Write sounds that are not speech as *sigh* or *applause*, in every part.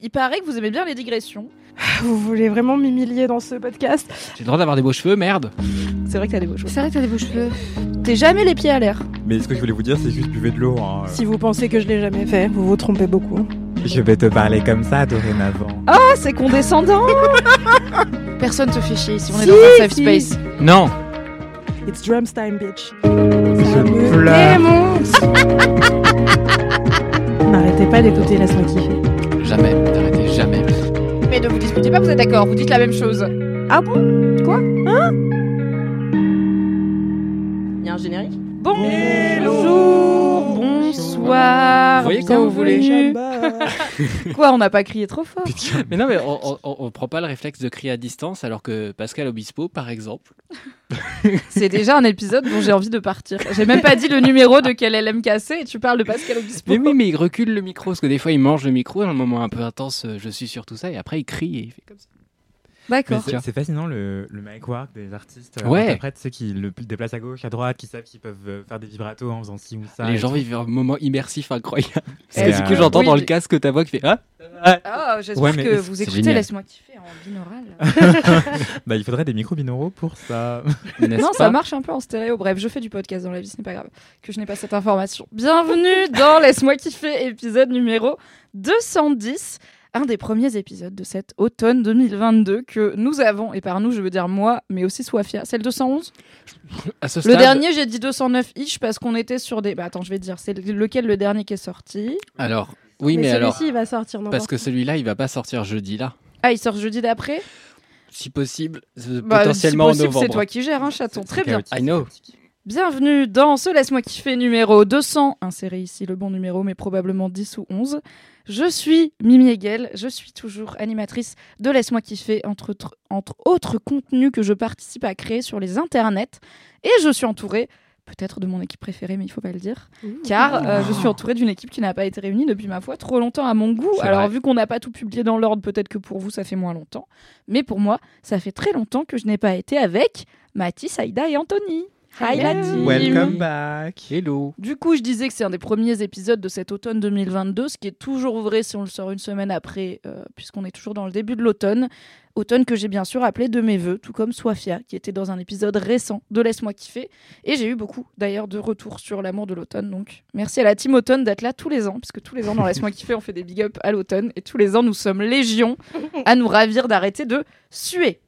Il paraît que vous aimez bien les digressions. Vous voulez vraiment m'humilier dans ce podcast J'ai le droit d'avoir des beaux cheveux, merde. C'est vrai que t'as des beaux cheveux. C'est vrai que t'as des beaux cheveux. T'es jamais les pieds à l'air. Mais ce que je voulais vous dire, c'est juste buvez de l'eau. hein. Si vous pensez que je l'ai jamais fait, vous vous trompez beaucoup. Je vais te parler comme ça dorénavant. Ah, c'est condescendant *laughs* Personne te fait chier ici, on est Si, dans un safe si. space. Non. It's drums time, bitch. Je pleure. *laughs* N'arrêtez pas d'écouter Laisse-moi kiffer. Jamais. N'arrêtez jamais. Mais ne vous disputez pas, vous êtes d'accord, vous dites la même chose. Ah bon? Quoi? Hein? Il y a un générique? Bonjour, bonsoir. Vous voyez quand vous voulez. *laughs* Quoi, on n'a pas crié trop fort Mais non, mais on, on, prend pas le réflexe de crier à distance, alors que Pascal Obispo, par exemple. *laughs* C'est déjà un épisode dont j'ai envie de partir. J'ai même pas dit le numéro de quel LMKC et tu parles de Pascal Obispo. Mais oui, mais il recule le micro, parce que des fois il mange le micro, dans un moment un peu intense, je suis sur tout ça, et après il crie et il fait comme ça. D'accord. c'est- fascinant le, le mic work des artistes. euh, Ouais. interprètes, ceux qui le déplacent à gauche, à droite, qui savent qu'ils peuvent euh, faire des vibratos en faisant ci ou ça. Les gens tout. vivent un moment immersif incroyable. *laughs* C'est, Et du coup, euh, j'entends oui, dans le casque ta voix qui fait Ah Ah, j'espère Ouais, que vous écoutez. Laisse-moi kiffer en binaural. *laughs* Bah, il faudrait des micros binauraux pour ça. *laughs* Non, ça marche un peu en stéréo. Bref, je fais du podcast dans la vie, ce n'est pas grave que je n'ai pas cette information. Bienvenue dans Laisse-moi kiffer, épisode numéro 210. Un des premiers épisodes de cet automne 2022 que nous avons, et par nous je veux dire moi, mais aussi Swafia. C'est le 211 À ce Le dernier, j'ai dit 209-ish parce qu'on était sur des. Bah attends, je vais te dire, c'est lequel le dernier qui est sorti? Alors, oui, mais, mais alors. celui-ci, il va sortir Parce que celui-là, il va pas sortir jeudi là. Ah, il sort jeudi d'après? Si possible, euh, Bah, potentiellement si possible, en novembre. C'est toi qui gères, hein, chaton. Très bien. I know. Bienvenue dans ce Laisse-moi kiffer numéro 200. Insérez ici le bon numéro, mais probablement 10 ou 11. Je suis Mimi Hegel, je suis toujours animatrice de Laisse-moi kiffer, entre, autres- entre autres contenus que je participe à créer sur les internets. Et je suis entourée, peut-être de mon équipe préférée, mais il faut pas le dire, car euh, je suis entourée d'une équipe qui n'a pas été réunie depuis ma foi trop longtemps à mon goût. Alors, vrai. vu qu'on n'a pas tout publié dans l'ordre, peut-être que pour vous ça fait moins longtemps, mais pour moi, ça fait très longtemps que je n'ai pas été avec Mathis, Aïda et Anthony. Hi la team. Welcome back. Hello. Du coup, je disais que c'est un des premiers épisodes de cet automne 2022, ce qui est toujours vrai si on le sort une semaine après, euh, puisqu'on est toujours dans le début de l'automne. Automne que j'ai bien sûr appelé de mes voeux, tout comme Swafia, qui était dans un épisode récent de Laisse-moi kiffer. Et j'ai eu beaucoup d'ailleurs de retours sur l'amour de l'automne. Donc merci à la team automne d'être là tous les ans, puisque tous les ans dans Laisse-moi *laughs* kiffer, on fait des big up à l'automne. Et tous les ans, nous sommes légion à nous ravir d'arrêter de suer.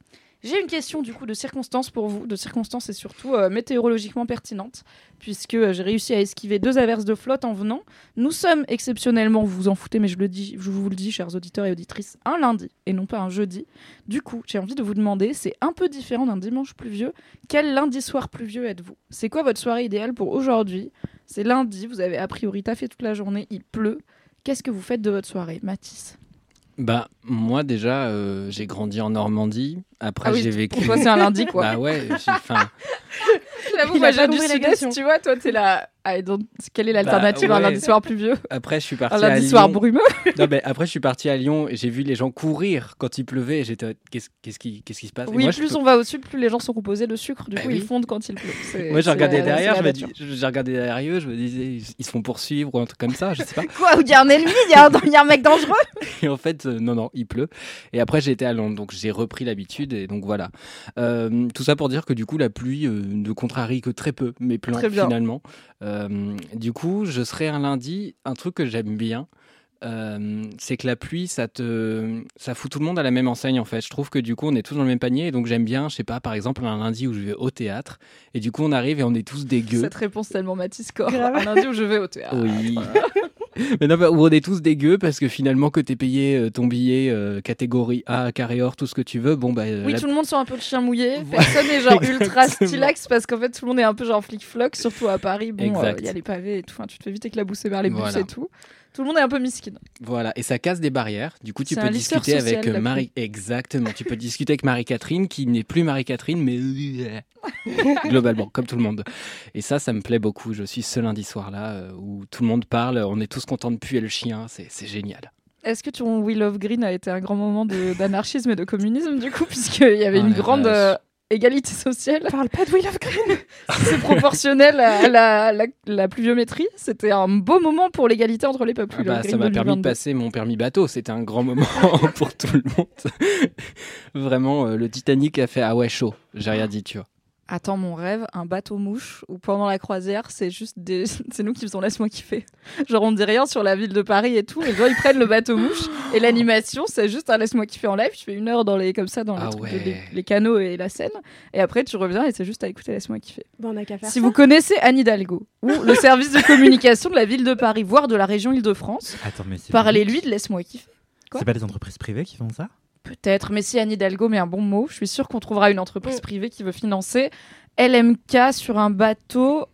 J'ai une question du coup de circonstances pour vous, de circonstances et surtout euh, météorologiquement pertinentes, puisque euh, j'ai réussi à esquiver deux averses de flotte en venant. Nous sommes exceptionnellement, vous vous en foutez, mais je, le dis, je vous le dis, chers auditeurs et auditrices, un lundi et non pas un jeudi. Du coup, j'ai envie de vous demander, c'est un peu différent d'un dimanche pluvieux, quel lundi soir pluvieux êtes-vous? C'est quoi votre soirée idéale pour aujourd'hui? C'est lundi, vous avez a priori taffé toute la journée, il pleut. Qu'est-ce que vous faites de votre soirée, Mathis Bah, moi déjà, euh, j'ai grandi en Normandie. Après, Ah oui, j'ai vécu. Pour toi, c'est un lundi, quoi. Bah ouais, j'ai faim. *laughs* J'avoue, moi, j'ai du sud-est, tu vois. Toi, t'es là. Ah, et donc, quelle est l'alternative à un lundi soir pluvieux Après, je suis Un parti à lundi Lyon. soir brumeux? Non, mais après, je suis parti à Lyon et j'ai vu les gens courir quand il pleuvait. J'étais, qu'est-ce, qu'est-ce qui, qu'est-ce qui se passe? Et Oui, moi, plus peux- on va au sud, plus les gens sont composés de sucre. Du Bah coup, oui. ils fondent quand il pleut. C'est- Moi, j'ai regardé derrière, je j'ai regardé derrière eux, je me disais, ils, ils se font poursuivre ou un truc comme ça, je sais pas. *laughs* Quoi Il y a un ennemi Il y, a un- il y a un mec dangereux? *laughs* Et en fait, euh, non, non, il pleut. Et après, j'ai été à Londres, donc j'ai repris l'habitude. Et donc voilà. Euh, tout ça pour dire que du coup, la pluie euh, ne que très peu mes plans Très bien. finalement. Euh, du coup, je serai un lundi. Un truc que j'aime bien, euh, c'est que la pluie, ça te, ça fout tout le monde à la même enseigne en fait. Je trouve que du coup, on est tous dans le même panier. Et donc j'aime bien, je sais pas, par exemple, un lundi où je vais au théâtre. Et du coup, on arrive et on est tous dégueux. Cette réponse tellement Mathis Corps. Un lundi où je vais au théâtre. Oui. *laughs* Mais non, bah, on est tous dégueux parce que finalement, que t'es payé euh, ton billet euh, catégorie A, carré or, tout ce que tu veux, bon, bah. euh, Oui, la- tout le monde sent un peu le chien mouillé. Personne n'est genre ultra *laughs* stylax parce qu'en fait tout le monde est un peu genre flic-floc, surtout à Paris. Bon, il y a les pavés et tout. Enfin, tu te fais vite éclabousser vers les bus Voilà. et tout. Tout le monde est un peu miskin. Voilà, et ça casse des barrières. Du coup, tu peux discuter social, avec euh, Marie. Exactement. tu peux discuter avec Marie-Catherine, qui n'est plus Marie-Catherine, mais *laughs* globalement, comme tout le monde. Et ça, ça me plaît beaucoup. Je suis ce lundi soir-là euh, où tout le monde parle. On est tous contents de puer le chien. C'est génial. Est-ce que ton We Love Green a été un grand moment d'anarchisme et de communisme, du coup, puisqu'il y avait Oh une grande euh, égalité sociale *laughs* Parle pas de Will of Green. C'est proportionnel à la, la, la pluviométrie. C'était un beau moment pour l'égalité entre les peuples. Ah bah, ça m'a permis de 2022. passer mon permis bateau. C'était un grand moment *laughs* pour tout le monde. *laughs* Vraiment, euh, le Titanic a fait ah ouais chaud. J'ai rien dit, tu vois. Attends, mon rêve, un bateau mouche où pendant la croisière, c'est juste des... *laughs* c'est nous qui faisons laisse-moi kiffer. Genre, on dit rien sur la ville de Paris et tout, les gens ils prennent le bateau mouche et l'animation, c'est juste un laisse-moi kiffer en live. Tu fais une heure dans les comme ça dans les, Ah trucs de- ouais. les, les canaux et la scène, et après tu reviens et c'est juste à écouter laisse-moi kiffer. Bon, on a qu'à faire Si ça. vous connaissez Anne Hidalgo ou le *laughs* service de communication de la ville de Paris, voire de la région Île-de-France, parlez-lui de laisse-moi kiffer. C'est pas les entreprises privées qui font ça? Peut-être, mais si Anne Hidalgo met un bon mot, je suis sûre qu'on trouvera une entreprise Mm. privée qui veut financer LMK sur un bateau.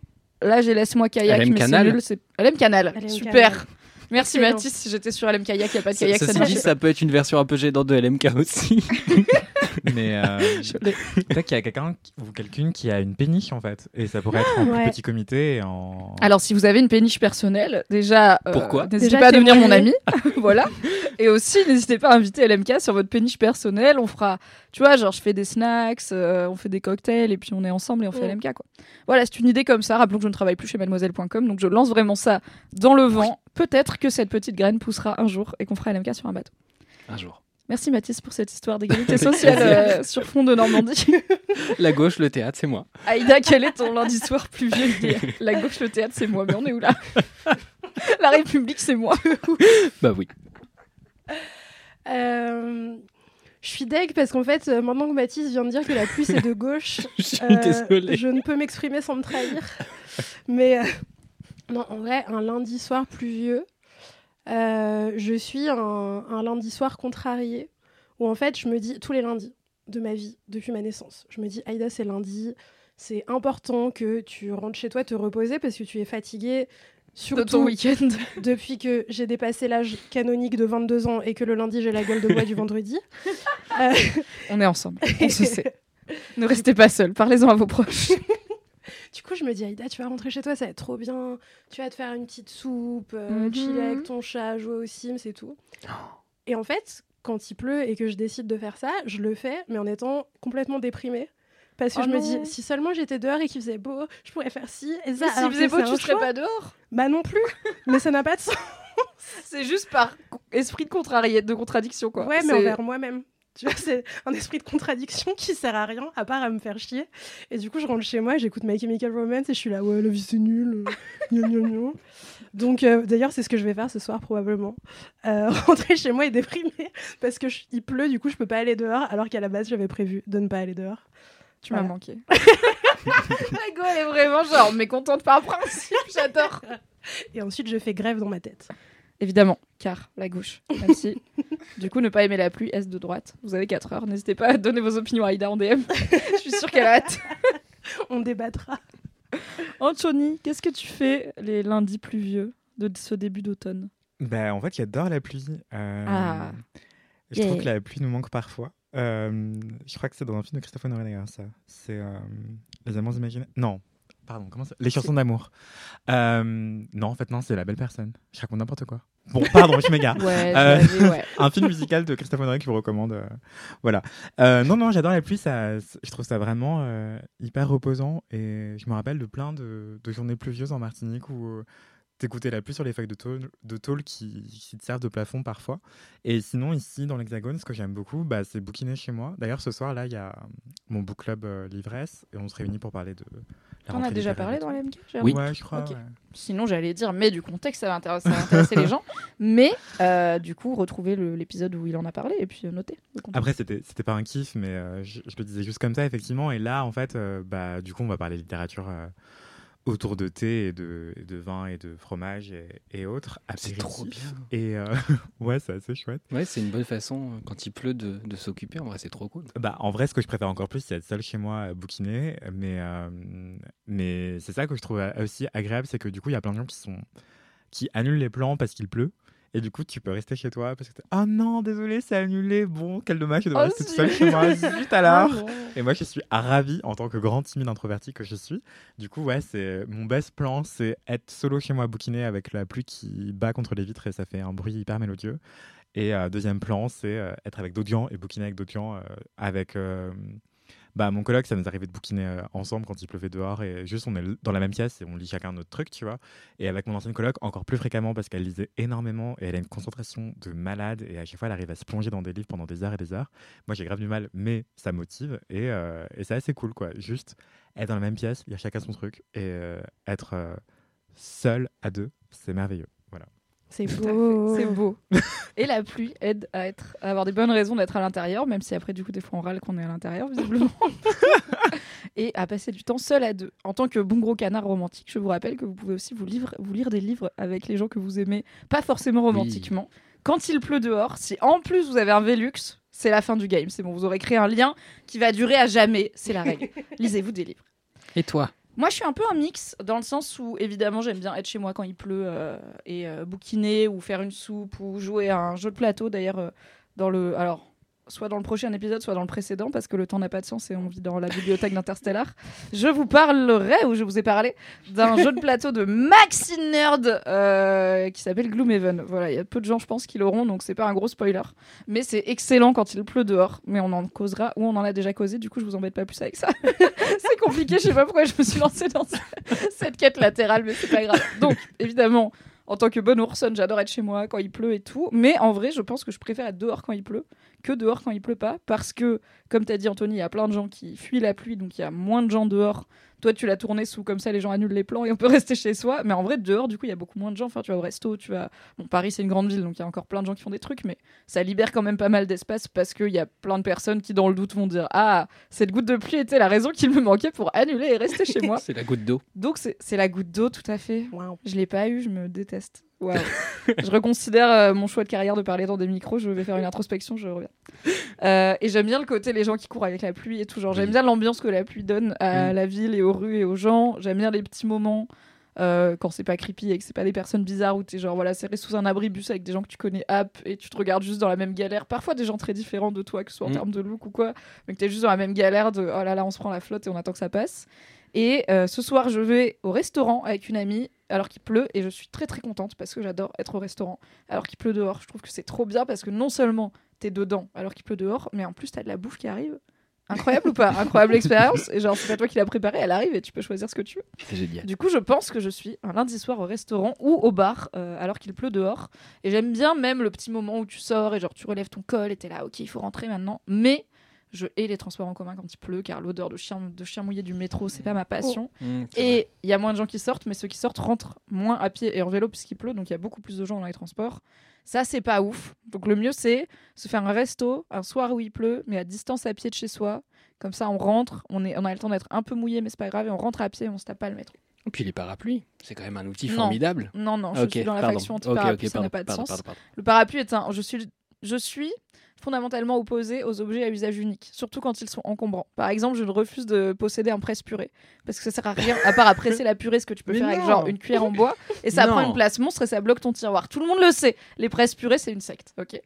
Là, j'ai laisse-moi kayak, LM mais c'est Canal nul. LM Canal, LM super. Canal. Merci Excellent. Mathis, j'étais sur LM kayak, il n'y a pas de Ça, kayak, ça ça dit, ça peut être une version un peu gênante de LMK aussi. *laughs* *laughs* Mais euh, *laughs* peut-être qu'il y a quelqu'un ou quelqu'une qui a une péniche en fait. Et ça pourrait être en plus Ouais. petit comité et en. Alors, si vous avez une péniche personnelle, déjà, euh, Pourquoi n'hésitez pas à devenir mon ami. *laughs* voilà. Et aussi, n'hésitez pas à inviter LMK sur votre péniche personnelle. On fera, tu vois, genre, je fais des snacks, euh, on fait des cocktails, et puis on est ensemble et on fait Mm. LMK, quoi. Voilà, c'est une idée comme ça. Rappelons que je ne travaille plus chez mademoiselle.com, donc je lance vraiment ça dans le vent. Peut-être que cette petite graine poussera un jour et qu'on fera LMK sur un bateau. Un jour. Merci Mathis pour cette histoire d'égalité sociale euh, sur fond de Normandie. *laughs* La gauche, le théâtre, c'est moi. Aïda, quel est ton lundi soir plus vieux d'hier La gauche, le théâtre, c'est moi. Mais on est où là? La République, c'est moi. Bah oui. Euh, je suis deg parce qu'en fait, euh, maintenant que Mathis vient de dire que la pluie c'est de gauche, *laughs* Je suis euh, désolé. je ne peux m'exprimer sans me trahir. Mais euh, non, en vrai, un lundi soir pluvieux, euh, je suis un, un lundi soir contrarié où en fait, je me dis tous les lundis de ma vie depuis ma naissance, je me dis Aïda, c'est lundi. C'est important que tu rentres chez toi te reposer parce que tu es fatigué. De Surtout ton week-end. *laughs* depuis que j'ai dépassé l'âge canonique de 22 ans et que le lundi j'ai la gueule de bois du vendredi. Euh, *laughs* On est ensemble. On se *laughs* sait. Ne restez pas seuls. Parlez-en à vos proches. Du coup, je me dis, Aïda, tu vas rentrer chez toi, ça va être trop bien. Tu vas te faire une petite soupe, euh, Mhm. chiller avec ton chat, jouer aux Sims et tout. Et en fait, quand il pleut et que je décide de faire ça, je le fais, mais en étant complètement déprimée. Parce que Oh je me dis, si seulement j'étais dehors et qu'il faisait beau, je pourrais faire ci et ça. S'il faisait beau, tu serais pas dehors. Bah non plus. *laughs* mais ça n'a pas de sens. C'est juste par esprit de, contrarié, de contradiction, quoi. Ouais, mais C'est- envers moi-même. Tu vois, c'est un esprit de contradiction qui sert à rien, à part à me faire chier. Et du coup, je rentre chez moi, j'écoute My Chemical Romance et je suis là, ouais, la vie c'est nul. euh, gna, gna, gna. Donc, euh, d'ailleurs, c'est ce que je vais faire ce soir, probablement. Euh, *laughs* rentrer chez moi et déprimer parce que je- il pleut, du coup, je peux pas aller dehors, alors qu'à la base, j'avais prévu de ne pas aller dehors. Tu m'as manqué. *laughs* La go, elle est vraiment genre mécontente par principe. J'adore. Et ensuite, je fais grève dans ma tête. Évidemment, car la gauche. Même si, *laughs* du coup, ne pas aimer la pluie, est de droite. Vous avez 4 heures. N'hésitez pas à donner vos opinions à Aïda en DM. Je suis sûre qu'elle a hâte. *laughs* On débattra. Anthony, qu'est-ce que tu fais les lundis pluvieux de ce début d'automne? Bah, en fait, j'adore la pluie. Euh, Ah. Je trouve que la pluie nous manque parfois. Euh, je crois que c'est dans un film de Christophe Honoré d'ailleurs, ça. C'est euh, Les Amants imaginaires. Non, pardon, comment ça? Les chansons d'amour. Euh, non, en fait, non, c'est La Belle Personne. Je raconte n'importe quoi. Bon, pardon, je m'égare. *laughs* Ouais, Euh, ouais. *laughs* un film musical de Christophe Honoré que je vous recommande. euh, voilà. Euh, non, non, j'adore la pluie. Ça, je trouve ça vraiment hyper reposant. Et je me rappelle de plein de, de journées pluvieuses en Martinique où t'écoutais la pluie sur les feuilles de tôle, de tôle qui, qui te servent de plafond parfois. Et sinon, ici, dans l'Hexagone, ce que j'aime beaucoup, bah, c'est bouquiner chez moi. D'ailleurs, ce soir, là, il y a mon book club euh, Livresse. Et on se réunit pour parler de. la On a déjà parlé dans tout. la MK Oui. Ouais, je crois. Ouais. Sinon, j'allais dire, mais du contexte, ça va intéresser, ça va intéresser les gens. Mais euh, du coup, retrouvez le- l'épisode où il en a parlé et puis euh, contexte. Après, c'était c'était pas un kiff, mais euh, je, je le disais juste comme ça, effectivement. Et là, en fait, euh, bah, du coup, on va parler littérature euh, autour de thé et de, et de vin et de fromage et, et autres. C'est trop bien. Et euh, *laughs* ouais, c'est assez chouette. Ouais, c'est une bonne façon, euh, quand il pleut, de, de s'occuper. En vrai, c'est trop cool. Bah, en vrai, ce que je préfère encore plus, c'est être seul chez moi à bouquiner. Mais, euh, mais c'est ça que je trouve aussi agréable, c'est que du coup, il y a plein de gens qui sont qui annulent les plans parce qu'il pleut. Et du coup, tu peux rester chez toi parce que t'es, oh non, désolé, c'est annulé. Bon, quel dommage, je dois Oh, rester tout zut. seul chez moi. *laughs* Zut alors. Ah non. Et moi, je suis ravi en tant que grand timide introverti que je suis. Du coup, ouais, c'est mon best plan, c'est être solo chez moi, bouquiné avec la pluie qui bat contre les vitres et ça fait un bruit hyper mélodieux. Et euh, deuxième plan, c'est euh, être avec d'autres gens et bouquiner avec d'autres gens. euh, avec euh, bah, mon coloc, ça nous arrivait de bouquiner euh, ensemble quand il pleuvait dehors et juste on est dans la même pièce et on lit chacun notre truc, tu vois. Et avec mon ancienne coloc, encore plus fréquemment parce qu'elle lisait énormément et elle a une concentration de malade et à chaque fois elle arrive à se plonger dans des livres pendant des heures et des heures. Moi j'ai grave du mal, mais ça motive et, euh, et c'est assez cool quoi. Juste être dans la même pièce, a chacun son truc et euh, être seul à deux, c'est merveilleux. C'est beau. C'est beau. *laughs* Et la pluie aide à, être, à avoir des bonnes raisons d'être à l'intérieur, même si après, du coup, des fois, on râle qu'on est à l'intérieur, visiblement. *laughs* et à passer du temps seul à deux. En tant que bon gros canard romantique, je vous rappelle que vous pouvez aussi vous, livre- vous lire des livres avec les gens que vous aimez, pas forcément romantiquement. Quand il pleut dehors, si en plus vous avez un Velux, c'est la fin du game. C'est bon, vous aurez créé un lien qui va durer à jamais. C'est la règle. *laughs* Lisez-vous des livres. Et toi? Moi, je suis un peu un mix dans le sens où, évidemment, j'aime bien être chez moi quand il pleut euh, et euh, bouquiner ou faire une soupe ou jouer à un jeu de plateau. D'ailleurs, euh, dans le. Alors. Soit dans le prochain épisode, soit dans le précédent, parce que le temps n'a pas de sens et on vit dans la bibliothèque d'Interstellar. Je vous parlerai, ou je vous ai parlé, d'un jeu de plateau de Maxi Nerd euh, qui s'appelle Gloomhaven. Voilà, il y a peu de gens, je pense, qui l'auront, donc c'est pas un gros spoiler. Mais c'est excellent quand il pleut dehors. Mais on en causera, ou on en a déjà causé, du coup, je vous embête pas plus avec ça. *laughs* c'est compliqué, je sais pas pourquoi je me suis lancée dans cette quête latérale, mais c'est pas grave. Donc, évidemment, en tant que bonne oursonne, j'adore être chez moi quand il pleut et tout. Mais en vrai, je pense que je préfère être dehors quand il pleut que dehors quand il pleut pas. Parce que, comme t'as dit, Anthony, il y a plein de gens qui fuient la pluie, donc il y a moins de gens dehors. Toi, tu l'as tourné sous comme ça, les gens annulent les plans et on peut rester chez soi. Mais en vrai, dehors, du coup, il y a beaucoup moins de gens. Enfin, tu vas au resto, tu vas. Bon, Paris, c'est une grande ville, donc il y a encore plein de gens qui font des trucs, mais ça libère quand même pas mal d'espace parce qu'il y a plein de personnes qui, dans le doute, vont dire Ah, cette goutte de pluie était la raison qu'il me manquait pour annuler et rester chez *laughs* moi. C'est la goutte d'eau. Donc, c'est la goutte d'eau, tout à fait. Waouh. Je l'ai pas eu, je me déteste. *laughs* Je reconsidère euh, mon choix de carrière de parler dans des micros. Je vais faire une introspection, je reviens. Euh, et j'aime bien le côté les gens qui courent avec la pluie et tout. Genre, j'aime bien l'ambiance que la pluie donne à la ville et aux rues et aux gens. J'aime bien les petits moments euh, quand c'est pas creepy et que c'est pas des personnes bizarres où t'es genre voilà serré sous un abribus avec des gens que tu connais app et tu te regardes juste dans la même galère. Parfois des gens très différents de toi, que ce soit en Mm. termes de look ou quoi, mais que t'es juste dans la même galère de oh là là on se prend la flotte et on attend que ça passe. Et ce soir, je vais au restaurant avec une amie alors qu'il pleut et je suis très très contente parce que j'adore être au restaurant alors qu'il pleut dehors. Je trouve que c'est trop bien parce que non seulement t'es dedans alors qu'il pleut dehors, mais en plus t'as de la bouffe qui arrive. Incroyable ou pas? *laughs* Incroyable expérience. Et genre, c'est pas toi qui l'as préparée, elle arrive et tu peux choisir ce que tu veux. C'est génial. Du coup, je pense que je suis un lundi soir au restaurant ou au bar euh, alors qu'il pleut dehors. Et j'aime bien même le petit moment où tu sors et genre tu relèves ton col et t'es là, ok, il faut rentrer maintenant. Mais je hais les transports en commun quand il pleut car l'odeur de chien, de chien mouillé du métro, c'est pas ma passion. Mmh. Et il y a moins de gens qui sortent, mais ceux qui sortent rentrent moins à pied et en vélo puisqu'il pleut, donc il y a beaucoup plus de gens dans les transports. Ça, c'est pas ouf. Donc le mieux, c'est se faire un resto un soir où il pleut, mais à distance à pied de chez soi. Comme ça, on rentre, on, est, on a le temps d'être un peu mouillé, mais c'est pas grave, et on rentre à pied et on se tape pas le métro. Et puis les parapluies, c'est quand même un outil Non. formidable. Non, non, je Ok, suis dans la pardon. faction anti-parapluie, ok, ça n'a pas de pardon, sens. pardon, pardon. Le parapluie est un. Je suis, je suis fondamentalement opposée aux objets à usage unique, surtout quand ils sont encombrants. Par exemple, je refuse de posséder un presse-purée parce que ça sert à rien à part à presser la purée, ce que tu peux Mais faire avec genre une cuillère en bois et ça Non. prend une place monstre et ça bloque ton tiroir. Tout le monde le sait. Les presses-purées, c'est une secte, ok.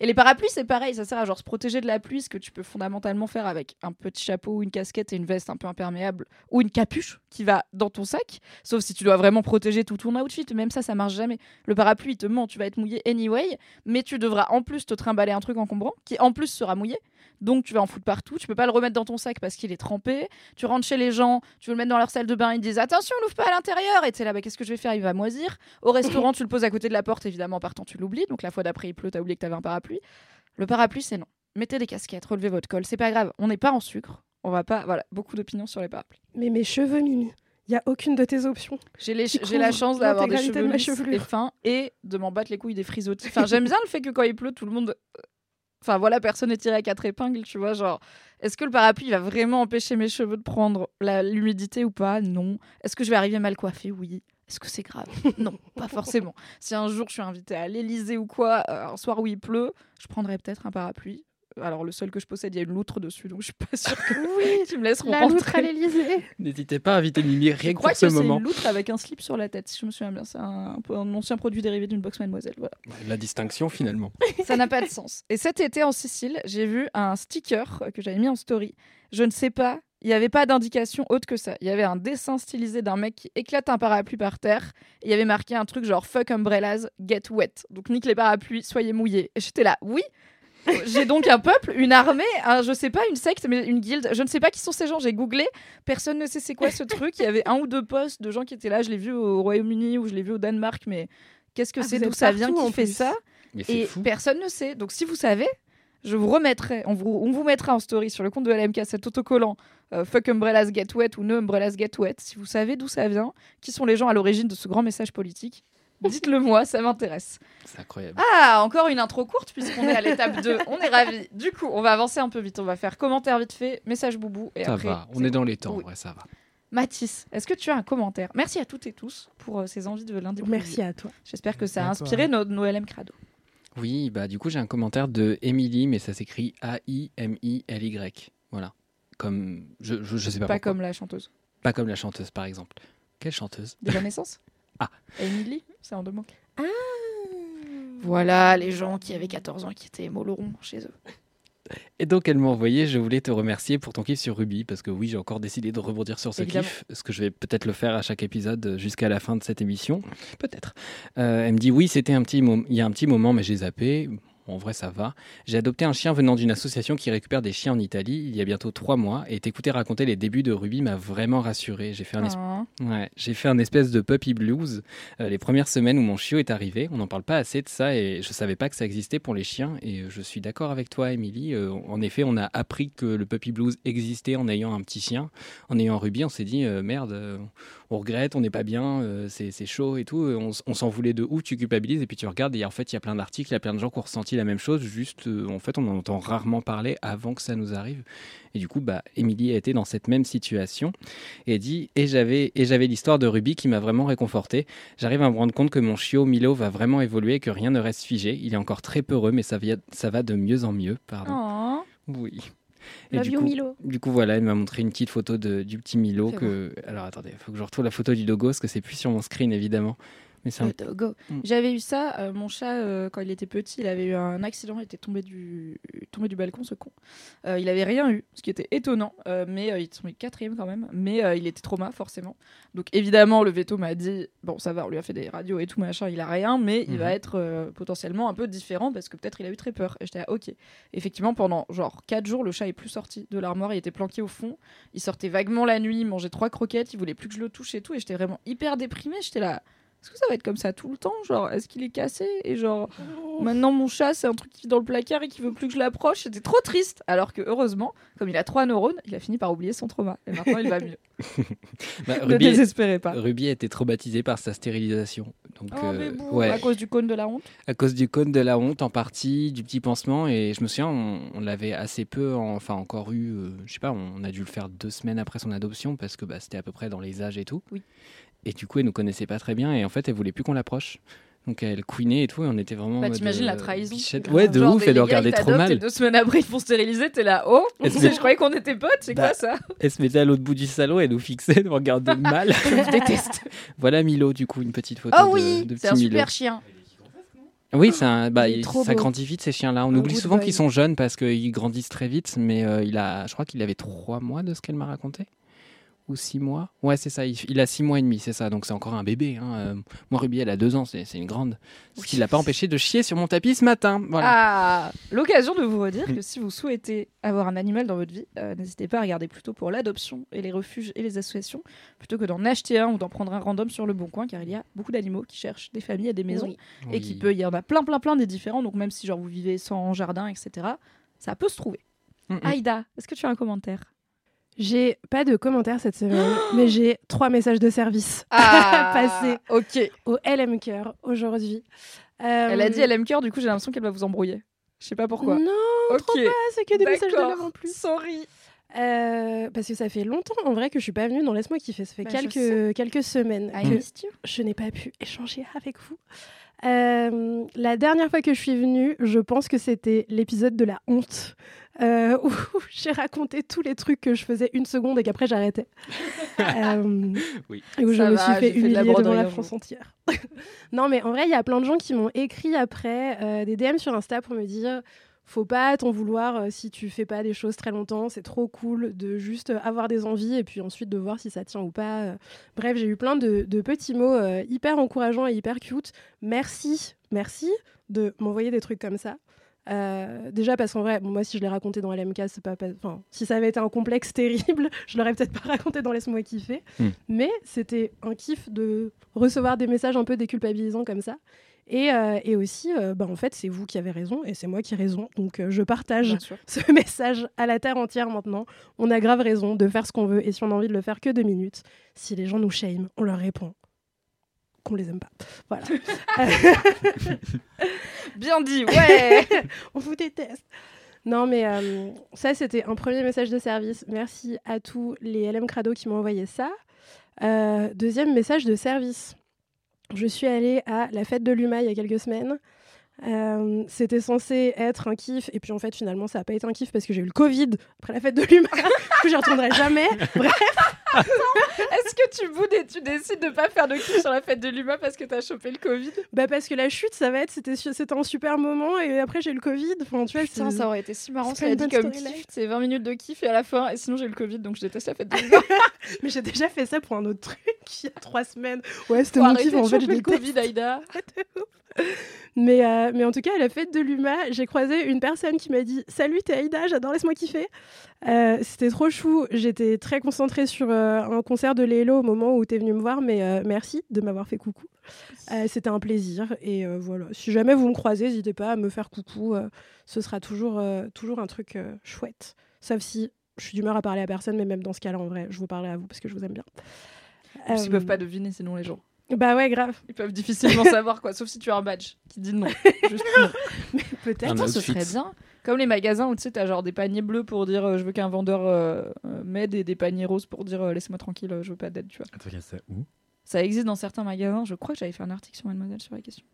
Et les parapluies, c'est pareil, ça sert à genre se protéger de la pluie, ce que tu peux fondamentalement faire avec un petit chapeau ou une casquette et une veste un peu imperméable ou une capuche qui va dans ton sac. Sauf si tu dois vraiment protéger tout ton outfit, même ça, ça marche jamais. Le parapluie, il te ment, tu vas être mouillé anyway, mais tu devras en plus te trimballer un truc encombrant qui en plus sera mouillé. Donc tu vas en foutre partout, tu peux pas le remettre dans ton sac parce qu'il est trempé. Tu rentres chez les gens, tu veux le mettre dans leur salle de bain, ils disent attention, l'ouvre pas à l'intérieur. Et tu là, bah, qu'est-ce que je vais faire? Il va moisir. Au *laughs* restaurant, tu le poses à côté de la porte, évidemment, en partant, tu l'oublies. Donc la fois d'après, il pleut, t'as oublié que t'avais un parapluie. Le parapluie, c'est non. Mettez des casquettes, relevez votre col, c'est pas grave. On n'est pas en sucre. On va pas. Voilà, beaucoup d'opinions sur les parapluies. Mais mes cheveux, Mimi, il y a aucune de tes options. J'ai la chance d'avoir des cheveux de lisses et fins et de m'en battre les couilles des frisottis. Enfin, j'aime bien le fait que quand il pleut, tout le monde. Enfin, voilà, personne n'est tiré à quatre épingles, tu vois. Genre, est-ce que le parapluie va vraiment empêcher mes cheveux de prendre l'humidité ou pas? Non. Est-ce que je vais arriver mal coiffée? Oui. Est-ce que c'est grave? Non, pas forcément. Si un jour je suis invitée à l'Elysée ou quoi, euh, un soir où il pleut, je prendrai peut-être un parapluie. Alors, le seul que je possède, il y a une loutre dessus, donc je suis pas sûre que Oui, *laughs* tu me laisseront la loutre rentrer. à l'Élysée. N'hésitez pas à inviter Mimi Je rien que crois pour que ce c'est moment. une loutre avec un slip sur la tête, si je me souviens bien. C'est un, un peu un ancien produit dérivé d'une box Mademoiselle. Voilà. La distinction finalement. *laughs* Ça n'a pas de sens. Et cet été en Sicile, j'ai vu un sticker que j'avais mis en story. Je ne sais pas, il n'y avait pas d'indication autre que ça. Il y avait un dessin stylisé d'un mec qui éclate un parapluie par terre. Et il y avait marqué un truc genre fuck umbrellas, get wet. Donc nique les parapluies, soyez mouillés. Et j'étais là, oui. J'ai donc un peuple, une armée, un, je sais pas, une secte, mais une guilde. Je ne sais pas qui sont ces gens. J'ai googlé. Personne ne sait c'est quoi ce truc. Il y avait un ou deux posts de gens qui étaient là. Je l'ai vu au Royaume-Uni ou je l'ai vu au Danemark. Mais qu'est-ce que Ah, c'est? D'où ça vient? Qui fait plus. ça? Mais et fou. personne ne sait. Donc si vous savez, je vous remettrai, on vous, on vous mettra en story sur le compte de LMK cet autocollant euh, Fuck Umbrellas Get Wet ou No Umbrellas Get Wet. Si vous savez d'où ça vient, qui sont les gens à l'origine de ce grand message politique, dites-le moi, ça m'intéresse. C'est incroyable. Ah, encore une intro courte puisqu'on est à l'étape 2. On est ravis. Du coup, on va avancer un peu vite. On va faire commentaire vite fait, message boubou et ça après. va, on est dans les temps, Oui. ouais, ça va. Mathis, est-ce que tu as un commentaire? Merci à toutes et tous pour euh, ces envies de lundi. Merci à toi. J'espère que ça a inspiré nos, nos LM Crado. Oui, bah du coup j'ai un commentaire de Emily, mais ça s'écrit A-I-M-I-L-Y. Voilà. Comme. Je, je, je sais pas. Pas pourquoi. comme la chanteuse. Pas comme la chanteuse par exemple. Quelle chanteuse? De la naissance? *laughs* Ah. Emily, c'est en deux mots. Ah. Voilà les gens qui avaient 14 ans qui étaient molorons chez eux. Et donc elle m'a envoyé, je voulais te remercier pour ton kiff sur Ruby, parce que oui, j'ai encore décidé de rebondir sur ce Évidemment. kiff, ce que je vais peut-être le faire à chaque épisode jusqu'à la fin de cette émission, peut-être. Euh, elle me dit oui, c'était un petit moment, il y a un petit moment, mais j'ai zappé. En vrai, ça va. J'ai adopté un chien venant d'une association qui récupère des chiens en Italie il y a bientôt trois mois, et t'écouter raconter les débuts de Ruby m'a vraiment rassuré. J'ai fait un, es-. Ouais, j'ai fait un espèce de puppy blues euh, les premières semaines où mon chiot est arrivé. On n'en parle pas assez de ça et je savais pas que ça existait pour les chiens. Et euh, je suis d'accord avec toi, Émilie. Euh, en effet, on a appris que le puppy blues existait en ayant un petit chien. En ayant Ruby, on s'est dit euh, merde, on regrette, on n'est pas bien, c'est chaud et tout. On, on s'en voulait de ouf, tu culpabilises et puis tu regardes et en fait, il y a plein d'articles, il y a plein de gens qui ont ressenti la même chose. Juste, euh, en fait, on en entend rarement parler avant que ça nous arrive. Et du coup, bah, Émilie a été dans cette même situation et dit et j'avais et j'avais l'histoire de Ruby qui m'a vraiment réconforté. J'arrive à me rendre compte que mon chiot Milo va vraiment évoluer et que rien ne reste figé. Il est encore très peureux, mais ça, via- ça va de mieux en mieux. Pardon. Oh. Oui. Et du coup, Milo. du coup, voilà, elle m'a montré une petite photo de, du petit Milo. Que... Alors attendez, il faut que je retrouve la photo du logo parce que c'est plus sur mon screen évidemment. Mais dogo. Mm. J'avais eu ça, euh, mon chat, euh, quand il était petit, il avait eu un accident, il était tombé du, tombé du balcon, ce con. Euh, il avait rien eu, ce qui était étonnant, euh, mais euh, il est tombé quatrième quand même, mais euh, il était trauma, forcément. Donc évidemment, le veto m'a dit, bon, ça va, on lui a fait des radios et tout, machin, il a rien, mais il Mhm. va être euh, potentiellement un peu différent parce que peut-être il a eu très peur. Et j'étais là, ok. Effectivement, pendant genre 4 jours, le chat est plus sorti de l'armoire, il était planqué au fond, il sortait vaguement la nuit, il mangeait trois croquettes, il voulait plus que je le touche et tout, et j'étais vraiment hyper déprimée, j'étais là. Est-ce que ça va être comme ça tout le temps Genre, est-ce qu'il est cassé Et genre, maintenant mon chat, c'est un truc qui vit dans le placard et qui veut plus que je l'approche. C'était trop triste. Alors que heureusement, comme il a trois neurones, il a fini par oublier son trauma. Et maintenant, il va mieux. *laughs* Bah, ne Ruby, désespérez pas. Ruby a été traumatisée par sa stérilisation. Donc, Oh, euh, mais bon, ouais. à cause du cône de la honte. à cause du cône de la honte en partie, du petit pansement. Et je me souviens, on, on l'avait assez peu, en- enfin encore eu, euh, je sais pas, on a dû le faire deux semaines après son adoption parce que bah, c'était à peu près dans les âges et tout. Oui. Et du coup, elle nous connaissait pas très bien et en fait, elle voulait plus qu'on l'approche. Donc elle couinait et tout, et on était vraiment. en Bah, t'imagines euh, la trahison. bichette. Ouais, de Genre, ouf, elle le regardait trop mal. Et deux semaines après, ils font stériliser. T'es là, oh *laughs* Je croyais qu'on était potes, c'est Bah, quoi ça Elle se mettait à l'autre bout du salon, elle nous fixait, *laughs* nous regardait mal. *laughs* Je déteste. voilà Milo, du coup, une petite photo Oh de, oui, de c'est petit un Milo. super chien. Oui, c'est un- bah, il est il- trop ça grandit vite ces chiens-là. On Un oublie good souvent boy. qu'ils sont jeunes parce qu'ils grandissent très vite, mais euh, il a, je crois qu'il avait trois mois de ce qu'elle m'a raconté. Ou six mois Ouais, c'est ça. Il, il a six mois et demi, c'est ça. Donc c'est encore un bébé. hein. Euh, moi, Ruby, elle a deux ans, c'est une grande. Ce qui l'a pas empêché de chier sur mon tapis ce matin. Voilà. Ah, l'occasion de vous redire que si vous souhaitez avoir un animal dans votre vie, euh, n'hésitez pas à regarder plutôt pour l'adoption et les refuges et les associations, plutôt que d'en acheter un ou d'en prendre un random sur le bon coin, car il y a beaucoup d'animaux qui cherchent des familles et des maisons, Oui. et qui peut, il y en a plein, plein, plein des différents. Donc même si genre vous vivez sans jardin, etc., ça peut se trouver. Mm, mm. Aïda, est-ce que tu as un commentaire? J'ai pas de commentaires cette semaine, *gasps* mais j'ai trois messages de service Ah, *laughs* Passé. Ok. au LM Cœur aujourd'hui. Euh, Elle a dit elle aime cœur, du coup j'ai l'impression qu'elle va vous embrouiller. Je sais pas pourquoi. Non, ok. trop pas, c'est que des messages de love en plus. Sorry. Euh, parce que ça fait longtemps en vrai que je suis pas venue dans Laisse-moi kiffer. Ça fait Bah, quelques, quelques semaines I que je n'ai pas pu échanger avec vous. Euh, la dernière fois que je suis venue, je pense que c'était l'épisode de la honte. euh, *laughs* où j'ai raconté tous les trucs que je faisais une seconde et qu'après j'arrêtais. *laughs* Euh, Oui. Et où je me suis fait fait de la humilier devant la France jour. entière. *laughs* non, mais en vrai, il y a plein de gens qui m'ont écrit après euh, des DM sur Insta pour me dire faut pas t'en vouloir euh, si tu fais pas des choses très longtemps, c'est trop cool de juste euh, avoir des envies et puis ensuite de voir si ça tient ou pas. euh. Bref, j'ai eu plein de, de petits mots euh, hyper encourageants et hyper cute. Merci, merci de m'envoyer des trucs comme ça. Euh, déjà parce qu'en vrai, bon, moi si je l'ai raconté dans LMK, c'est pas, pas- enfin, si ça avait été un complexe *laughs* terrible, je l'aurais peut-être pas raconté dans Laisse-moi kiffer. Hmm. Mais c'était un kiff de recevoir des messages un peu déculpabilisants comme ça. Et, euh, et aussi, euh, bah, en fait, c'est vous qui avez raison et c'est moi qui ai raison. Donc euh, je partage ce *laughs* message à la terre entière maintenant. On a grave raison de faire ce qu'on veut et si on a envie de le faire que deux minutes, si les gens nous shame, on leur répond qu'on les aime pas. Voilà. *laughs* Bien dit, ouais *laughs* on vous déteste. Non, mais euh, ça, c'était un premier message de service. Merci à tous les LM Crado qui m'ont envoyé ça. Deuxième message de service. Je suis allée à la fête de l'UMA il y a quelques semaines. Euh, c'était censé être un kiff, et puis en fait, finalement, ça n'a pas été un kiff parce que j'ai eu le Covid après la fête de l'UMA. *laughs* du coup, j'y retournerai jamais. Bref, Est-ce que tu boudes et tu décides de pas faire de kiff sur la fête de l'humain parce que t'as chopé le Covid? Bah parce que la chute, ça va être, c'était, un super moment, et après, j'ai le Covid. Enfin, tu vois, Putain, ça aurait été si marrant c'est ça a dit comme kiff. C'est 20 minutes de kiff et à la fin, et sinon j'ai le Covid donc je déteste la fête de l'humain. *laughs* Mais j'ai déjà fait ça pour un autre truc il y a trois semaines. Ouais, c'était mon kiff, en fait, le. Covid, Aïda. *laughs* Mais, euh, mais en tout cas, à la fête de l'UMA, j'ai croisé une personne qui m'a dit Salut, t'es Aïda, j'adore, laisse-moi kiffer. Euh, C'était trop chou. J'étais très concentrée sur euh, un concert de Lélo au moment où t'es venu me voir, mais euh, merci de m'avoir fait coucou. Euh, C'était un plaisir. Et euh, voilà, si jamais vous me croisez, n'hésitez pas à me faire coucou. euh, ce sera toujours, euh, toujours un truc euh, chouette. Sauf si je suis d'humeur à parler à personne, mais même dans ce cas-là, en vrai, je vous parlerai à vous parce que je vous aime bien. Parce Euh, peuvent pas deviner sinon les gens. Bah ouais, grave. Ils peuvent difficilement *laughs* savoir quoi, sauf si tu as un badge qui dit non. *laughs* Juste non. Peut-être. Putain, ce serait bien. Comme les magasins où tu sais, t'as genre des paniers bleus pour dire euh, je veux qu'un vendeur euh, euh, m'aide et des paniers roses pour dire euh, laisse-moi tranquille, euh, je veux pas d'aide, tu vois. Attends, ça où? Ça existe dans certains magasins. Je crois que j'avais fait un article sur Mademoiselle sur la question.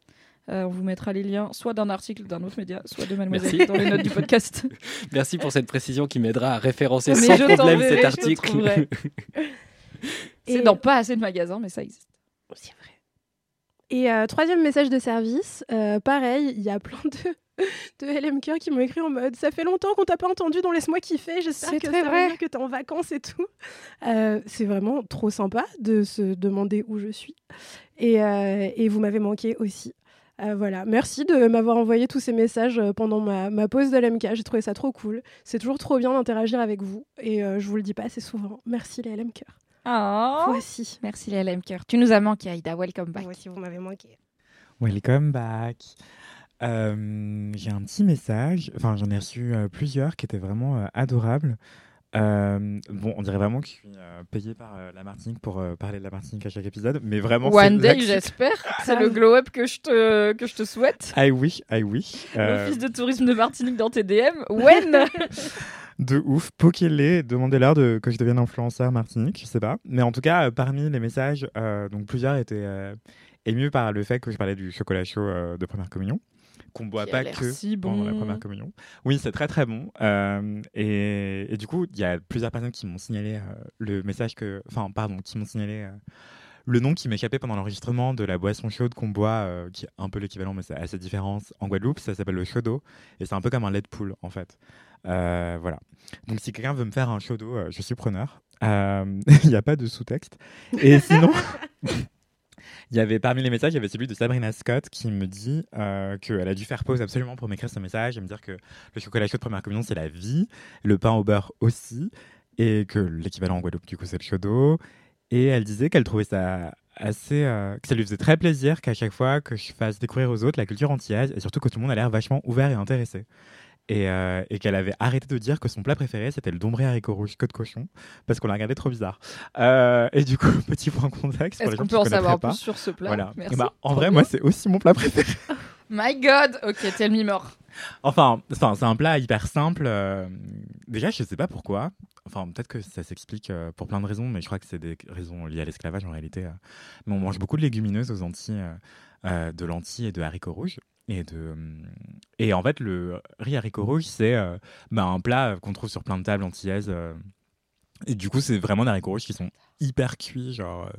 Euh, on vous mettra les liens soit d'un article d'un autre média, soit de Mademoiselle Merci. dans les notes du podcast. *laughs* Merci pour cette précision qui m'aidera à référencer Mais sans je problème t'enverrai, cet je te article. trouverai. *laughs* C'est Et- dans pas assez de magasins, mais ça existe. C'est vrai. Et euh, troisième message de service, euh, pareil, il y a plein de, de LMK qui m'ont écrit en mode Ça fait longtemps qu'on t'a pas entendu dans Laisse-moi kiffer, j'espère que très ça vrai. que t'es en vacances et tout. Euh, c'est vraiment trop sympa de se demander où je suis. Et, euh, et vous m'avez manqué aussi. Euh, voilà, merci de m'avoir envoyé tous ces messages pendant ma, ma pause de LMK. J'ai trouvé ça trop cool. C'est toujours trop bien d'interagir avec vous. Et euh, je vous le dis pas assez souvent. Merci les LMK. Oh. Voici. Merci les LM Cœur. Tu nous as manqué, Aïda. Welcome back. Voici, vous m'avez manqué. Welcome back. Euh, j'ai un petit message, enfin j'en ai reçu euh, plusieurs qui étaient vraiment euh, adorables. Euh, bon, on dirait vraiment que je suis euh, payé par euh, la Martinique pour euh, parler de la Martinique à chaque épisode, mais vraiment. One day, j'espère. *laughs* C'est le glow-up que je te, que je te souhaite. I wish, I wish. Euh, L'office de tourisme de Martinique dans tes DM. When? *laughs* De ouf, poquez-les, demandez-leur de, que je devienne influenceur Martinique, je sais pas. Mais en tout cas, euh, parmi les messages, euh, donc plusieurs étaient euh, émus par le fait que je parlais du chocolat chaud euh, de première communion, qu'on boit pas que si pendant la première communion. Oui, c'est très très bon. Euh, et, et du coup, il y a plusieurs personnes qui m'ont signalé euh, le message que, enfin, pardon, qui m'ont signalé euh, le nom qui m'échappait pendant l'enregistrement de la boisson chaude qu'on boit, qui est un peu l'équivalent, mais c'est assez différent en Guadeloupe. Ça s'appelle le chaudo et c'est un peu comme un lait de poule en fait. Voilà. Donc si quelqu'un veut me faire un chaudo, euh, je suis preneur. *laughs* Il n'y a pas de sous-texte. Et sinon, *laughs* il y avait parmi les messages, il y avait celui de Sabrina Scott qui me dit euh, qu'elle a dû faire pause absolument pour m'écrire ce message et me dire que le chocolat chaud de première communion c'est la vie, le pain au beurre aussi, et que l'équivalent en Guadeloupe du coup c'est le chaudo. Et elle disait qu'elle trouvait ça assez, euh, que ça lui faisait très plaisir qu'à chaque fois que je fasse découvrir aux autres la culture antillaise et surtout que tout le monde a l'air vachement ouvert et intéressé. Et, euh, et qu'elle avait arrêté de dire que son plat préféré c'était le dombré haricot rouge queue de cochon parce qu'on la regardait trop bizarre. Euh, et du coup, *laughs* petit point contexte Est-ce qu'on peut en savoir pas. plus sur ce plat Voilà. Merci. Et bah, en vrai, moi, c'est aussi mon plat préféré. *laughs* My God Ok, tell me more. Enfin, enfin c'est un plat hyper simple. euh, déjà, je sais pas pourquoi. enfin peut-être que ça s'explique euh, pour plein de raisons, mais je crois que c'est des raisons liées à l'esclavage en réalité. euh. Mais on mange beaucoup de légumineuses aux Antilles, de lentilles et de haricots rouges. Et, de, et en fait, le riz haricot rouge, c'est euh, bah, un plat qu'on trouve sur plein de tables antillaises. euh. et du coup, c'est vraiment des haricots rouges qui sont hyper cuits. Genre, euh,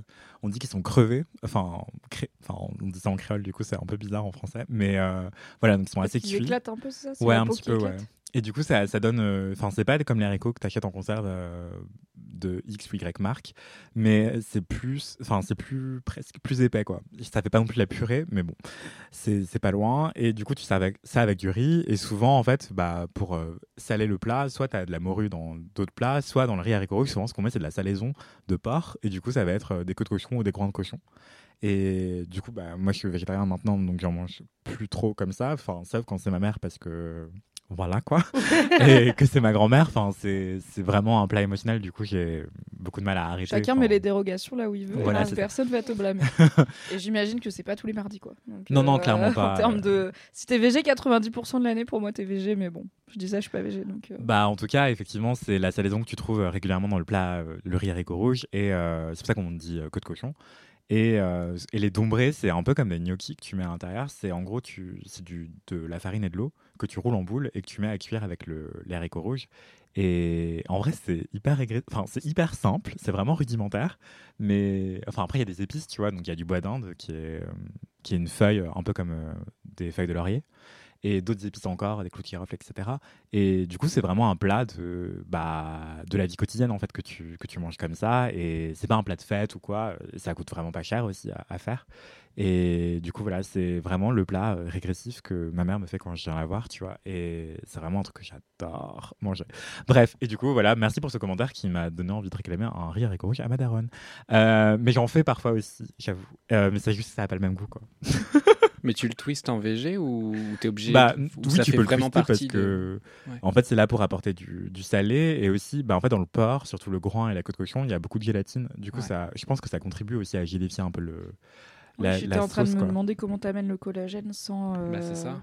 on dit qu'ils sont crevés. Enfin, cré- enfin, on dit ça en créole, du coup, c'est un peu bizarre en français. Mais euh, voilà, donc ils sont assez Ils cuits. éclatent un peu, c'est ça Ouais, un petit peu, ouais. Et du coup, ça, ça donne. euh, Enfin, c'est pas comme les haricots que tu achètes en conserve euh, de X ou Y marque, mais c'est plus. Enfin, c'est plus. presque plus épais, quoi. Ça fait pas non plus la purée, mais bon, c'est pas loin. Et du coup, tu sers avec, ça avec du riz. Et souvent, en fait, bah, pour euh, saler le plat, soit tu as de la morue dans d'autres plats, soit dans le riz haricot souvent, ce qu'on met, c'est de la salaison de porc. Et du coup, ça va être des côtes de cochon ou des grands de cochon. Et du coup, bah, moi, je suis végétarien maintenant, donc j'en mange plus trop comme ça. Enfin, sauf quand c'est ma mère, parce que voilà quoi. *laughs* et que c'est ma grand-mère. Enfin, c'est vraiment un plat émotionnel. Du coup, j'ai beaucoup de mal à arrêter. Chacun met les dérogations là où il veut. Voilà, et personne va te blâmer. *laughs* et j'imagine que c'est pas tous les mardis quoi. Donc, euh, Non, non, clairement pas. En termes de, si t'es végé 90% de l'année, pour moi t'es végé, mais bon, je dis ça, je suis pas végé donc. euh, Bah, en tout cas, effectivement, c'est la salaison que tu trouves euh, régulièrement dans le plat, euh, le riz haricot rouge. Et euh, c'est pour ça qu'on dit euh, côte de cochon. Et, euh, et les dombrés, c'est un peu comme des gnocchis que tu mets à l'intérieur. C'est en gros, c'est de la farine et de l'eau que tu roules en boule et que tu mets à cuire avec le, les haricots rouges. Et en vrai, c'est hyper simple, c'est vraiment rudimentaire. Mais enfin, après, il y a des épices, tu vois. Donc, il y a du bois d'Inde qui est, euh, qui est une feuille, un peu comme euh, des feuilles de laurier. Et d'autres épices encore, des clous de girofle, etc. Et du coup, c'est vraiment un plat de, bah, de la vie quotidienne, en fait, que tu, que tu manges comme ça. Et c'est pas un plat de fête ou quoi. Ça coûte vraiment pas cher aussi à, à faire. Et du coup, voilà, c'est vraiment le plat euh, régressif que ma mère me fait quand je viens la voir, tu vois. Et c'est vraiment un truc que j'adore manger. Bref, et du coup, voilà, merci pour ce commentaire qui m'a donné envie de réclamer un riz haricot rouge à ma daronne. Euh, mais j'en fais parfois aussi, j'avoue. Euh, mais c'est juste que ça n'a pas le même goût, quoi. *laughs* Mais tu le twistes en VG ou t'es obligé Bah, ou oui, ça tu fait peux le twister parce de... que, Ouais. en fait, c'est là pour apporter du, du salé et aussi, bah, en fait, dans le porc, surtout le groin et la côte de cochon, il y a beaucoup de gélatine. Du coup, Ouais. ça, je pense que ça contribue aussi à gélifier un peu le. oui, J'étais en train sauce, de me quoi. demander comment t'amènes le collagène sans. euh, Bah, c'est ça.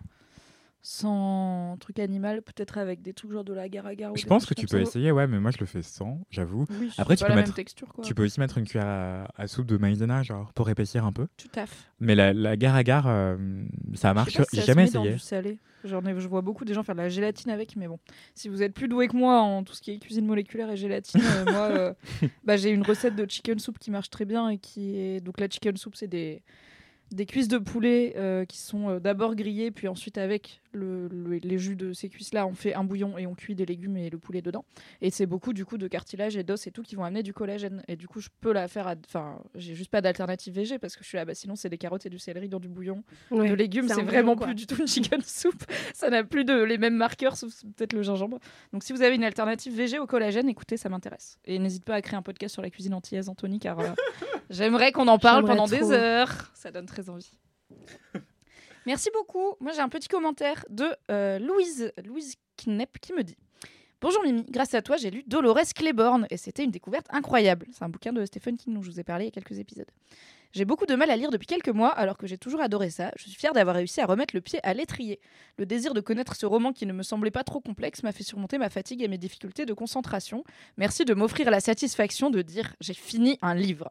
Sans truc animal, peut-être avec des trucs genre de l'agar-agar. ou Je pense que tu peux essayer, ouais, mais moi je le fais sans, j'avoue. Oui, Après, tu peux la mettre- texture quoi. Tu peux aussi mettre une cuillère à, à soupe de maïzena, genre, pour épaissir un peu. Tout à fait. Mais la, la euh, ça marche. si J'ai se jamais met dans essayé. du salé. Ai, je vois beaucoup des gens faire de la gélatine avec, mais bon, si vous êtes plus doué que moi en tout ce qui est cuisine moléculaire et gélatine, euh, moi, euh, *laughs* bah, j'ai une recette de chicken soup qui marche très bien et qui est donc la chicken soup, c'est des des cuisses de poulet euh, qui sont euh, d'abord grillées, puis ensuite avec le, le- les jus de ces cuisses-là, on fait un bouillon et on cuit des légumes et le poulet dedans. Et c'est beaucoup du coup de cartilage et d'os et tout qui vont amener du collagène. Et du coup, je peux la faire. Enfin, j'ai juste pas d'alternative végé parce que je suis là. Bah, sinon, c'est des carottes et du céleri dans du bouillon Ouais. de légumes, C'est vraiment bouillon, plus du tout une chicken *laughs* soup. Ça n'a plus de, les mêmes marqueurs, sauf peut-être le gingembre. Donc si vous avez une alternative végé au collagène, écoutez, ça m'intéresse. Et n'hésite pas à créer un podcast sur la cuisine antillaise, Anthony, car euh, *laughs* j'aimerais qu'on en parle pendant trop. des heures. Ça donne très envie. Merci beaucoup. Moi, j'ai un petit commentaire de euh, Louise, Louise Knepp qui me dit Bonjour Mimi, grâce à toi, j'ai lu Dolores Claiborne et c'était une découverte incroyable. C'est un bouquin de Stephen King dont je vous ai parlé il y a quelques épisodes. J'ai beaucoup de mal à lire depuis quelques mois, alors que j'ai toujours adoré ça. Je suis fière d'avoir réussi à remettre le pied à l'étrier. Le désir de connaître ce roman qui ne me semblait pas trop complexe m'a fait surmonter ma fatigue et mes difficultés de concentration. Merci de m'offrir la satisfaction de dire j'ai fini un livre.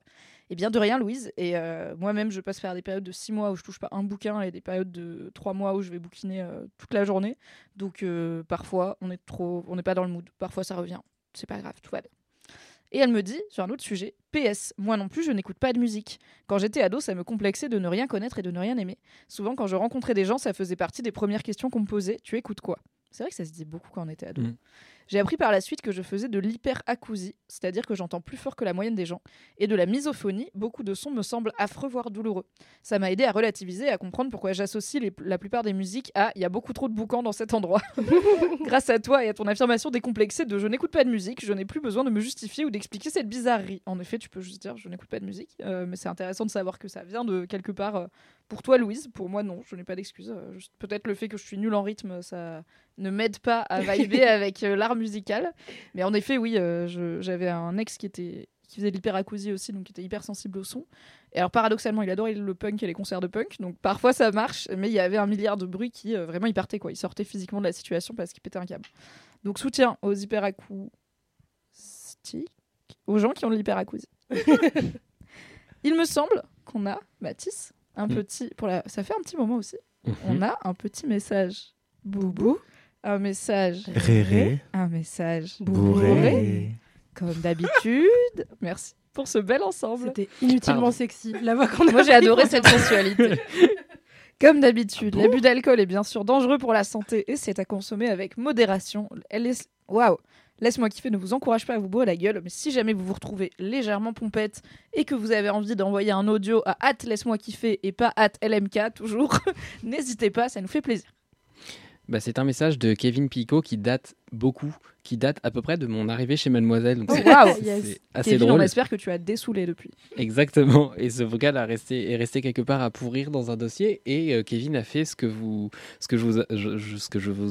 Et bien de rien, Louise. Et euh, moi-même, je passe faire des périodes de six mois où je touche pas un bouquin et des périodes de trois mois où je vais bouquiner euh, toute la journée. Donc euh, parfois, on est trop, on n'est pas dans le mood. Parfois, ça revient. C'est pas grave, tout va bien. Et elle me dit, sur un autre sujet, PS, moi non plus, je n'écoute pas de musique. Quand j'étais ado, ça me complexait de ne rien connaître et de ne rien aimer. Souvent, quand je rencontrais des gens, ça faisait partie des premières questions qu'on me posait. Tu écoutes quoi? C'est vrai que ça se dit beaucoup quand on était ado. Mm. J'ai appris par la suite que je faisais de l'hyperacousie, c'est-à-dire que j'entends plus fort que la moyenne des gens, et de la misophonie, beaucoup de sons me semblent affreux, voire douloureux. Ça m'a aidé à relativiser et à comprendre pourquoi j'associe la plupart des musiques à il y a beaucoup trop de boucans dans cet endroit. *laughs* Grâce à toi et à ton affirmation décomplexée de je n'écoute pas de musique, je n'ai plus besoin de me justifier ou d'expliquer cette bizarrerie. En effet, tu peux juste dire je n'écoute pas de musique, euh, mais c'est intéressant de savoir que ça vient de quelque part. euh, pour toi, Louise, pour moi, non, je n'ai pas d'excuse. Euh, Peut-être le fait que je suis nulle en rythme, ça ne m'aide pas à vibrer *laughs* avec euh, l'art musical. Mais en effet, oui, euh, j'avais un ex qui était qui faisait de l'hyperacousie aussi, donc qui était hyper sensible au son. Et alors paradoxalement, il adorait le punk et les concerts de punk, donc parfois ça marche, mais il y avait un milliard de bruits qui euh, vraiment il partait quoi, il sortait physiquement de la situation parce qu'il pétait un câble. Donc soutien aux hyperacous. tic aux gens qui ont de l'hyperacousie. *laughs* Il me semble qu'on a, Mathis, un Mm. petit. Pour la... Ça fait un petit moment aussi. Mhm. On a un petit message. Boubou. Un message. Réré. Un message. Bourré. Comme d'habitude. *laughs* Merci pour ce bel ensemble. C'était inutilement Pardon. sexy. La voix qu'on a Moi, j'ai adoré cette sensualité. *laughs* Comme d'habitude, Ah bon l'abus d'alcool est bien sûr dangereux pour la santé et c'est à consommer avec modération. Elle est... Waouh Laisse-moi kiffer, ne vous encourage pas à vous bourrer la gueule, mais si jamais vous vous retrouvez légèrement pompette et que vous avez envie d'envoyer un audio à hâte laisse-moi kiffer et pas hâte LMK toujours, *laughs* n'hésitez pas, ça nous fait plaisir. Bah, c'est un message de Kevin Picot qui date beaucoup, qui date à peu près de mon arrivée chez Mademoiselle. Donc Oh, c'est waouh c'est Yes. assez Kevin, on drôle. espère que tu as dessoulé depuis. Exactement. Et ce vocal a resté, est resté quelque part à pourrir dans un dossier. Et euh, Kevin a fait ce que vous, ce que je vous, je- je- ce que je vous,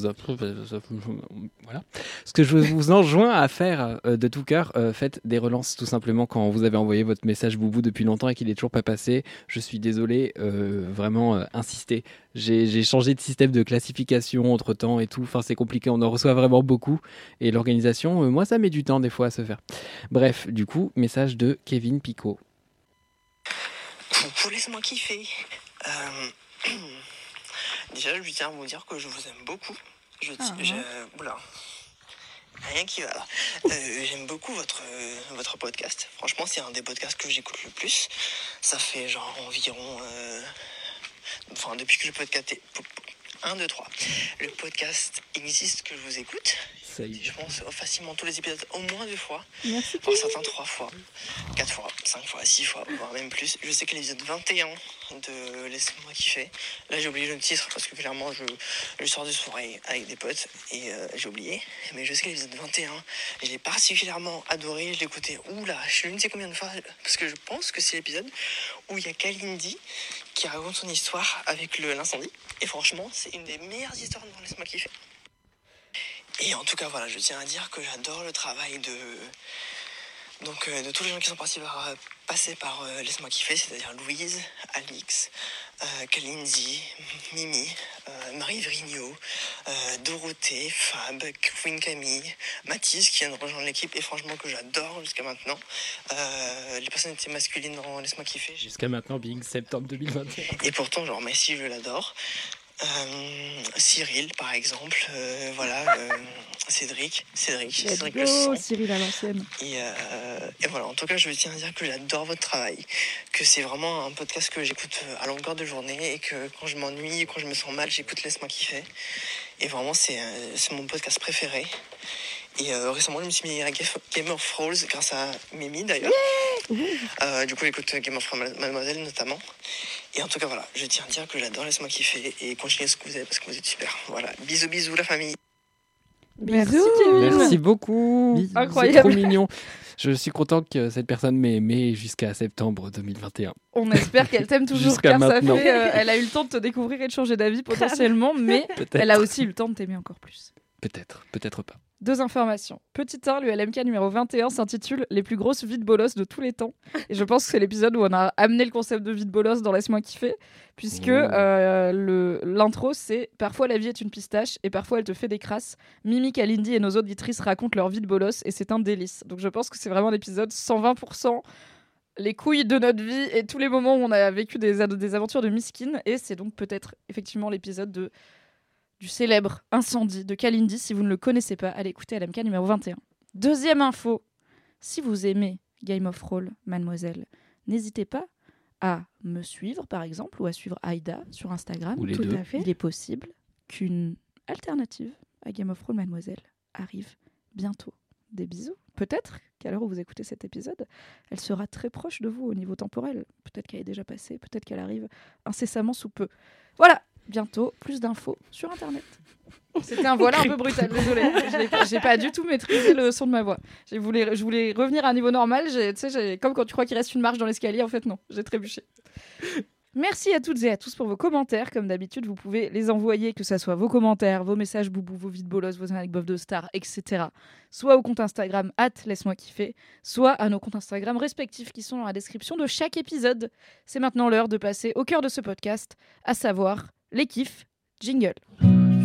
voilà, ce que je vous enjoins à faire euh, de tout cœur. euh, faites des relances tout simplement quand vous avez envoyé votre message boubou depuis longtemps et qu'il est toujours pas passé. Je suis désolé, euh, vraiment euh, insistez. J'ai j'ai changé de système de classification entre temps et tout. Enfin, c'est compliqué. On en reçoit vraiment beaucoup. Et l'organisation, euh, moi, ça met du temps des fois à se faire. Bref, du coup, message de Kevin Picot. Coucou, laisse-moi kiffer. Euh, *clears throat* Déjà, je tiens à vous dire que je vous aime beaucoup. Je, ti- Ah. je- oula. Rien qui va là. Euh, J'aime beaucoup votre, euh, votre podcast. Franchement, c'est un des podcasts que j'écoute le plus. Ça fait genre environ. euh, Enfin, depuis que le podcast est. 1, 2, 3. Le podcast existe que je vous écoute. Ça y est. Je pense facilement tous les épisodes au moins deux fois. Merci. Pour certains, trois fois, quatre fois, cinq fois, six fois, voire même plus. Je sais que l'épisode 21 de Laisse-moi kiffer. Là, j'ai oublié le titre parce que clairement, je, je sors de soirée avec des potes et euh, j'ai oublié. Mais je sais que l'épisode 21, je l'ai particulièrement adoré. Je écouté, oula, je ne sais combien de fois. Parce que je pense que c'est l'épisode où il y a Kalindi qui raconte son histoire avec l'incendie. Et franchement, c'est une des meilleures histoires dans Laisse-moi kiffer. Et en tout cas, voilà, je tiens à dire que j'adore le travail de, donc, euh, de tous les gens qui sont partis par, euh, passés par euh, Laisse-moi kiffer, c'est-à-dire Louise, Alix, euh, Kalindi, Mimi, euh, Marie Vrigno, euh, Dorothée, Fab, Queen Camille, Mathis qui vient de rejoindre l'équipe et franchement que j'adore jusqu'à maintenant. Euh, les personnalités masculines dans Laisse-moi kiffer. Jusqu'à maintenant, Bing, septembre 2021. Et pourtant, genre, Messi, je l'adore. Euh, Cyril, par exemple, euh, voilà, euh, Cédric, Cédric, Cédric le sang. Cyril à l'ancienne. Et, euh, et voilà, en tout cas, je tiens à dire que j'adore votre travail, que c'est vraiment un podcast que j'écoute à longueur de journée et que quand je m'ennuie, quand je me sens mal, j'écoute Laisse-moi kiffer. Et vraiment, c'est c'est mon podcast préféré. Et récemment, je me suis mis à Game Game of Thrones grâce à Mimi d'ailleurs. Euh, du coup, j'écoute Game of Thrones Mademoiselle notamment. Et en tout cas, voilà, je tiens à dire que j'adore Laisse-moi kiffer et continuez ce que vous êtes parce que vous êtes super. Voilà, bisous, bisous la famille. Merci Bisous. Kevin. Merci beaucoup. Bisous. Incroyable. C'est trop mignon. Je suis content que cette personne m'ait aimé jusqu'à septembre 2021. On espère qu'elle t'aime toujours Jusqu'à car maintenant. ça fait, euh, elle a eu le temps de te découvrir et de changer d'avis *laughs* potentiellement, mais elle a aussi eu le temps de t'aimer encore plus. Peut-être, peut-être pas. Deux informations. Petit 1, le LMK numéro 21 s'intitule Les plus grosses vies de bolos de tous les temps. Et je pense que c'est l'épisode où on a amené le concept de vie de bolos dans Laisse-moi kiffer, puisque Oh. euh, l'intro c'est Parfois la vie est une pistache et parfois elle te fait des crasses. Mimi, Kalindi et nos auditrices racontent leur vie de bolos et c'est un délice. Donc je pense que c'est vraiment l'épisode 120% les couilles de notre vie et tous les moments où on a vécu des, des aventures de miskin. Et c'est donc peut-être effectivement l'épisode de du célèbre incendie de Kalindi. Si vous ne le connaissez pas, allez écouter LMK numéro 21. Deuxième info, si vous aimez Game of Thrones, mademoiselle, n'hésitez pas à me suivre par exemple ou à suivre Aïda sur Instagram. Ou les Tout deux. à fait. Il est possible qu'une alternative à Game of Thrones, mademoiselle, arrive bientôt. Des bisous. Peut-être qu'à l'heure où vous écoutez cet épisode, elle sera très proche de vous au niveau temporel. Peut-être qu'elle est déjà passée, peut-être qu'elle arrive incessamment sous peu. Voilà, bientôt plus d'infos sur Internet. *laughs* C'était un voilà un peu brutal, désolé. Je l'ai pas- J'ai pas du tout maîtrisé le son de ma voix. Je voulais, je voulais revenir à un niveau normal. Tu comme quand tu crois qu'il reste une marche dans l'escalier, en fait non, j'ai trébuché. Merci à toutes et à tous pour vos commentaires. Comme d'habitude, vous pouvez les envoyer, que ce soit vos commentaires, vos messages boubou, vos vides bolos, vos anecdotes de stars, etc. Soit au compte Instagram, at laisse-moi kiffer, soit à nos comptes Instagram respectifs qui sont dans la description de chaque épisode. C'est maintenant l'heure de passer au cœur de ce podcast, à savoir les kiffs jingle.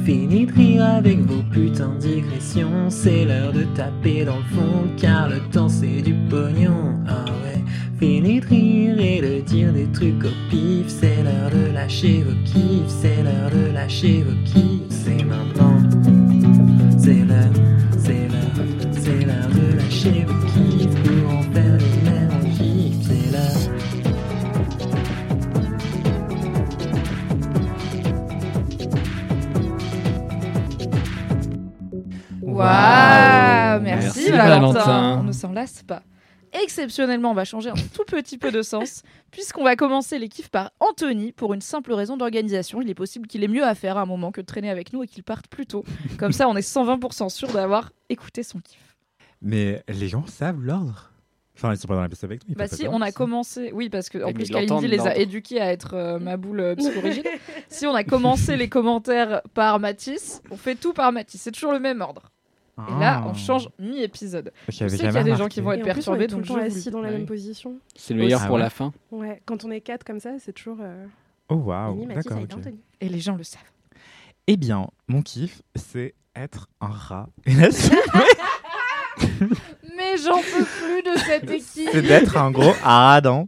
Fini de rire avec vos putains de digressions. C'est l'heure de taper dans le fond, car le temps c'est du pognon. Ah ouais. Fini de rire et de dire des trucs au pif. C'est l'heure de lâcher vos kiffs. C'est l'heure de lâcher vos kiffs. C'est maintenant. C'est l'heure, c'est l'heure, c'est l'heure de lâcher vos kiffs Waouh Merci, Merci, Valentin. Valentin. On ne s'en lasse pas. Exceptionnellement, on va changer un tout petit peu de sens, *laughs* puisqu'on va commencer les kiffs par Anthony pour une simple raison d'organisation. Il est possible qu'il ait mieux à faire à un moment que de traîner avec nous et qu'il parte plus tôt. Comme ça, on est 120% sûr d'avoir écouté son kiff. Mais les gens savent l'ordre. Enfin, ils sont pas dans la pièce avec nous. Bah si, on a commencé, oui parce que en plus Kalindi les a éduqués à être euh, ma boule euh, psychorigide. *laughs* si on a commencé les commentaires par Mathis, on fait tout par Mathis, c'est toujours le même ordre. Et là, on Ah. change mi-épisode. Je sais qu'il y a des gens qui vont être perturbés, est tout le temps assis dans la même position. C'est le meilleur Ah pour ouais. la fin. Ouais, quand on est quatre comme ça, c'est toujours. Euh... Oh waouh, d'accord. Et les gens le savent. Eh bien, mon kiff, c'est être un rat. *laughs* Et là, c'est *laughs* Mais j'en peux plus de cette équipe. c'est d'être un gros radin.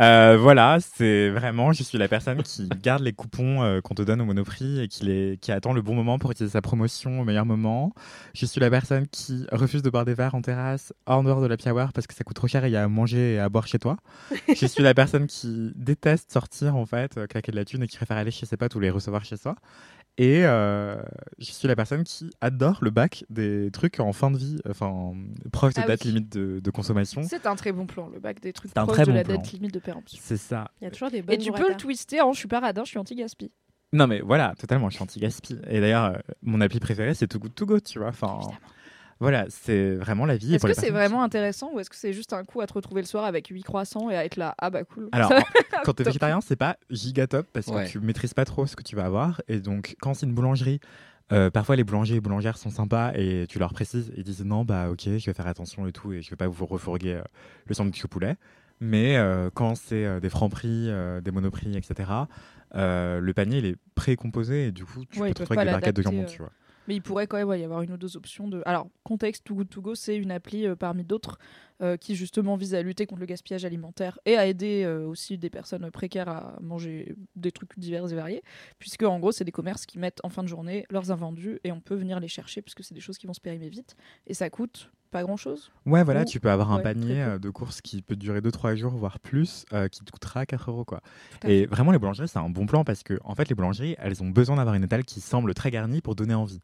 Euh, voilà, c'est vraiment, je suis la personne qui *laughs* garde les coupons euh, qu'on te donne au Monoprix et qui, les, qui attend le bon moment pour utiliser sa promotion au meilleur moment. Je suis la personne qui refuse de boire des verres en terrasse en dehors de la hour parce que ça coûte trop cher et il y a à manger et à boire chez toi. *laughs* je suis la personne qui déteste sortir en fait, euh, claquer de la thune et qui préfère aller chez ses potes ou les recevoir chez soi. Et euh, je suis la personne qui adore le bac des trucs en fin de vie, enfin proche de Ah date oui. limite de, de consommation. C'est un très bon plan, le bac des trucs C'est un proches très de bon la plan. date limite de péremption. C'est ça. Il y a toujours des bonnes Et tu peux le twister en je suis pas radin, je suis anti-gaspi. Non mais voilà, totalement, je suis anti-gaspi. Et d'ailleurs, euh, mon appli préférée, c'est Too Good To Go, tu vois. Enfin, Évidemment. Voilà, c'est vraiment la vie. Est-ce que c'est vraiment intéressant ou est-ce que c'est juste un coup à te retrouver le soir avec 8 croissants et à être là? Ah bah cool. Alors, *laughs* quand t'es végétarien, c'est pas giga top parce Ouais. que tu maîtrises pas trop ce que tu vas avoir. Et donc, quand c'est une boulangerie, euh, parfois les boulangers et boulangères sont sympas et tu leur précises, ils disent non, bah ok, je vais faire attention et tout et je vais pas vous refourguer euh, le sandwich au poulet. Mais euh, quand c'est euh, des francs prix, euh, des monoprix, etc., euh, le panier il est précomposé et du coup tu Ouais, peux te retrouver avec des barquettes de jambon, tu vois. Mais il pourrait quand même y avoir une ou deux options de. Alors, contexte, Too Good To Go, c'est une appli euh, parmi d'autres euh, qui justement vise à lutter contre le gaspillage alimentaire et à aider euh, aussi des personnes précaires à manger des trucs divers et variés, puisque en gros, c'est des commerces qui mettent en fin de journée leurs invendus et on peut venir les chercher puisque c'est des choses qui vont se périmer vite et ça coûte pas grand chose. Ouais, voilà, Ou- tu peux avoir un ouais, panier euh, de courses qui peut durer 2-3 jours, voire plus, euh, qui te coûtera 4 euros. Quoi. Et vraiment, les boulangeries, c'est un bon plan parce que, en fait, les boulangeries, elles ont besoin d'avoir une étale qui semble très garnie pour donner envie.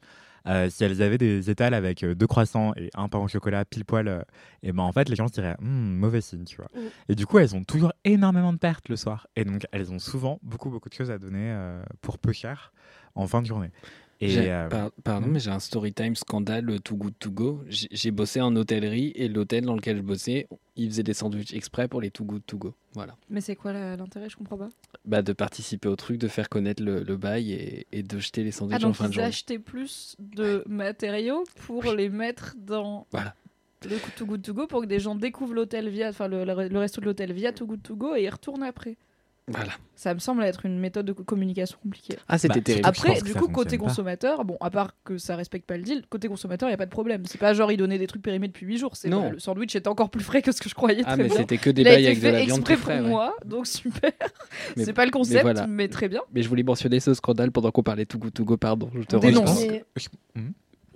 Euh, si elles avaient des étals avec euh, deux croissants et un pain au chocolat pile poil, et ben en fait, les gens se diraient, Hum, mauvais signe, tu vois. Mm. Et du coup, elles ont toujours énormément de pertes le soir. Et donc, elles ont souvent beaucoup, beaucoup de choses à donner pour peu cher en fin de journée. Et J'ai- euh, par- pardon, hmm? mais j'ai un story time scandale euh, Too Good To Go. J'ai bossé en hôtellerie et l'hôtel dans lequel je bossais, il faisait des sandwichs exprès pour les Too Good To Go. Voilà. Mais c'est quoi l'intérêt? Je comprends pas. Bah, de participer au truc, de faire connaître le, le bail et, et de jeter les Ah, sandwichs en donc fin de ils journée. achetaient plus de matériaux pour les mettre dans Voilà. le Too Good To Go pour que des gens découvrent l'hôtel via, enfin le, le- le resto de l'hôtel via Too Good To Go et y retournent après. Voilà. Ça me semble être une méthode de co- communication compliquée. Ah, c'était Bah, terrible. Après, du coup, côté pas. consommateur, bon, à part que ça respecte pas le deal, côté consommateur, il y a pas de problème. C'est pas genre il donnait des trucs périmés depuis 8 jours. C'est Non. le sandwich était encore plus frais que ce que je croyais. Ah, très mais bien. c'était que des bails avec de fait la viande exprès très frais. pour ouais. moi, donc super. *laughs* Mais- c'est pas le concept, voilà. mais très bien. Mais je voulais mentionner ce scandale pendant qu'on parlait Too Good To Go, pardon. Je te rejoins.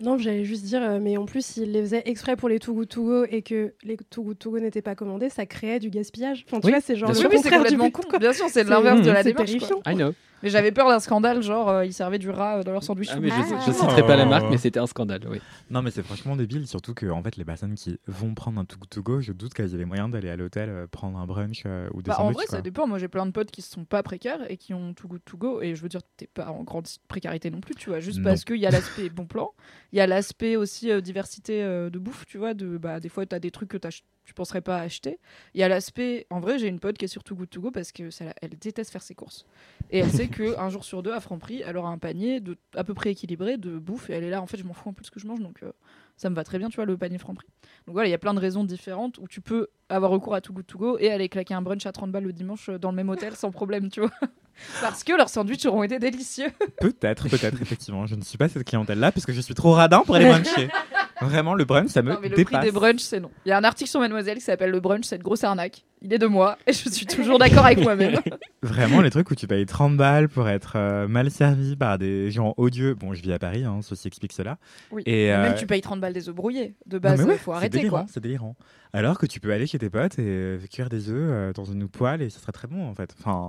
Non, j'allais juste dire, euh, mais en plus, s'ils les faisaient exprès pour les Too Good To Go et que les Too Good To Go n'étaient pas commandés, ça créait du gaspillage. Enfin, tu Oui, vois, c'est genre le. Oui, contraire du quoi. Bien sûr, c'est l'inverse de la c'est démarche. quoi. terrifiant. I know. Mais j'avais peur d'un scandale, genre euh, ils servaient du rat euh, dans leur sandwich. Ah, mais je, nez. je citerai pas la marque, mais c'était un scandale. Oui. Non, mais c'est franchement débile, surtout que en fait, les personnes qui vont prendre un Too Good To Go, je doute qu'elles aient les moyens d'aller à l'hôtel euh, prendre un brunch euh, ou des Bah, en sandwichs. vrai, quoi. ça dépend. Moi, j'ai plein de potes qui sont pas précaires et qui ont tout good to go. Et je veux dire, t'es pas en grande précarité non plus, tu vois. Juste Non. parce qu'il y a l'aspect bon plan, il y a l'aspect aussi euh, diversité euh, de bouffe, tu vois. De, bah, des fois, t'as des trucs que t'ach- tu penserais pas acheter. Il y a l'aspect. En vrai, j'ai une pote qui est sur Too Good To Go parce que ça, elle déteste faire ses courses. Et elle sait *laughs* qu'un jour sur deux, à Franprix, elle aura un panier de, à peu près équilibré de bouffe. Et elle est là, en fait, je m'en fous un peu de ce que je mange. Donc, euh, ça me va très bien, tu vois, le panier Franprix. Donc voilà, il y a plein de raisons différentes où tu peux avoir recours à Too Good To Go et aller claquer un brunch à 30 balles le dimanche dans le même hôtel sans problème, tu vois. *laughs* Parce que leurs sandwichs auront été délicieux. Peut-être, peut-être, effectivement. Je ne suis pas cette clientèle-là parce que je suis trop radin pour aller *laughs* bruncher. Vraiment, le brunch, ça me Non, mais le dépasse. prix des brunchs, c'est non. Il y a un article sur Mademoiselle qui s'appelle Le brunch, c'est une grosse arnaque. Il est de moi et je suis toujours d'accord avec moi-même. *laughs* Vraiment, les trucs où tu payes 30 balles pour être euh, mal servi par des gens odieux. Bon, je vis à Paris, hein, ceci explique cela. Oui. Et, Et euh, Même tu payes 30 balles des œufs brouillés. De base, ouais, il faut arrêter délirant, quoi. C'est délirant. Alors que tu peux aller chez tes potes et euh, cuire des œufs euh, dans une poêle et ça serait très bon en fait. Enfin,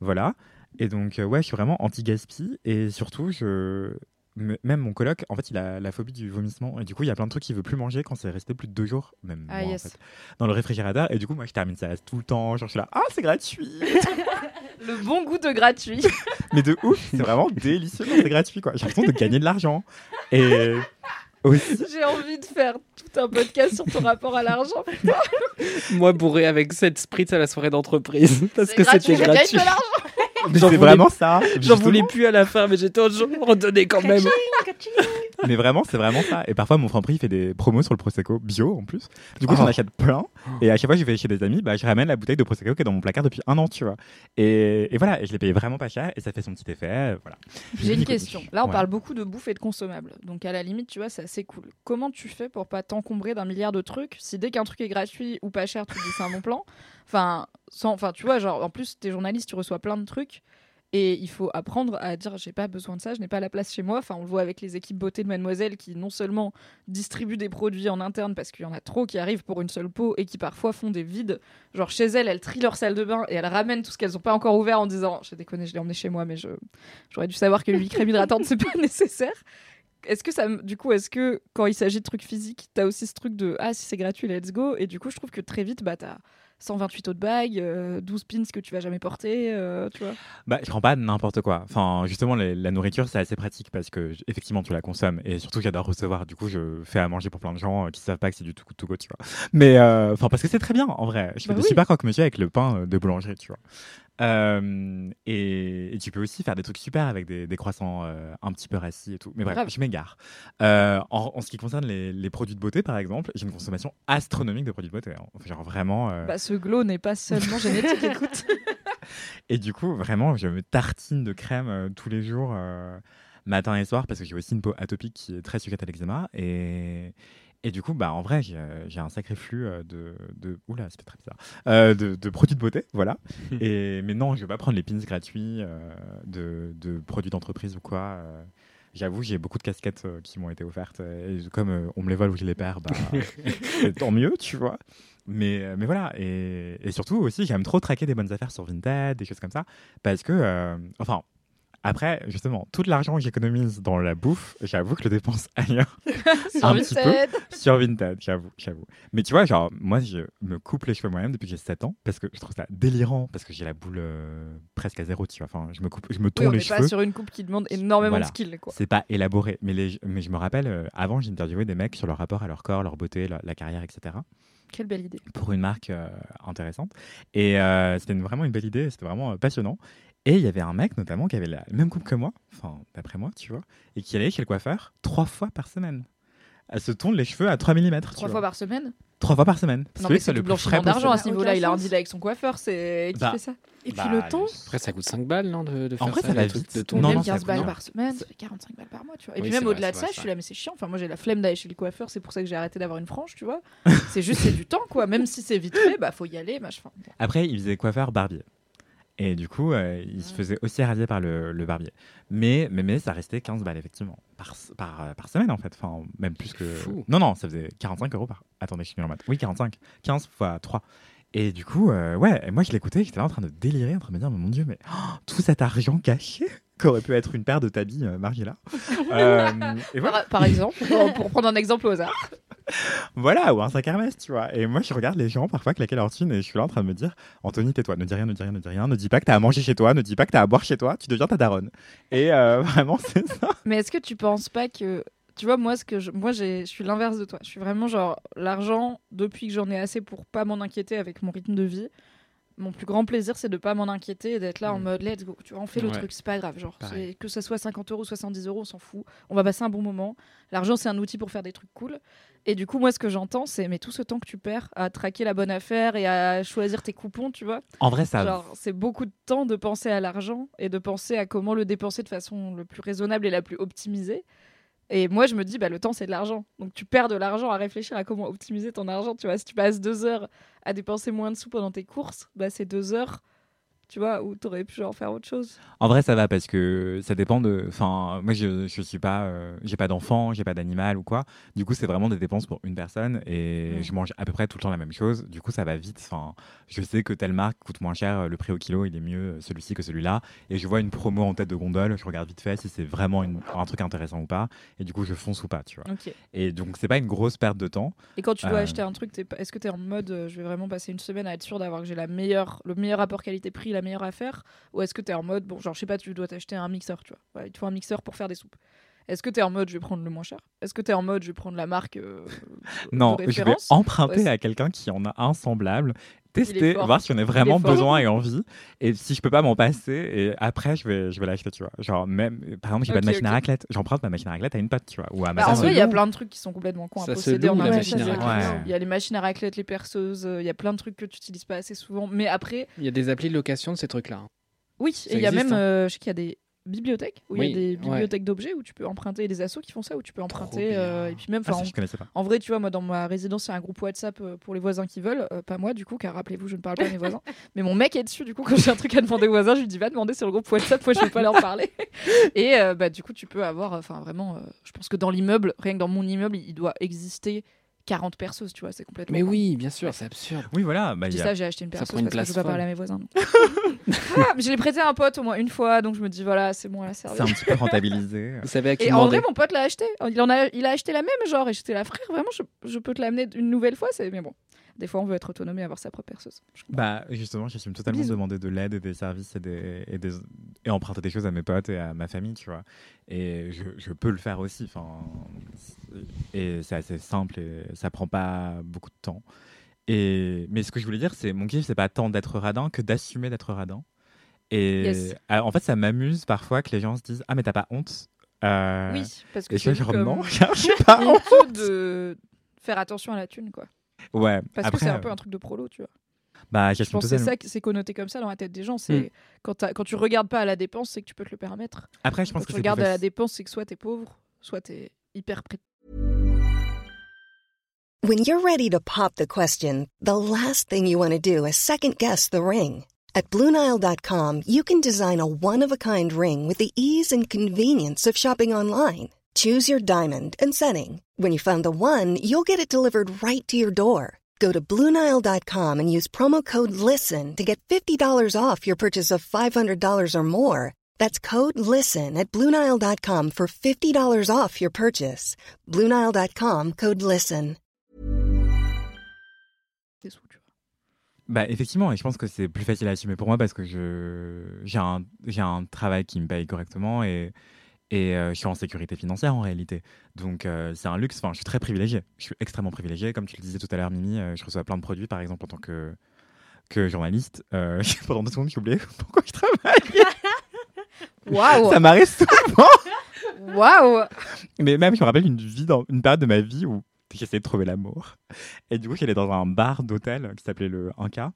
voilà. Et donc, ouais, je suis vraiment anti-gaspi et surtout, je. Même mon coloc, en fait, il a la phobie du vomissement. Et du coup, il y a plein de trucs qu'il veut plus manger quand c'est resté plus de deux jours, même Ah, en fait, dans le réfrigérateur. Et du coup, moi, je termine ça tout le temps. Genre, je suis là, ah, c'est gratuit. *laughs* Le bon goût de gratuit. *laughs* Mais de ouf, c'est vraiment délicieux quand c'est gratuit, quoi. J'ai l'impression de gagner de l'argent. Et aussi, J'ai envie de faire tout un podcast sur ton rapport à l'argent. *laughs* Moi, bourré avec 7 spritz à la soirée d'entreprise. Parce que c'était gratuit, c'est vraiment ça. J'en voulais plus à la fin, mais j'étais en jour redonné quand même. Mais vraiment, c'est vraiment ça. Et parfois, mon Franprix il fait des promos sur le Prosecco bio en plus. Du coup, Oh. j'en achète plein. Et à chaque fois que je vais chez des amis, bah, je ramène la bouteille de Prosecco qui est dans mon placard depuis un an, tu vois. Et, et voilà, et je l'ai payé vraiment pas cher et ça fait son petit effet. euh, Voilà. J'ai une question. Là, on Ouais. parle beaucoup de bouffe et de consommables. Donc, à la limite, tu vois, c'est assez cool. Comment tu fais pour pas t'encombrer d'un milliard de trucs? Si dès qu'un truc est gratuit ou pas cher, tu dis c'est un bon plan Enfin, sans, enfin, tu vois, genre, en plus, t'es journaliste, tu reçois plein de trucs. Et il faut apprendre à dire j'ai pas besoin de ça, je n'ai pas la place chez moi. Enfin, on le voit avec les équipes beauté de Mademoiselle qui non seulement distribuent des produits en interne parce qu'il y en a trop qui arrivent pour une seule peau et qui parfois font des vides. Genre chez elles, elles trient leur salle de bain et elles ramènent tout ce qu'elles n'ont pas encore ouvert en disant j'ai déconné, je l'ai emmené chez moi, mais je j'aurais dû savoir que l'huile crème hydratante c'est pas *laughs* nécessaire. Est-ce que ça, du coup, est-ce que quand il s'agit de trucs physiques, t'as aussi ce truc de ah si c'est gratuit, let's go. Et du coup, je trouve que très vite, bah t'as 128 autres bagues, euh, 12 pins que tu vas jamais porter, euh, tu vois. Bah, je prends pas n'importe quoi. Enfin, justement, les- la nourriture, c'est assez pratique parce que, effectivement, tu la consommes. Et surtout, j'adore recevoir. Du coup, je fais à manger pour plein de gens euh, qui savent pas que c'est du tout to go, tu vois. Mais, euh, enfin, parce que c'est très bien, en vrai. Je fais Bah de oui. super croque-monsieur avec le pain euh, de boulangerie, tu vois. Euh, et, et tu peux aussi faire des trucs super avec des, des croissants euh, un petit peu rassis et tout. Mais bref, je m'égare. Euh, en, en ce qui concerne les, les produits de beauté, par exemple, j'ai une consommation astronomique de produits de beauté. hein. Enfin, Genre vraiment. euh, Bah ce glow n'est pas seulement génétique, *laughs* écoute. et du coup, vraiment, je me tartine de crème tous les jours, matin et soir, parce que j'ai aussi une peau atopique qui est très sujette à l'eczéma. Et, et du coup, bah, en vrai, j'ai un sacré flux euh, de, de... Oula, c'était très bizarre. Euh, de, de produits de beauté, voilà. *laughs* et, mais non, je vais pas prendre les pins gratuits euh, de, de produits d'entreprise ou quoi. euh. J'avoue, j'ai beaucoup de casquettes qui m'ont été offertes. Et comme on me les vole ou je les perds, bah, *laughs* tant mieux, tu vois. Mais, mais voilà. Et, et surtout aussi, j'aime trop traquer des bonnes affaires sur Vinted, des choses comme ça. Parce que, enfin, après, justement, tout l'argent que j'économise dans la bouffe, j'avoue que je le dépense *laughs* ailleurs. *laughs* Sur Un petit peu. Vinted. sur Vinted, j'avoue, j'avoue. Mais tu vois, genre, moi, je me coupe les cheveux moi-même depuis que j'ai 7 ans. Parce que je trouve ça délirant. Parce que j'ai la boule euh, presque à zéro, tu vois. Enfin, je me coupe, je me Oui, tourne on les n'est pas cheveux. sur une coupe qui demande énormément Voilà. de skill, quoi. C'est pas élaboré. Mais, les, mais je me rappelle, euh, avant, j'ai interviewé des mecs sur leur rapport à leur corps, leur beauté, la, la carrière, etc. Quelle belle idée. pour une marque euh, intéressante. Et euh, c'était vraiment une belle idée, c'était vraiment euh, passionnant. Et il y avait un mec notamment qui avait la même coupe que moi, enfin d'après moi, tu vois, et qui allait chez le coiffeur trois fois par semaine. Elle se tourne les cheveux à 3 mm. Trois fois par semaine? Trois fois par semaine. Parce Non, que mais c'est le blanchiment d'argent à ce niveau-là. Il a un deal avec son coiffeur, c'est qui Bah, fait ça? Et puis Bah, le temps, Après, ça coûte 5 balles, non de, de En faire vrai, ça, va vite. de ton Non, Même non, 15 ça balles par semaine, ça fait 45 balles par mois, tu vois. Et Oui, puis même au-delà de ça, vrai, je suis là, mais c'est chiant. Enfin, moi, j'ai la flemme d'aller chez le coiffeur, c'est pour ça que j'ai arrêté d'avoir une frange, tu vois. *laughs* c'est juste, c'est du temps, quoi. Même si c'est vite fait, bah, faut y aller, machin. Après, il faisait coiffeur barbier. Et du coup, euh, il se faisait aussi radier par le, le barbier. Mais, mais, mais ça restait 15 balles, effectivement, par, par, euh, par semaine, en fait. Enfin, même plus que. Fou. Non, non, ça faisait 45 euros par. Attendez, je suis nul en maths. Oui, 45. 15 fois 3. Et du coup, euh, ouais, et moi je l'écoutais, j'étais là en train de délirer, en train de me dire, mais mon Dieu, mais oh, *gasps* tout cet argent caché *laughs* qu'aurait pu être une paire de tabis euh, Margiela. *laughs* Euh, et voilà, Par, par exemple, pour, pour prendre un exemple au hasard. *laughs* voilà, ou un sac Hermès, tu vois. Et moi je regarde les gens parfois claquer leur thune et je suis là en train de me dire, Anthony, tais-toi, ne dis rien, ne dis rien, ne dis rien, ne dis pas que t'as à manger chez toi, ne dis pas que t'as à boire chez toi, tu deviens ta daronne. Et euh, *laughs* vraiment, c'est ça. Mais est-ce que tu penses pas que. Tu vois, moi, ce que je, moi je suis l'inverse de toi. Je suis vraiment genre, l'argent, depuis que j'en ai assez pour pas m'en inquiéter avec mon rythme de vie, Mon plus grand plaisir, c'est de pas m'en inquiéter et d'être là en Mm. mode let's go. Tu vois, on fait le Ouais. truc, c'est pas grave. Genre, que ça soit 50 euros, 70 euros, on s'en fout. On va passer un bon moment. L'argent, c'est un outil pour faire des trucs cool. Et du coup, moi, ce que j'entends, c'est mais tout ce temps que tu perds à traquer la bonne affaire et à choisir tes coupons, tu vois. En vrai, ça. C'est beaucoup de temps de penser à l'argent et de penser à comment le dépenser de façon le plus raisonnable et la plus optimisée. Et moi, je me dis, bah, le temps, c'est de l'argent. Donc, tu perds de l'argent à réfléchir à comment optimiser ton argent. Tu vois, si tu passes deux heures à dépenser moins de sous pendant tes courses, bah, c'est deux heures, tu vois, où tu aurais pu genre faire autre chose. En vrai, ça va parce que ça dépend de. Enfin, moi, je, je suis pas. euh, j'ai pas d'enfant, j'ai pas d'animal ou quoi. Du coup, c'est vraiment des dépenses pour une personne et je mange à peu près tout le temps la même chose. Du coup, ça va vite. Enfin, je sais que telle marque coûte moins cher, le prix au kilo, il est mieux celui-ci que celui-là. Et je vois une promo en tête de gondole, je regarde vite fait si c'est vraiment une- un truc intéressant ou pas. Et du coup, je fonce ou pas, tu vois. Et donc, c'est pas une grosse perte de temps. Et quand tu dois Euh. acheter un truc, pas- est-ce que tu es en mode euh, je vais vraiment passer une semaine à être sûr d'avoir que j'ai la meilleure, le meilleur rapport qualité-prix, la meilleure affaire Ou est-ce que tu es en mode, bon, genre, je sais pas, tu dois t'acheter un mixeur, tu vois. Il te faut un mixeur pour faire des soupes. Est-ce que tu es en mode je vais prendre le moins cher? Est-ce que tu es en mode je vais prendre la marque euh, Non, de je vais emprunter Ouais, à quelqu'un qui en a un semblable, tester, voir si on a vraiment besoin et envie. Et si je peux pas m'en passer, et après je vais, je vais l'acheter, tu vois. Genre même, par exemple, j'ai pas de machine à raclette, j'emprunte ma machine à raclette à une pote, tu vois. Ou à ma Bah, en vrai, il y a plein de trucs qui sont complètement cons à posséder en machine à raclette. Ouais. Il y a les machines à raclette, les perceuses, euh, il y a plein de trucs que tu utilises pas assez souvent. Mais après, Il y a des applis de location de ces trucs-là. hein. oui, Ça et il y a même, hein. euh, je sais qu'il y a des bibliothèques où il Oui, y a des ouais. bibliothèques d'objets où tu peux emprunter des assos qui font ça où tu peux emprunter euh, et puis même Ah, ça, je pas. En vrai, tu vois, moi, dans ma résidence, il y a un groupe WhatsApp euh, pour les voisins qui veulent. euh, pas moi, du coup, car rappelez-vous, je ne parle pas à mes voisins. *laughs* Mais mon mec est dessus, du coup, quand j'ai un truc à demander aux voisins, je lui dis, va demander sur le groupe WhatsApp, moi, je ne vais pas leur parler. *laughs* Et euh, bah, du coup, tu peux avoir, enfin, vraiment, je pense que dans l'immeuble, rien que dans mon immeuble, il doit exister 40 perceuses, tu vois, c'est complètement. Mais oui, bien sûr, c'est absurde. Oui, voilà. Bah, y a- ça, j'ai acheté une Ça perceuse prend une parce que je veux pas parler à mes voisins. *laughs* Ah, mais je l'ai prêté à un pote au moins une fois, donc je me dis, voilà, c'est bon, elle a servi. c'est un petit peu rentabilisé. *laughs* Vous savez à qui Et en vrai, mon pote l'a acheté. Il, en a, il a acheté la même, genre, et j'étais là, frère, vraiment, je, je peux te l'amener une nouvelle fois. c'est Mais bon, des fois, on veut être autonome et avoir sa propre perceuse. Je. Bah, justement, j'assume totalement Bisous. demander de l'aide et des services et, des, et, des, et emprunter des choses à mes potes et à ma famille, tu vois. Et je, je peux le faire aussi. Et c'est assez simple et ça prend pas beaucoup de temps. Et, mais ce que je voulais dire, c'est mon kiff, c'est pas tant d'être radin que d'assumer d'être radin. Et Yes. en fait, ça m'amuse parfois que les gens se disent Ah, mais t'as pas honte Euh, Oui, parce que je c'est genre, non, *laughs* j'ai *laughs* pas honte. de faire attention à la thune, quoi. Ouais, Parce après, que c'est un peu un truc de prolo, tu vois. Bah, Je pense que c'est ça, qui- c'est connoté comme ça dans la tête des gens. C'est quand, t'as- quand tu regardes pas à la dépense, c'est que tu peux te le permettre. Après, je Quand pense que tu regardes à la dépense, c'est que soit t'es pauvre, soit t'es hyper prêt. When you're ready to pop the question, the last thing you want to do is second guess the ring. At Bluenile.com, you can design a one of a kind ring with the ease and convenience of shopping online. Choose your diamond and setting. When you find the one, you'll get it delivered right to your door. Go to Bluenile.com and use promo code LISTEN to get $50 off your purchase of $500 or more. That's code LISTEN at Bluenile.com for $50 off your purchase. Bluenile.com code LISTEN. Bah, effectivement, et je pense que c'est plus facile à assumer pour moi parce que je j'ai un, j'ai un travail qui me paye correctement et, et euh, je suis en sécurité financière en réalité. Donc euh, c'est un luxe, enfin je suis très privilégié. Je suis extrêmement privilégié. Comme tu le disais tout à l'heure, Mimi, euh, je reçois plein de produits par exemple en tant que, que journaliste. Euh, *laughs* pendant deux secondes, j'ai oublié *laughs* pourquoi je travaille. Waouh Ça m'arrive souvent. Waouh Mais même, je me rappelle une, vie dans, une période de ma vie où j'essayais de trouver l'amour. Et du coup, j'allais dans un bar d'hôtel qui s'appelait le 1K.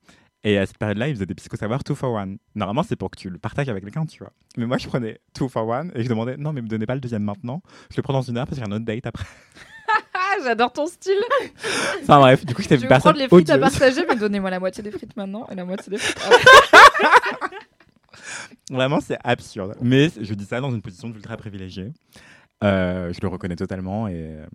Et à cette période-là, ils faisaient des psychosavoirs 2 for 1. Normalement, c'est pour que tu le partages avec quelqu'un, tu vois. Mais moi, je prenais 2 for 1 et je demandais non, mais me donnez pas le deuxième maintenant. Je le prends dans une heure parce que j'ai un autre date après. *laughs* J'adore ton style Enfin bref, du coup, j'étais Je une vais personne prendre les frites à partager, mais donnez-moi la moitié des frites maintenant et la moitié des frites après. *laughs* Vraiment, c'est absurde. Mais je dis ça dans une position d'ultra privilégiée. Euh, je le reconnais totalement et euh,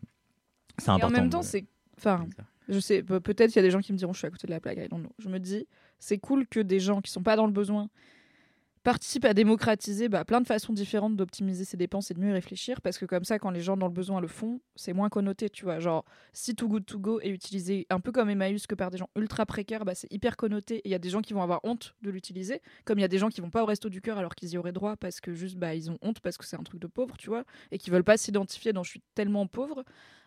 c'est Et important. en même temps, de- c'est... Enfin, je sais, pe- peut-être il y a des gens qui me diront je suis à côté de la plaque. I don't know. Je me dis, c'est cool que des gens qui sont pas dans le besoin participe à démocratiser bah, plein de façons différentes d'optimiser ses dépenses et de mieux réfléchir parce que comme ça quand les gens dans le besoin le font c'est moins connoté tu vois. Genre si Too Good To Go est utilisé un peu comme Emmaüs que par des gens ultra précaires bah, c'est hyper connoté et il y a des gens qui vont avoir honte de l'utiliser comme il y a des gens qui vont pas au resto du cœur alors qu'ils y auraient droit parce que juste bah ils ont honte parce que c'est un truc de pauvre tu vois et qui veulent pas s'identifier dans je suis tellement pauvre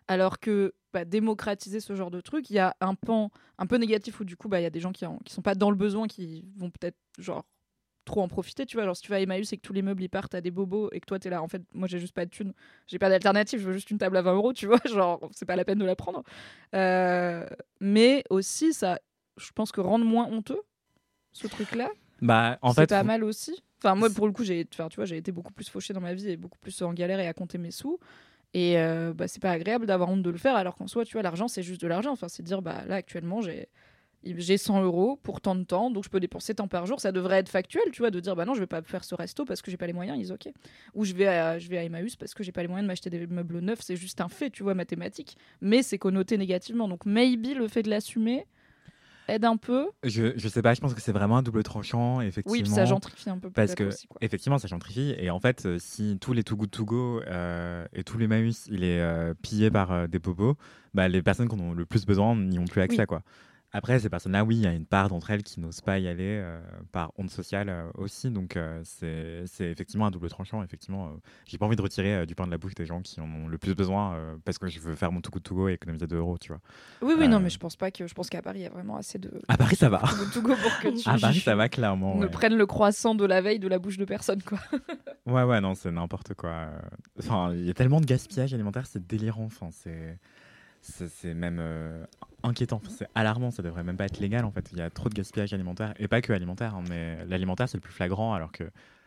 alors que bah, démocratiser ce genre de truc il y a un pan un peu négatif où du coup bah il y a des gens qui, en- qui sont pas dans le besoin qui vont peut-être genre trop en profiter, tu vois. Genre, si tu vas à Emmaüs et que tous les meubles ils partent à des bobos et que toi t'es là, en fait, moi j'ai juste pas de thune, j'ai pas d'alternative, je veux juste une table à 20 euros, tu vois. *laughs* Genre, c'est pas la peine de la prendre. Euh, mais aussi, ça, je pense que rendre moins honteux ce truc-là, Bah, en c'est fait, pas vous- mal aussi. Enfin, moi, pour le coup, j'ai, enfin, tu vois, j'ai été beaucoup plus fauchée dans ma vie et beaucoup plus en galère et à compter mes sous. Et euh, bah, c'est pas agréable d'avoir honte de le faire, alors qu'en soi, tu vois, l'argent, c'est juste de l'argent. Enfin, c'est dire, bah là, actuellement, j'ai j'ai 100 euros pour tant de temps, donc je peux dépenser tant par jour. Ça devrait être factuel, tu vois, de dire, bah non, je vais pas faire ce resto parce que j'ai pas les moyens, ils ok. Ou je vais à, je vais à Emmaüs parce que j'ai pas les moyens de m'acheter des meubles neufs, c'est juste un fait, tu vois, mathématique. Mais c'est connoté négativement. Donc, maybe le fait de l'assumer aide un peu. je, je sais pas, je pense que c'est vraiment un double tranchant, effectivement. Oui, puis ça gentrifie un peu Parce que, aussi, quoi. effectivement, ça gentrifie. Et en fait, euh, si tous les Too Good To Go euh, et tous les Maüs, il est euh, pillé par euh, des popos, bah, les personnes qui en ont le plus besoin n'y ont plus accès. Oui. Quoi. Après, ces personnes-là, oui, il y a une part d'entre elles qui n'osent pas y aller euh, par honte sociale euh, aussi. Donc, euh, c'est c'est effectivement un double tranchant. Effectivement, euh, j'ai pas envie de retirer euh, du pain de la bouche des gens qui en ont le plus besoin euh, parce que je veux faire mon Too Good To Go et économiser 2 euros, tu vois. Oui, oui, non, mais je pense pas que. Je pense qu'à Paris, il y a vraiment assez de. À Paris, ça va. de to go pour que *laughs* tu À Paris, ça va clairement. ne ouais. prennent le croissant de la veille de la bouche de personne, quoi. *laughs* Ouais, ouais, non, c'est n'importe quoi. Enfin, il y a tellement de gaspillage alimentaire, c'est délirant. Enfin, c'est. C'est c'est même euh, inquiétant, c'est alarmant, ça devrait même pas être légal en fait. Il y a trop de gaspillage alimentaire, et pas que alimentaire, hein, mais l'alimentaire c'est le plus flagrant alors que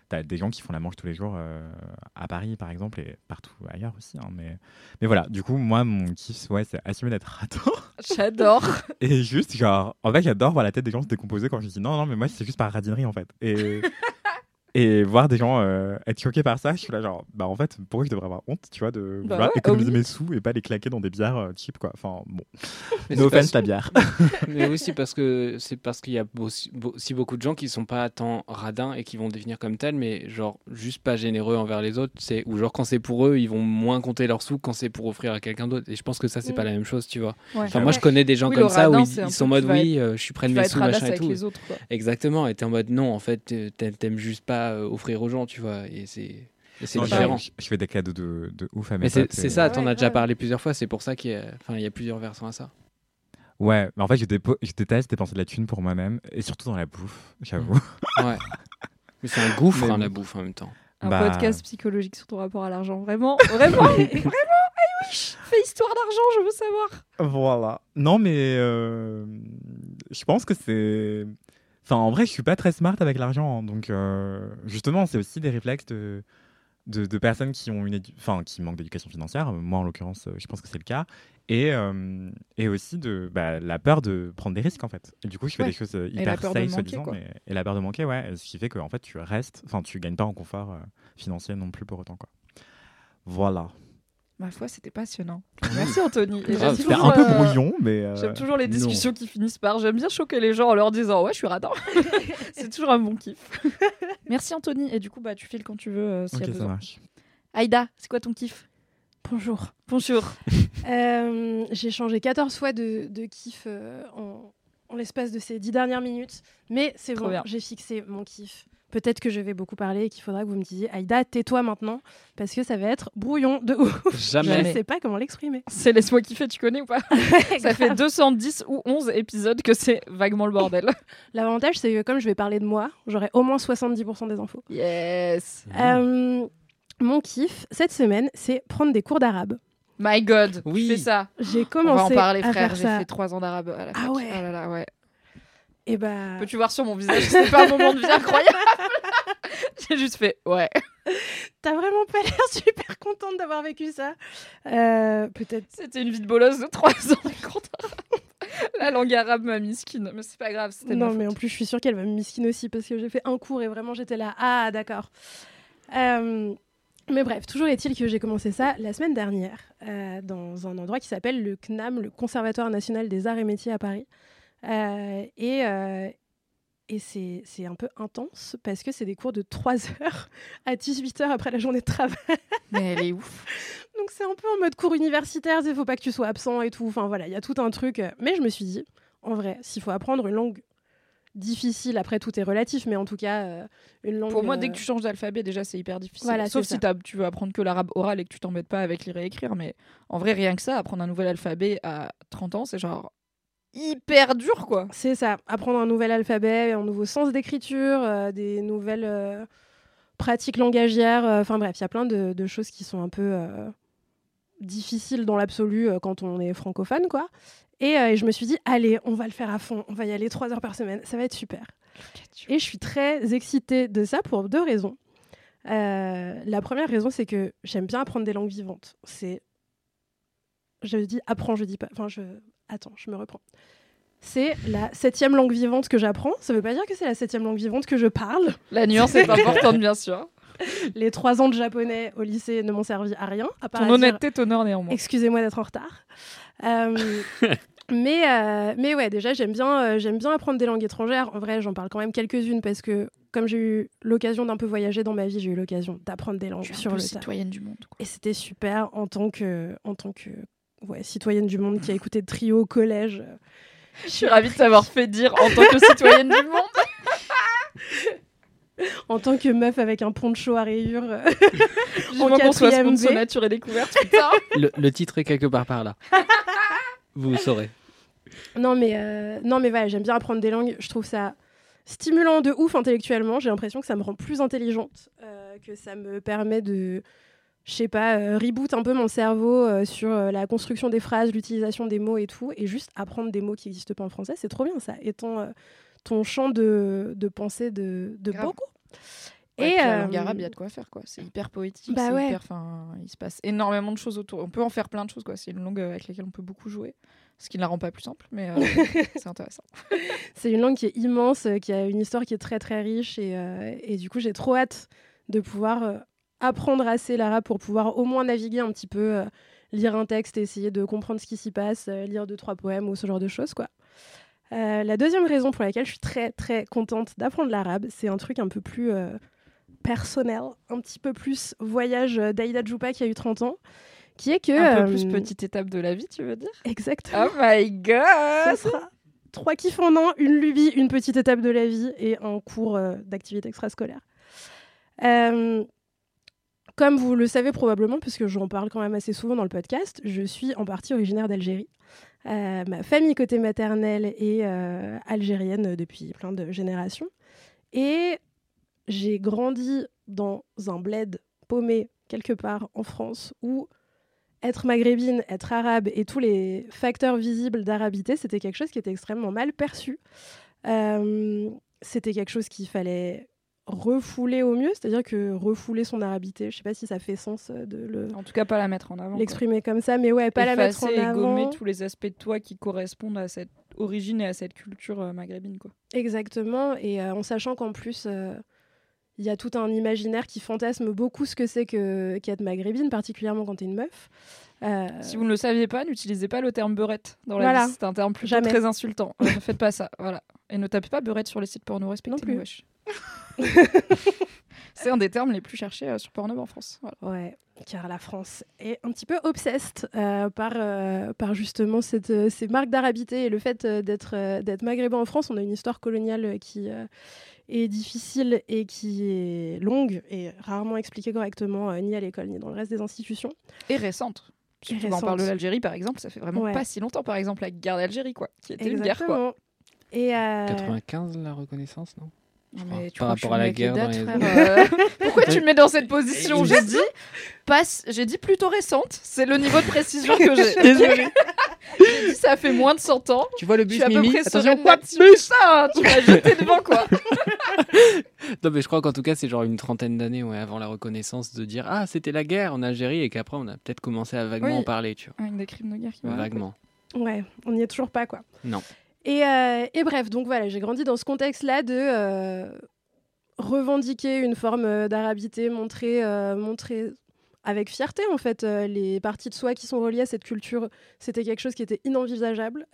t'as des gens qui font la manche tous les jours euh, à Paris par exemple et partout ailleurs aussi. hein, mais, mais voilà, du coup, moi mon kiff, ouais, c'est assumer d'être *laughs* raton. J'adore. *laughs* Et juste, genre, en fait, j'adore voir la tête des gens se décomposer quand je dis non, non, mais moi, c'est juste par radinerie, en fait. Et, et voir des gens euh, être choqués par ça, je suis là, genre, bah, en fait, pourquoi je devrais avoir honte, tu vois, de Bah vouloir ouais, économiser oui. mes sous et pas les claquer dans des bières euh, cheap, quoi. Enfin, bon. *laughs* Mais no offense, la bière. *laughs* Mais aussi parce que c'est parce qu'il y a aussi, aussi beaucoup de gens qui sont pas tant radins et qui vont devenir comme tels, mais genre juste pas généreux envers les autres. C'est ou genre quand c'est pour eux, ils vont moins compter leurs sous quand c'est pour offrir à quelqu'un d'autre. Et je pense que ça c'est Mm. pas la même chose, tu vois. Ouais. Enfin moi je connais des gens Oui, comme ça où radin, ils, un ils sont en mode oui, être- euh, je suis près de mes sous machin et tout. autres. Exactement. Et t'es en mode non, en fait t'a- t'aimes juste pas euh, offrir aux gens, tu vois. Et c'est c'est différent. je, je fais des cadeaux de, de ouf à mes Mais c'est ça, t'en Ouais, as déjà parlé plusieurs fois, c'est pour ça qu'il y a, y plusieurs versions à ça. Ouais, mais en fait, je, dépo- je déteste dépenser de la thune pour moi-même, et surtout dans la bouffe, j'avoue. Ouais. Mais c'est un gouffre, hein, la bouffe en même temps. Un Bah. podcast psychologique sur ton rapport à l'argent. Vraiment, vraiment, *laughs* vraiment. Eh oui, fais histoire d'argent, je veux savoir. Voilà. Non, mais euh, je pense que c'est. Enfin, en vrai, je suis pas très smart avec l'argent. hein, donc, euh, justement, c'est aussi des réflexes de, de, de personnes qui, ont une enfin, qui manquent d'éducation financière. Moi, en l'occurrence, euh, je pense que c'est le cas. Et, euh, et aussi de bah, la peur de prendre des risques, en fait. Et du coup, je fais Ouais. des choses euh, hyper safe, soi-disant. Et la peur de manquer, ouais. Ce qui fait qu'en fait, tu restes. Enfin, tu gagnes pas en confort euh, financier non plus pour autant, quoi. Voilà. Ma foi, c'était passionnant. *laughs* Merci Anthony. J'aime C'était toujours, un peu euh, brouillon, mais. euh, J'aime toujours les non. discussions qui finissent par j'aime bien choquer les gens en leur disant ouais je suis radin. *laughs* c'est toujours un bon kiff. *laughs* Merci Anthony et du coup bah tu files quand tu veux euh, s'il y a ça besoin. marche. Aïda, c'est quoi ton kiff? Bonjour. Bonjour. Euh, J'ai changé 14 fois de, de kiff euh, en, en l'espace de ces 10 dernières minutes. Mais c'est bon, j'ai fixé mon kiff. Peut-être que je vais beaucoup parler et qu'il faudra que vous me disiez Aïda, tais-toi maintenant, parce que ça va être brouillon de ouf. Jamais. Je sais pas comment l'exprimer. C'est laisse-moi kiffer, tu connais ou pas *laughs* Ça fait 210 ou 11 épisodes que c'est vaguement le bordel. *laughs* L'avantage, c'est que comme je vais parler de moi, j'aurai au moins 70% des infos. Yes. Euh, mon kiff, cette semaine, c'est prendre des cours d'arabe. My God. Oui. Fais ça. J'ai On commencé va en parler à frère. J'ai fait 3 ans d'arabe à la Ah fac. ouais. Oh là là, ouais. Et bah, Peux-tu voir sur mon visage c'était pas un moment de vie incroyable *laughs* J'ai juste fait ouais. t'as vraiment pas l'air super contente d'avoir vécu ça. Euh, Peut-être. C'était une vie de bolosse de 3 ans. La langue arabe m'a miskine, mais c'est pas grave. Non, ma mais en plus, je suis sûre qu'elle va me misquine aussi parce que j'ai fait un cours et vraiment j'étais là. Ah, d'accord. Euh, mais bref, toujours est-il que j'ai commencé ça la semaine dernière euh, dans un endroit qui s'appelle le CNAM, le Conservatoire national des arts et métiers à Paris. Euh, et, euh, et c'est c'est un peu intense parce que c'est des cours de 3 *laughs* heures à 18 heures après la journée de travail. Mais elle est ouf. *laughs* Donc c'est un peu en mode cours universitaire, il faut pas que tu sois absent et tout. Enfin voilà, il y a tout un truc. Mais je me suis dit, en vrai, s'il faut apprendre une langue difficile, après tout est relatif, mais en tout cas, euh, une langue. Pour moi, dès que tu changes d'alphabet, déjà, c'est hyper difficile. Voilà, Sauf si tu veux apprendre que l'arabe oral et que tu t'embêtes pas avec lire et écrire. Mais en vrai, rien que ça, apprendre un nouvel alphabet à 30 ans, c'est genre hyper dur, quoi. C'est ça, apprendre un nouvel alphabet, un nouveau sens d'écriture, euh, des nouvelles euh, pratiques langagières. euh, Enfin bref, il y a plein de, de choses qui sont un peu euh, difficiles dans l'absolu quand on est francophone, quoi. Et, et je me suis dit, allez, on va le faire à fond, on va y aller trois heures par semaine, ça va être super. Et je suis très excitée de ça pour deux raisons. La première raison, c'est que j'aime bien apprendre des langues vivantes. C'est. Je dis apprends, je dis pas. Enfin, je. Attends, je me reprends. C'est la septième langue vivante que j'apprends. Ça veut pas dire que c'est la septième langue vivante que je parle. La nuance est importante, bien sûr. *laughs* Les trois ans de japonais au lycée ne m'ont servi à rien. À part Ton à honnêteté t'honore néanmoins. Excusez-moi d'être en retard. Euh, *laughs* mais, euh, mais ouais, déjà, j'aime bien, euh, j'aime bien apprendre des langues étrangères. En vrai, j'en parle quand même quelques-unes parce que, comme j'ai eu l'occasion d'un peu voyager dans ma vie, j'ai eu l'occasion d'apprendre des langues Je suis un sur peu le tas. citoyenne du monde. quoi. Et c'était super en tant que, en tant que ouais, citoyenne du monde qui a écouté Trio au collège. Je suis ravie de t'avoir fait dire en tant que *laughs* citoyenne du monde. En tant que meuf avec un poncho à rayures. euh, *laughs* Vivement qu'on soit sponsor nature et découverte, putain. *laughs* Le, le titre est quelque part par là. Vous saurez. Non, mais, euh, non, mais voilà, j'aime bien apprendre des langues. Je trouve ça stimulant de ouf intellectuellement. J'ai l'impression que ça me rend plus intelligente, euh, que ça me permet de, je sais pas, euh, reboot un peu mon cerveau euh, sur euh, la construction des phrases, l'utilisation des mots et tout. Et juste apprendre des mots qui n'existent pas en français, c'est trop bien ça, étant euh, ton champ de, de pensée de, de beaucoup. Et Et, la langue arabe, il y a de quoi faire, quoi. C'est hyper poétique. Bah ouais. hyper, il se passe énormément de choses autour. On peut en faire plein de choses, quoi. C'est une langue avec laquelle on peut beaucoup jouer, ce qui ne la rend pas plus simple, mais euh, *laughs* c'est intéressant. *laughs* C'est une langue qui est immense, qui a une histoire qui est très très riche et, euh, et du coup j'ai trop hâte de pouvoir apprendre assez l'arabe pour pouvoir au moins naviguer un petit peu, euh, lire un texte, essayer de comprendre ce qui s'y passe, euh, lire deux trois poèmes ou ce genre de choses quoi. Euh, la deuxième raison pour laquelle je suis très très contente d'apprendre l'arabe, c'est un truc un peu plus personnel, un petit peu plus voyage d'Aïda Djoupa qui a eu 30 ans, qui est que Un peu plus petite étape de la vie, tu veux dire? Exactement. Oh my Ça god sera trois kiffs en un, une lubie, une petite étape de la vie et un cours d'activité extrascolaire. Euh, comme vous le savez probablement, puisque j'en parle quand même assez souvent dans le podcast, je suis en partie originaire d'Algérie. Euh, ma famille côté maternelle est euh, algérienne depuis plein de générations. Et j'ai grandi dans un bled paumé quelque part en France où être maghrébine, être arabe et tous les facteurs visibles d'arabité, c'était quelque chose qui était extrêmement mal perçu. Euh, c'était quelque chose qu'il fallait refouler au mieux, c'est-à-dire que refouler son arabité, je sais pas si ça fait sens euh, de le- En tout cas, pas la mettre en avant. l'exprimer comme ça, mais ouais, pas la mettre en et avant. gommer tous les aspects de toi qui correspondent à cette origine et à cette culture euh, maghrébine, quoi. Exactement, et euh, en sachant qu'en plus, il y a tout un imaginaire qui fantasme beaucoup ce que c'est que qu'être maghrébine, particulièrement quand t'es une meuf. Euh, Si vous ne le saviez pas, n'utilisez pas le terme beurette dans la Voilà. liste. C'est un terme plutôt Jamais. très insultant. Ne faites pas ça, voilà. Et ne tapez pas beurette sur les sites porno plus. wesh. C'est un des termes les plus cherchés euh, sur Pornhub en France. Voilà. Ouais, car la France est un petit peu obsesse euh, par, euh, par justement cette, euh, ces marques d'arabité et le fait d'être d'être maghrébin en France. On a une histoire coloniale qui euh, est difficile et qui est longue et rarement expliquée correctement, euh, ni à l'école ni dans le reste des institutions. Et récente. Surtout quand on parle de l'Algérie, par exemple, ça fait vraiment Ouais. pas si longtemps. Par exemple, la guerre d'Algérie, quoi, qui était une guerre, quoi. Et euh, 95 la reconnaissance, non? Non, crois. mais tu Par rapport à la guerre dates, euh *laughs* Pourquoi tu me mets dans cette position J'ai dit, passe, j'ai dit plutôt récente. C'est le niveau de précision que j'ai. *laughs* Désolé. J'ai dit ça fait moins de 100 ans. Tu vois le bus peu Mimi Attention, quoi là-dessus. Putain, tu m'as jeté devant quoi. *laughs* Non, mais je crois qu'en tout cas, c'est genre une trentaine d'années ouais, avant la reconnaissance de dire Ah, c'était la guerre en Algérie et qu'après, on a peut-être commencé à vaguement Oui. en parler, tu Avec des crimes de guerre qui vois. Vaguement. Ouais, on n'y est toujours pas, quoi. Non. Et, euh, et bref, donc voilà, j'ai grandi dans ce contexte-là de euh, revendiquer une forme euh, d'arabité, montrer, montrer avec fierté, en fait, les parties de soi qui sont reliées à cette culture. C'était quelque chose qui était inenvisageable.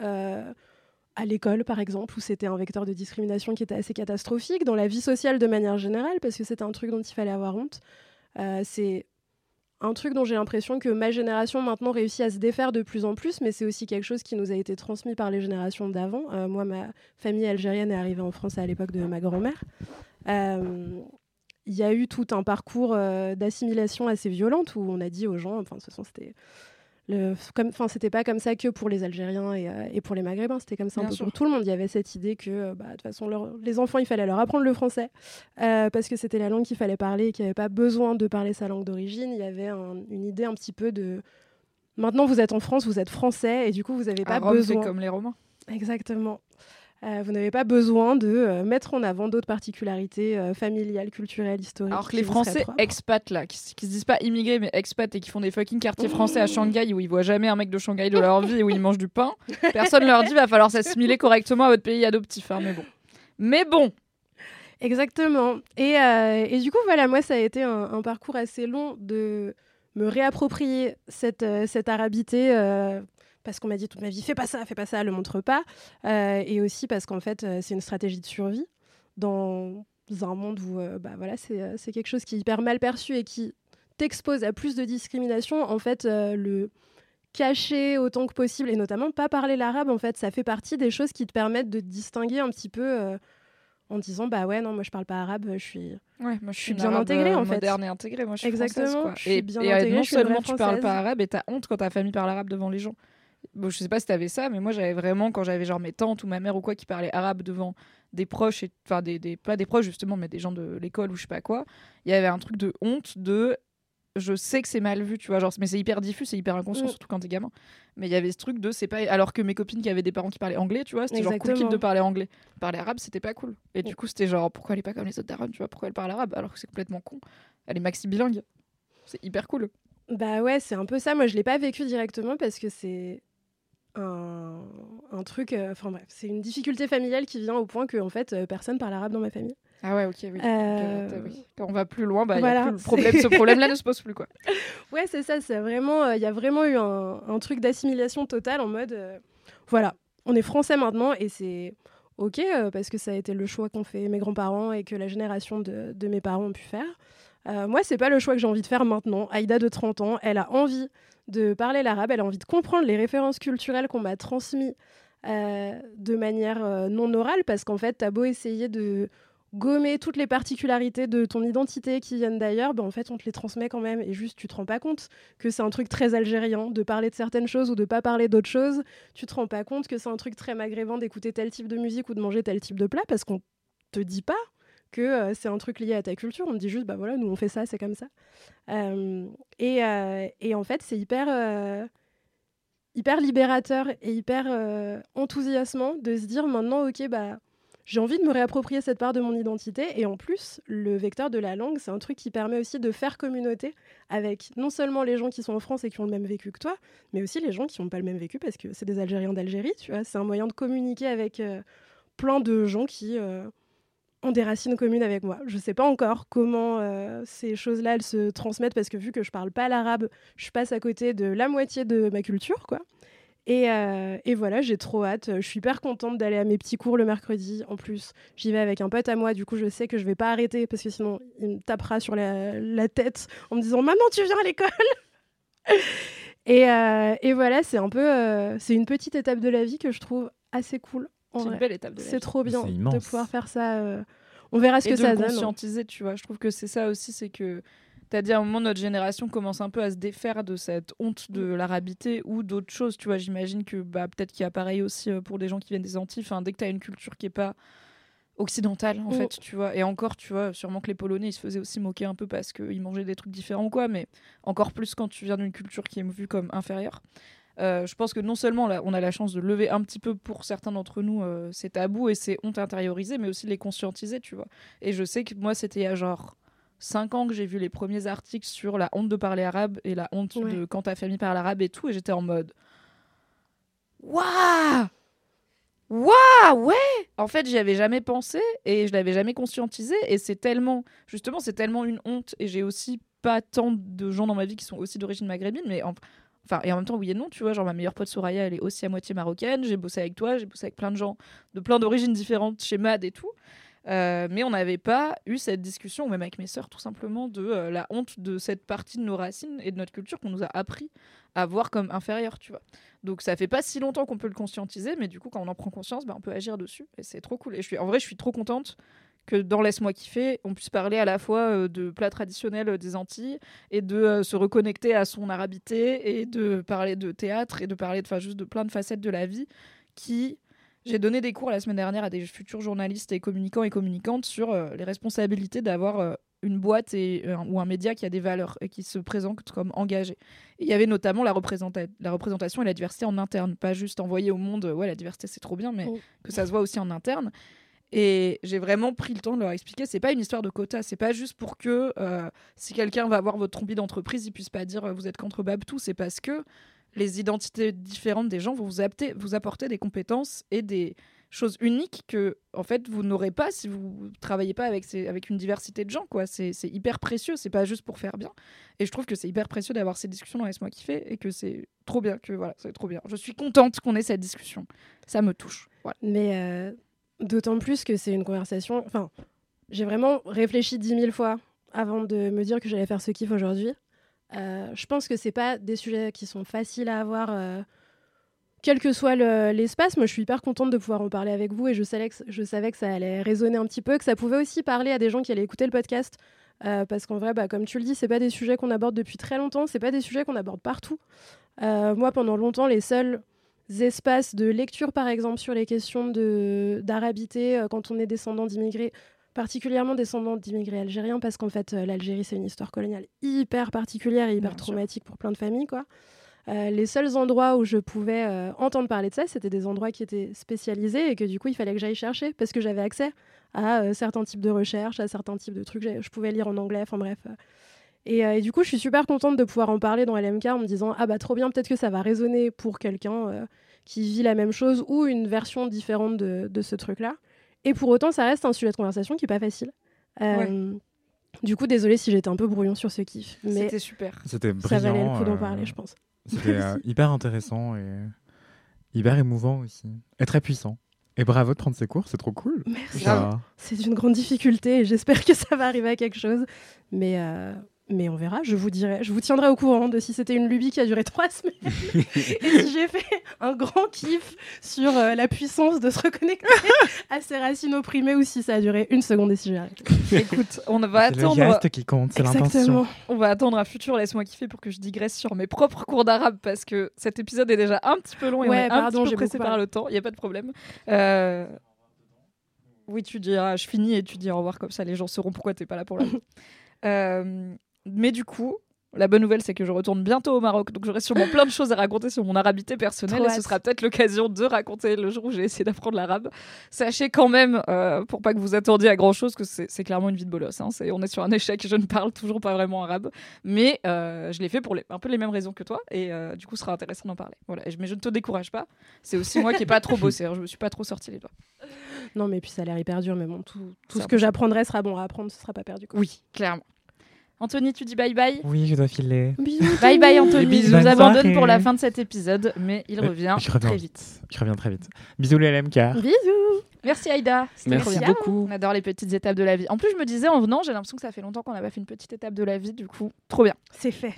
À l'école, par exemple, où c'était un vecteur de discrimination qui était assez catastrophique, dans la vie sociale de manière générale, parce que c'était un truc dont il fallait avoir honte. C'est un truc dont j'ai l'impression que ma génération maintenant réussit à se défaire de plus en plus, mais c'est aussi quelque chose qui nous a été transmis par les générations d'avant. Euh, moi, ma famille algérienne est arrivée en France à l'époque de ma grand-mère. Euh, Il y a eu tout un parcours euh, d'assimilation assez violente où on a dit aux gens, enfin, toute façon, c'était. Le, comme, enfin, c'était pas comme ça que pour les Algériens et, euh, et pour les Maghrébins, c'était comme ça un peu pour tout le monde. Il y avait cette idée que, euh, bah, de toute façon, leur- les enfants, il fallait leur apprendre le français euh, parce que c'était la langue qu'il fallait parler et qu'il n'y avait pas besoin de parler sa langue d'origine. Il y avait un- une idée un petit peu de. Maintenant, vous êtes en France, vous êtes français et du coup, vous n'avez pas Rome, besoin. comme les Romains. Exactement. Euh, vous n'avez pas besoin de euh, mettre en avant d'autres particularités euh, familiales, culturelles, historiques. Alors que les Français expats là, qui, qui se disent pas immigrés mais expats et qui font des fucking quartiers *laughs* français à Shanghai où ils voient jamais un mec de Shanghai de leur vie et où ils mangent du pain, personne leur dit va falloir s'assimiler correctement à votre pays adoptif. hein, mais bon. Mais bon, Exactement. Et, et du coup, voilà, moi, ça a été un, un parcours assez long de me réapproprier cette, cette arabité. Parce qu'on m'a dit toute ma vie, fais pas ça, fais pas ça, le montre pas. Euh, et aussi parce qu'en fait, euh, c'est une stratégie de survie dans un monde où euh, bah, voilà, c'est quelque chose qui est hyper mal perçu et qui t'expose à plus de discrimination. En fait, euh, le cacher autant que possible, et notamment pas parler l'arabe, en fait, ça fait partie des choses qui te permettent de te distinguer un petit peu en disant, bah ouais, non, moi je parle pas arabe, je suis... ouais, moi je suis bien intégrée, en fait. moderne et intégrée. Moi je suis Exactement, quoi. je suis et bien et, intégrée, non je suis une seulement tu parles pas arabe et t'as honte quand ta famille parle arabe devant les gens. Bon, je sais pas si t'avais ça, mais moi j'avais vraiment quand j'avais genre mes tantes ou ma mère ou quoi qui parlaient arabe devant des proches et enfin des, des pas des proches justement mais des gens de l'école ou je sais pas quoi il y avait un truc de honte de je sais que c'est mal vu tu vois genre mais c'est hyper diffus c'est hyper inconscient Mm. surtout quand t'es gamin. Mais il y avait ce truc de c'est pas alors que mes copines qui avaient des parents qui parlaient anglais tu vois c'était genre cool kid de parler anglais. Parler arabe c'était pas cool. Et du Mm. coup c'était genre pourquoi elle est pas comme les autres darons tu vois pourquoi elle parle arabe alors que c'est complètement con. Elle est maxi bilingue c'est hyper cool. Bah ouais, c'est un peu ça. Moi, je l'ai pas vécu directement parce que c'est un, un truc... euh, Enfin bref, c'est une difficulté familiale qui vient au point que, en fait, euh, personne parle arabe dans ma famille. ah ouais ok oui, Euh, oui. quand on va plus loin bah, y a voilà, plus le problème ce *laughs* problème là ne se pose plus quoi *laughs* Ouais, c'est ça. C'est vraiment, euh, il y a vraiment eu un, un truc d'assimilation totale en mode, euh, voilà, on est français maintenant et c'est ok parce que ça a été le choix qu'ont fait mes grands-parents et que la génération de, de mes parents ont pu faire. Euh, moi, c'est pas le choix que j'ai envie de faire maintenant. Aïda de 30 ans, elle a envie de parler l'arabe, elle a envie de comprendre les références culturelles qu'on m'a transmises euh, de manière euh, non orale parce qu'en fait, t'as beau essayer de gommer toutes les particularités de ton identité qui viennent d'ailleurs, ben en fait, on te les transmet quand même et juste tu te rends pas compte que c'est un truc très algérien de parler de certaines choses ou de pas parler d'autres choses. Tu te rends pas compte que c'est un truc très maghrébin d'écouter tel type de musique ou de manger tel type de plat parce qu'on te dit pas que euh, c'est un truc lié à ta culture. On te dit juste, bah voilà, nous on fait ça, c'est comme ça. Euh, et, euh, et en fait, c'est hyper, hyper libérateur et hyper enthousiasmant de se dire maintenant, ok, bah j'ai envie de me réapproprier cette part de mon identité. Et en plus, le vecteur de la langue, c'est un truc qui permet aussi de faire communauté avec non seulement les gens qui sont en France et qui ont le même vécu que toi, mais aussi les gens qui n'ont pas le même vécu parce que c'est des Algériens d'Algérie, tu vois. C'est un moyen de communiquer avec plein de gens qui euh, ont des racines communes avec moi. Je sais pas encore comment euh, ces choses-là se transmettent parce que vu que je parle pas l'arabe, je passe à côté de la moitié de ma culture, quoi. Et, euh, et voilà, j'ai trop hâte. Je suis hyper contente d'aller à mes petits cours le mercredi. En plus, j'y vais avec un pote à moi. Du coup, je sais que je vais pas arrêter parce que sinon, il me tapera sur la, tête en me disant Maintenant, tu viens à l'école *laughs* et, euh, et voilà, c'est un peu. c'est une petite étape de la vie que je trouve assez cool. C'est une belle étape de C'est trop bien de pouvoir faire ça. euh, On verra ce et que de ça donne. conscientiser, tu vois. Je trouve que c'est ça aussi, c'est que t'as dit à un moment notre génération commence un peu à se défaire de cette honte de l'arabité ou d'autres choses, tu vois. J'imagine que bah, peut-être qu'il y a pareil aussi euh, pour des gens qui viennent des Antilles. Enfin, dès que t'as une culture qui est pas occidentale, en Mm. fait, tu vois. Et encore, tu vois, sûrement que les Polonais, ils se faisaient aussi moquer un peu parce qu'ils mangeaient des trucs différents ou quoi, mais encore plus quand tu viens d'une culture qui est vue comme inférieure. Euh, je pense que non seulement là, on a la chance de lever un petit peu pour certains d'entre nous euh, ces tabous et ces hontes intériorisées, mais aussi de les conscientiser, tu vois. Et je sais que moi, c'était il y a genre 5 ans que j'ai vu les premiers articles sur la honte de parler arabe et la honte Ouais. de quand ta famille parle arabe et tout, et j'étais en mode Waouh Waouh Ouais En fait, j'y avais jamais pensé et je l'avais jamais conscientisé, et c'est tellement, justement, c'est tellement une honte, et j'ai aussi pas tant de gens dans ma vie qui sont aussi d'origine maghrébine, mais en, Enfin, et en même temps, oui et non, tu vois. Genre, ma meilleure pote Soraya, elle est aussi à moitié marocaine. J'ai bossé avec toi, j'ai bossé avec plein de gens de plein d'origines différentes chez MAD et tout. Euh, mais on n'avait pas eu cette discussion, même avec mes sœurs, tout simplement, de euh, la honte de cette partie de nos racines et de notre culture qu'on nous a appris à voir comme inférieure, tu vois. Donc ça fait pas si longtemps qu'on peut le conscientiser, mais du coup, quand on en prend conscience, bah, on peut agir dessus. Et c'est trop cool. Et je suis, en vrai, je suis trop contente que dans Laisse-moi kiffer, on puisse parler à la fois euh, de plats traditionnels euh, des Antilles et de euh, se reconnecter à son arabité et de parler de théâtre et de parler de, juste de plein de facettes de la vie qui... J'ai donné des cours la semaine dernière à des futurs journalistes et communicants et communicantes sur euh, les responsabilités d'avoir euh, une boîte et, euh, ou un média qui a des valeurs et qui se présente comme engagé. Il y avait notamment la, représenta- la représentation et la diversité en interne, pas juste envoyer au monde, ouais, la diversité c'est trop bien, mais Mm. que ça se voit aussi en interne. Et j'ai vraiment pris le temps de leur expliquer, c'est pas une histoire de quota, c'est pas juste pour que euh, si quelqu'un va voir votre trompie d'entreprise, il puisse pas dire euh, vous êtes contre Babtou, c'est parce que les identités différentes des gens vont vous, apporter- vous apporter des compétences et des choses uniques que en fait vous n'aurez pas si vous travaillez pas avec, avec une diversité de gens quoi. C'est hyper précieux c'est pas juste pour faire bien. Et je trouve que c'est hyper précieux d'avoir ces discussions dans Laisse-moi kiffer et que c'est trop bien que voilà c'est trop bien. Je suis contente qu'on ait cette discussion. Ça me touche. Mais euh, d'autant plus que c'est une conversation. Enfin, j'ai vraiment réfléchi dix mille fois avant de me dire que j'allais faire ce kiff aujourd'hui. Euh, je pense que c'est pas des sujets qui sont faciles à avoir, euh, quel que soit le- l'espace. Moi, je suis hyper contente de pouvoir en parler avec vous et je savais, que, ça allait résonner un petit peu, que ça pouvait aussi parler à des gens qui allaient écouter le podcast. Euh, parce qu'en vrai, bah, comme tu le dis, c'est pas des sujets qu'on aborde depuis très longtemps, c'est pas des sujets qu'on aborde partout. Moi, pendant longtemps, les seuls espaces de lecture, par exemple, sur les questions d'arabité, euh, quand on est descendant d'immigrés, particulièrement descendant d'immigrés algériens, parce qu'en fait, euh, l'Algérie, c'est une histoire coloniale hyper particulière et hyper Bien sûr. traumatique pour plein de familles, quoi. Euh, les seuls endroits où je pouvais euh, entendre parler de ça, c'était des endroits qui étaient spécialisés et que du coup, il fallait que j'aille chercher parce que j'avais accès à euh, certains types de recherches, à certains types de trucs. Je pouvais lire en anglais, enfin bref. Euh. Et, euh, et du coup, je suis super contente de pouvoir en parler dans LMK en me disant Ah bah trop bien, peut-être que ça va résonner pour quelqu'un euh, qui vit la même chose ou une version différente de, de ce truc-là. Et pour autant, ça reste un sujet de conversation qui est pas facile. Euh, Du coup, désolée si j'étais un peu brouillon sur ce kiff, mais c'était super C'était ça brillant. valait le coup d'en euh, parler, je pense. C'était euh, *laughs* hyper intéressant et hyper émouvant aussi. Et très puissant. Et bravo de prendre ces cours, c'est trop cool. Merci. Ça- C'est une grande difficulté et j'espère que ça va arriver à quelque chose. Mais, euh, mais on verra, je vous dirai, je vous tiendrai au courant de si c'était une lubie qui a duré *laughs* trois semaines *laughs* et si j'ai fait un grand kiff sur euh, la puissance de se reconnecter *laughs* à ses racines opprimées ou si ça a duré une seconde et si j'ai arrêté. écoute on va C'est le attendre geste qui compte, c'est l'intention. Exactement. On va attendre un futur Laisse-moi kiffer pour que je digresse sur mes propres cours d'arabe parce que cet épisode est déjà un petit peu long et Ouais, on est un pardon, petit j'ai peu pressé par le temps. Il n'y a pas de problème. Euh, Oui, tu diras, je finis et tu dis au revoir comme ça, les gens sauront pourquoi t'es pas là pour la. Euh, Mais du coup, la bonne nouvelle, c'est que je retourne bientôt au Maroc, donc j'aurai sûrement plein de choses à raconter sur mon arabité personnelle Trop et ce sera peut-être l'occasion de raconter le jour où j'ai essayé d'apprendre l'arabe. Sachez quand même, euh, pour pas que vous attendiez à grand chose, que c'est clairement une vie de bolos. hein. On est sur un échec, je ne parle toujours pas vraiment arabe, mais euh, je l'ai fait pour les- un peu les mêmes raisons que toi et euh, du coup, ce sera intéressant d'en parler. Voilà. Mais je ne te décourage pas, c'est aussi moi qui n'ai pas trop bossé, hein. je me suis pas trop sorti les doigts. Non, mais puis ça a l'air hyper dur, mais bon, tout, ce que j'apprendrai sera bon à apprendre, ce sera pas perdu. quoi. Oui, clairement. Anthony, tu dis bye bye Oui, je dois filer. Bisous. *laughs* Bye bye Anthony, bisous. je nous abandonne pour la fin de cet épisode, mais il Euh, revient je reviens très vite. Je reviens très vite. Bisous les LMK. Bisous. Merci Aïda, c'était trop Merci bien. beaucoup. On adore les petites étapes de la vie. En plus, je me disais en venant, j'ai l'impression que ça fait longtemps qu'on n'a pas fait une petite étape de la vie, du coup, trop bien. C'est fait.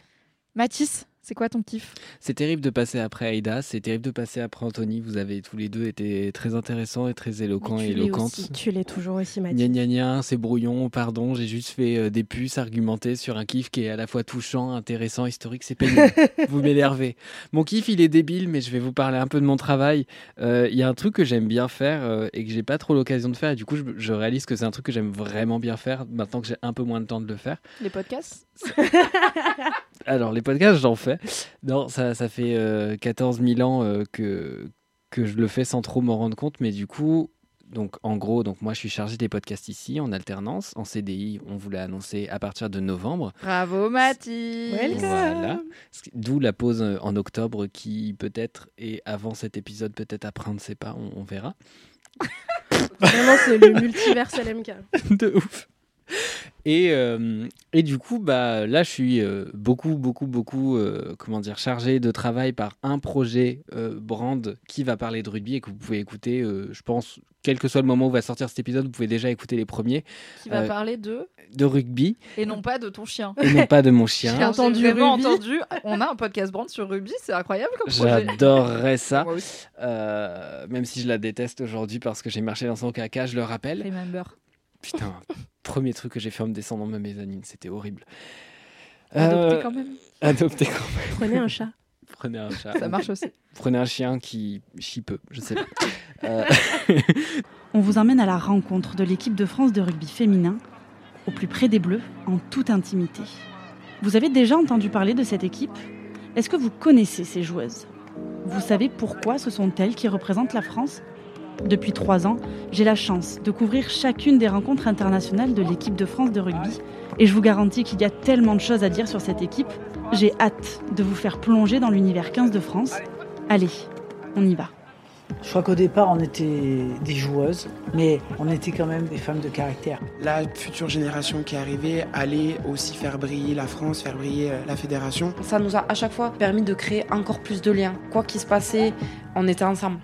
Mathis, c'est quoi ton kiff? C'est terrible de passer après Aïda, c'est terrible de passer après Anthony. Vous avez tous les deux été très intéressants et très éloquents et tu l'es éloquentes. aussi. Tu l'es toujours aussi, gna gna, c'est brouillon, pardon, j'ai juste fait euh, des puces argumentées sur un kiff qui est à la fois touchant, intéressant, historique, c'est pénible. *laughs* vous m'énervez. Mon kiff, il est débile, mais je vais vous parler un peu de mon travail. Euh, Il y a un truc que j'aime bien faire euh, et que j'ai pas trop l'occasion de faire, et du coup, je, je réalise que c'est un truc que j'aime vraiment bien faire maintenant que j'ai un peu moins de temps de le faire. Les podcasts? Alors, les podcasts, j'en fais. Non, ça, ça fait euh, 14 000 ans euh, que, que je le fais sans trop m'en rendre compte. Mais du coup, donc, en gros, donc moi, je suis chargé des podcasts ici, en alternance. En CDI, on vous l'a annoncé à partir de novembre. Bravo Mathis Welcome. Voilà. D'où la pause euh, en octobre qui, peut-être, et avant cet épisode, peut-être après, on ne sait pas, on, on verra. *laughs* Vraiment, c'est le multiverse LMK. *laughs* de ouf. *laughs* Et, euh, et du coup, bah, là, je suis euh, beaucoup, beaucoup, beaucoup, euh, comment dire, chargé de travail par un projet euh, brand qui va parler de rugby et que vous pouvez écouter, euh, je pense, quel que soit le moment où va sortir cet épisode, vous pouvez déjà écouter les premiers Qui va Euh, parler de de rugby et non pas de ton chien. et non pas de mon *laughs* J'ai chien. entendu vraiment entendu. On a un podcast brand sur rugby, c'est incroyable comme projet. J'adorerais ça, Moi aussi. Euh, même si je la déteste aujourd'hui parce que j'ai marché dans son caca, je le rappelle. Remember. Putain, *laughs* premier truc que j'ai fait en me descendant ma mezzanine, c'était horrible. Adopté Euh, quand même. Adopté quand même. Prenez un chat. *laughs* Prenez un chat. Ça marche aussi. Prenez un chien qui chie peu, je sais pas. *laughs* Euh, On vous emmène à la rencontre de l'équipe de France de rugby féminin, au plus près des Bleus, en toute intimité. Vous avez déjà entendu parler de cette équipe? Est-ce que vous connaissez ces joueuses? Vous savez pourquoi ce sont elles qui représentent la France? Depuis trois ans, j'ai la chance de couvrir chacune des rencontres internationales de l'équipe de France de rugby, et je vous garantis qu'il y a tellement de choses à dire sur cette équipe. J'ai hâte de vous faire plonger dans l'univers 15 de France. Allez, on y va. Je crois qu'au départ, on était des joueuses, mais on était quand même des femmes de caractère. La future génération qui est arrivée allait aussi faire briller la France, faire briller euh, la fédération. Ça nous a à chaque fois permis de créer encore plus de liens. Quoi qu'il se passait, on était ensemble.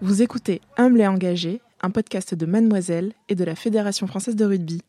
Vous écoutez Humble et engagé, un podcast de Mademoiselle et de la Fédération française de rugby.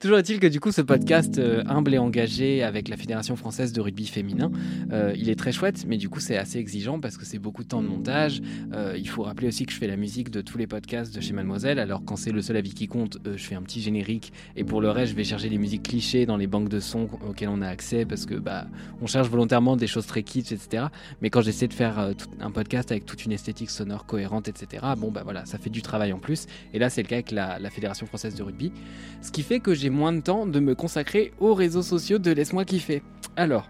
Toujours est-il que du coup ce podcast euh, humble et engagé avec la Fédération française de rugby féminin, euh, il est très chouette, mais du coup c'est assez exigeant parce que c'est beaucoup de temps de montage. Euh, il faut rappeler aussi que je fais la musique de tous les podcasts de chez Mademoiselle, alors quand c'est le seul avis qui compte, je fais un petit générique et pour le reste je vais chercher des musiques clichés dans les banques de sons auxquelles on a accès parce que bah on cherche volontairement des choses très kitsch, etc. Mais quand j'essaie de faire un podcast avec toute une esthétique sonore cohérente, etc. Bon bah voilà, ça fait du travail en plus. Et là c'est le cas avec la, la Fédération française de rugby. Ce qui fait que j'ai moins de temps de me consacrer aux réseaux sociaux de Laisse-moi kiffer. Alors,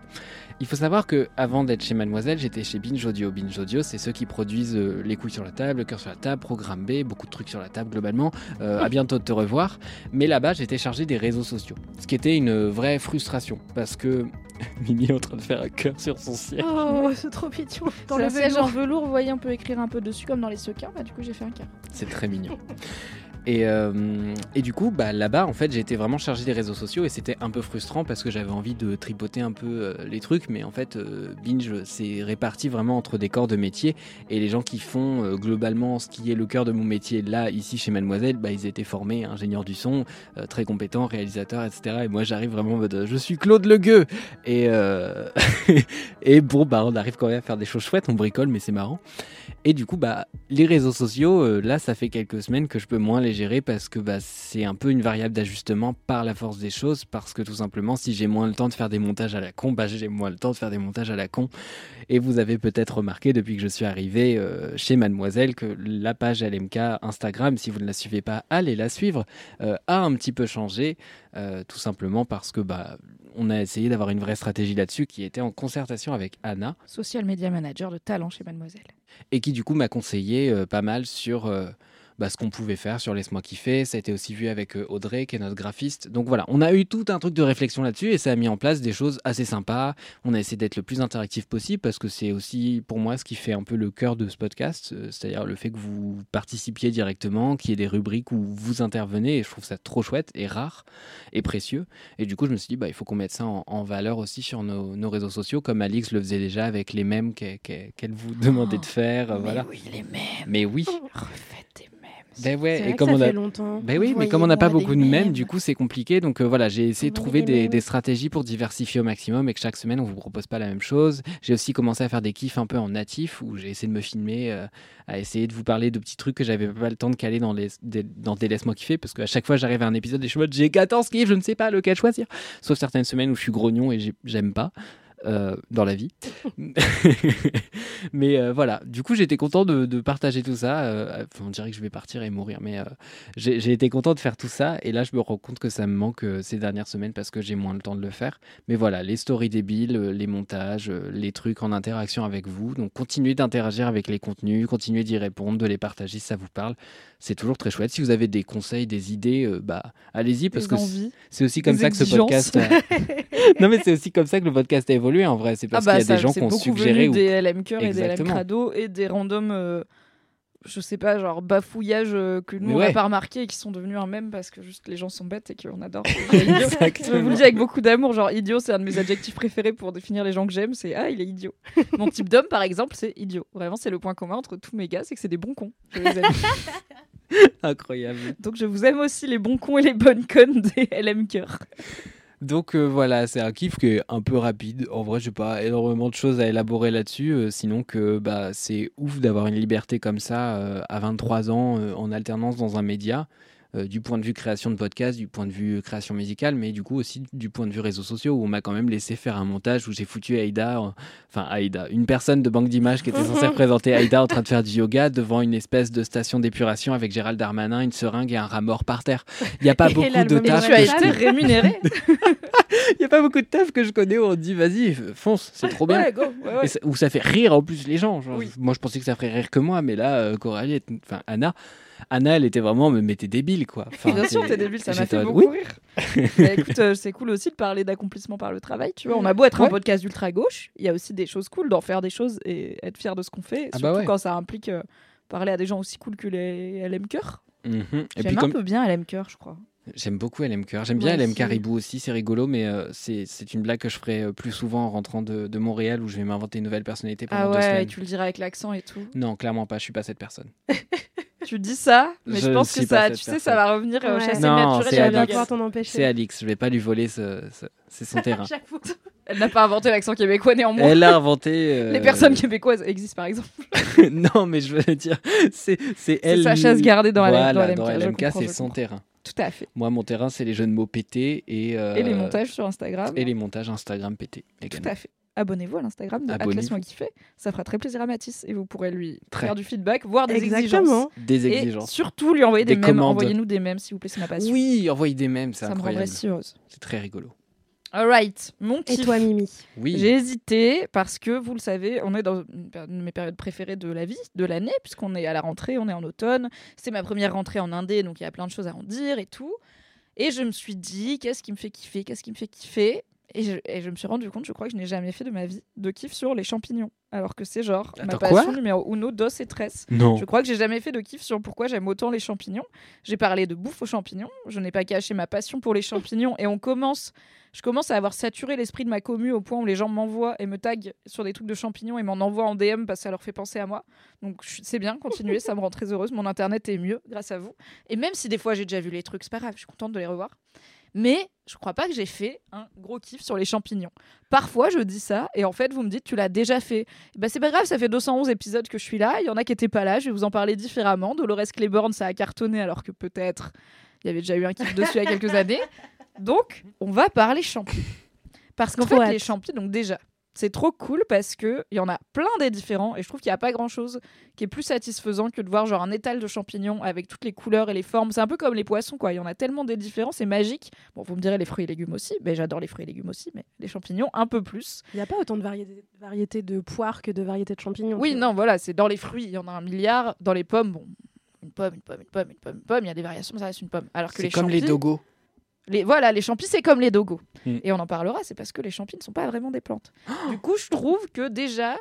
il faut savoir que avant d'être chez Mademoiselle, j'étais chez Binge Audio. Binge Audio, c'est ceux qui produisent euh, Les couilles sur la table, Le cœur sur la table, Programme B, beaucoup de trucs sur la table globalement. Euh, à bientôt de te revoir. Mais là-bas, j'étais chargé des réseaux sociaux. Ce qui était une vraie frustration parce que *laughs* Mimi est en train de faire un cœur sur son siège. Oh, c'est trop mignon. Dans le siège en velours. velours, vous voyez, on peut écrire un peu dessus comme dans les sequins. Bah, du coup, j'ai fait un cœur. C'est très mignon. Et, euh, et du coup, bah, là-bas, en fait, été vraiment chargé des réseaux sociaux et c'était un peu frustrant parce que j'avais envie de tripoter un peu euh, les trucs, mais en fait, euh, Binge, c'est réparti vraiment entre des corps de métier et les gens qui font globalement ce qui est le cœur de mon métier là, ici chez Mademoiselle, bah, ils étaient formés ingénieurs du son, très compétents, réalisateurs, etc. Et moi, j'arrive vraiment en mode je suis Claude Legueux et, *laughs* et bon, bah, on arrive quand même à faire des choses chouettes, on bricole, mais c'est marrant. Et du coup, bah, les réseaux sociaux, euh, là, ça fait quelques semaines que je peux moins les gérer parce que bah, c'est un peu une variable d'ajustement par la force des choses. Parce que tout simplement, si j'ai moins le temps de faire des montages à la con, bah, j'ai moins le temps de faire des montages à la con. Et vous avez peut-être remarqué depuis que je suis arrivé euh, chez Mademoiselle que la page LMK Instagram, si vous ne la suivez pas, allez la suivre, euh, a un petit peu changé. tout simplement parce que bah, on a essayé d'avoir une vraie stratégie là-dessus qui était en concertation avec Anna Social media manager de talent chez Mademoiselle. Et qui du coup m'a conseillé euh, pas mal sur euh, bah, ce qu'on pouvait faire sur Laisse-moi kiffer. Ça a été aussi vu avec euh, Audrey, qui est notre graphiste. Donc voilà, on a eu tout un truc de réflexion là-dessus et ça a mis en place des choses assez sympas. On a essayé d'être le plus interactif possible parce que c'est aussi pour moi ce qui fait un peu le cœur de ce podcast, euh, c'est-à-dire le fait que vous participiez directement, qu'il y ait des rubriques où vous intervenez et je trouve ça trop chouette et rare et précieux. Et du coup, je me suis dit, bah, il faut qu'on mette ça en, en valeur aussi sur nos, nos réseaux sociaux, comme Alix le faisait déjà avec les mèmes qu'elle qu'elle vous demandait de faire. euh, voilà. oui, les mêmes. Mais oui. Mèmes. Ben ouais, C'est et vrai que comme ça on a fait longtemps. Ben oui, mais comme on n'a pas beaucoup de mèmes, du coup c'est compliqué. Donc euh, voilà, j'ai essayé de trouver des des, mèmes. des stratégies pour diversifier au maximum et que chaque semaine on vous propose pas la même chose. J'ai aussi commencé à faire des kiffs un peu en natif où j'ai essayé de me filmer, euh, à essayer de vous parler de petits trucs que j'avais pas le temps de caler dans les des, dans des laisse-moi kiffer parce qu'à chaque fois j'arrive à un épisode et je suis en mode j'ai 14 kiffs, je ne sais pas lequel choisir. Sauf certaines semaines où je suis grognon et j'ai- j'aime pas. Euh, dans la vie. *laughs* mais euh, voilà, du coup j'étais content de, de partager tout ça. euh, on dirait que je vais partir et mourir, mais j'ai été content de faire tout ça. Et là je me rends compte que ça me manque ces dernières semaines parce que j'ai moins le temps de le faire. Mais voilà, les stories débiles, les montages, les trucs en interaction avec vous. Donc continuez d'interagir avec les contenus, continuez d'y répondre, de les partager si ça vous parle. C'est toujours très chouette. Si vous avez des conseils, des idées, bah allez-y parce Des que c'est aussi comme ça que ce podcast. *laughs* non mais c'est aussi comme ça que le podcast a évolué en vrai. C'est parce ah bah qu'il y a ça, des gens qui ont suggéré venu ou des LM Cœur et des LM. Crado et des randoms euh, je sais pas, genre bafouillages euh, que nous Mais on n'a ouais. pas remarqué et qui sont devenus un mème parce que juste les gens sont bêtes et qu'on adore. *laughs* Je vous le dis avec beaucoup d'amour, genre idiot, c'est un de mes adjectifs préférés pour définir les gens que j'aime, c'est ah, il est idiot. *laughs* Mon type d'homme, par exemple, c'est idiot. Vraiment, c'est le point commun entre tous mes gars, c'est que c'est des bons cons. Je les aime. *laughs* Incroyable. Donc je vous aime aussi les bons cons et les bonnes connes des LM Cœur. Donc euh, voilà, c'est un kiff qui est un peu rapide. En vrai, j'ai pas énormément de choses à élaborer là-dessus, euh, sinon que bah, c'est ouf d'avoir une liberté comme ça euh, à 23 ans en alternance dans un média, euh, du point de vue création de podcast, du point de vue création musicale, mais du coup aussi du point de vue réseaux sociaux où on m'a quand même laissé faire un montage où j'ai foutu Aïda, en- enfin Aïda, une personne de banque d'images qui était censée *laughs* représenter Aïda en train de faire du yoga devant une espèce de station d'épuration avec Gérald Darmanin, une seringue et un rat mort par terre. Il n'y a pas Et beaucoup de taf. tu as été rémunéré. *laughs* il n'y a pas beaucoup de taf que je connais où on dit vas-y, fonce, c'est trop bien. Ouais, go, ouais, ouais. Et ça- où ça fait rire en plus les gens. genre, Moi je pensais que ça ferait rire que moi, mais là, euh, Coralie, enfin Anna, Anna elle était vraiment, mais, mais t'es débile quoi. *laughs* Enfin, Bien sûr, c'est- t'es débile, ça m'a fait beaucoup oui. rire. *laughs* Écoute, euh, c'est cool aussi de parler d'accomplissement par le travail, tu vois. On a beau être un Ouais. podcast ultra gauche, il y a aussi des choses cool d'en faire des choses et être fier de ce qu'on fait, Ah surtout bah ouais. quand ça implique euh, parler à des gens aussi cool que les LM Cœur. Mhm. Et J'aime puis un comme peu bien LM Cœur, je crois. j'aime beaucoup LM Cœur, j'aime bien LM. Caribou aussi, c'est rigolo, mais euh, c'est une blague que je ferai plus souvent en rentrant de, de Montréal où je vais m'inventer une nouvelle personnalité pendant Ah deux ouais, semaines. et tu le diras avec l'accent et tout. Non, clairement pas, je suis pas cette personne. *laughs* Tu dis ça, mais je, Je pense que ça, tu sais, ça va revenir euh, Ouais. chasser Non, c'est et la Alix. blague. pouvoir t'en empêcher. C'est Alix, je vais pas lui voler, ce- ce- c'est son *laughs* terrain. Elle n'a pas inventé l'accent québécois néanmoins. Elle l'a inventé. *laughs* euh, Les personnes québécoises existent par exemple. *laughs* non, mais je veux dire, c'est c'est elle. sa chasse gardée dans voilà, dans LMK, dans LMK, c'est son terrain. Tout à fait. Moi, mon terrain, c'est les jeux de mots pétés et, euh, Et les montages sur Instagram. et les montages Instagram pétés. Tout à fait. Abonnez-vous à l'Instagram de Abonnez-vous. Atlas Moi Kiffé. Ça fera très plaisir à Mathis et vous pourrez lui Très. faire du feedback, voire des Exactement. exigences. Des Et exigences. surtout lui envoyer des, Des mèmes. Envoyez-nous des mèmes s'il vous plaît, c'est ma passion. Oui, envoyez des mèmes, c'est Ça me rendrait incroyable. si heureuse. C'est très rigolo. Alright, mon Et kiff. toi, Mimi Oui. J'ai hésité parce que vous le savez, on est dans une de mes périodes préférées de la vie, de l'année, puisqu'on est à la rentrée, on est en automne. C'est ma première rentrée en Indé, donc il y a plein de choses à en dire et tout. Et je me suis dit, qu'est-ce qui me fait kiffer? Qu'est-ce qui me fait kiffer? Et je, et je me suis rendu compte, je crois que je n'ai jamais fait de ma vie de kiff sur les champignons. Alors que c'est genre ma Attends, passion quoi numéro uno, dos et tresse. Non. Je crois que j'ai jamais fait de kiff sur pourquoi j'aime autant les champignons. J'ai parlé de bouffe aux champignons. Je n'ai pas caché ma passion pour les champignons. Et on commence, je commence à avoir saturé l'esprit de ma commu au point où les gens m'envoient et me taguent sur des trucs de champignons et m'en envoient en DM parce que ça leur fait penser à moi. Donc c'est bien, continuez, ça me rend très heureuse. Mon internet est mieux grâce à vous. Et même si des fois j'ai déjà vu les trucs, c'est pas grave, je suis contente de les revoir. Mais je crois pas que j'ai fait un gros kiff sur les champignons. Parfois, je dis ça, et en fait, vous me dites, tu l'as déjà fait. Bah, c'est pas grave, ça fait 211 épisodes que je suis là. Il y en a qui étaient pas là, je vais vous en parler différemment. Dolores Claiborne, ça a cartonné, alors que peut-être il y avait déjà eu un kiff dessus il y a quelques années. Donc, on va parler champignons. Parce qu'en fait, hâte. les champignons, donc déjà, c'est trop cool parce qu'il y en a plein des différents, et je trouve qu'il n'y a pas grand-chose qui est plus satisfaisant que de voir genre un étal de champignons avec toutes les couleurs et les formes. C'est un peu comme les poissons, quoi. Il y en a tellement des différents, c'est magique. Bon, vous me direz les fruits et légumes aussi, mais j'adore les fruits et légumes aussi, mais les champignons un peu plus. Il n'y a pas autant de variétés variétés de poires que de variétés de champignons. Oui, non, voilà, c'est dans les fruits, il y en a un milliard. Dans les pommes, bon, une pomme, une pomme, une pomme, une pomme, une pomme, il y a des variations, mais ça reste une pomme. Alors que C'est les comme les dogos. Les, voilà, les champis, c'est comme les dogos. Mm. Et on en parlera, c'est parce que les champis ne sont pas vraiment des plantes. *gasps* du coup, je trouve que déjà,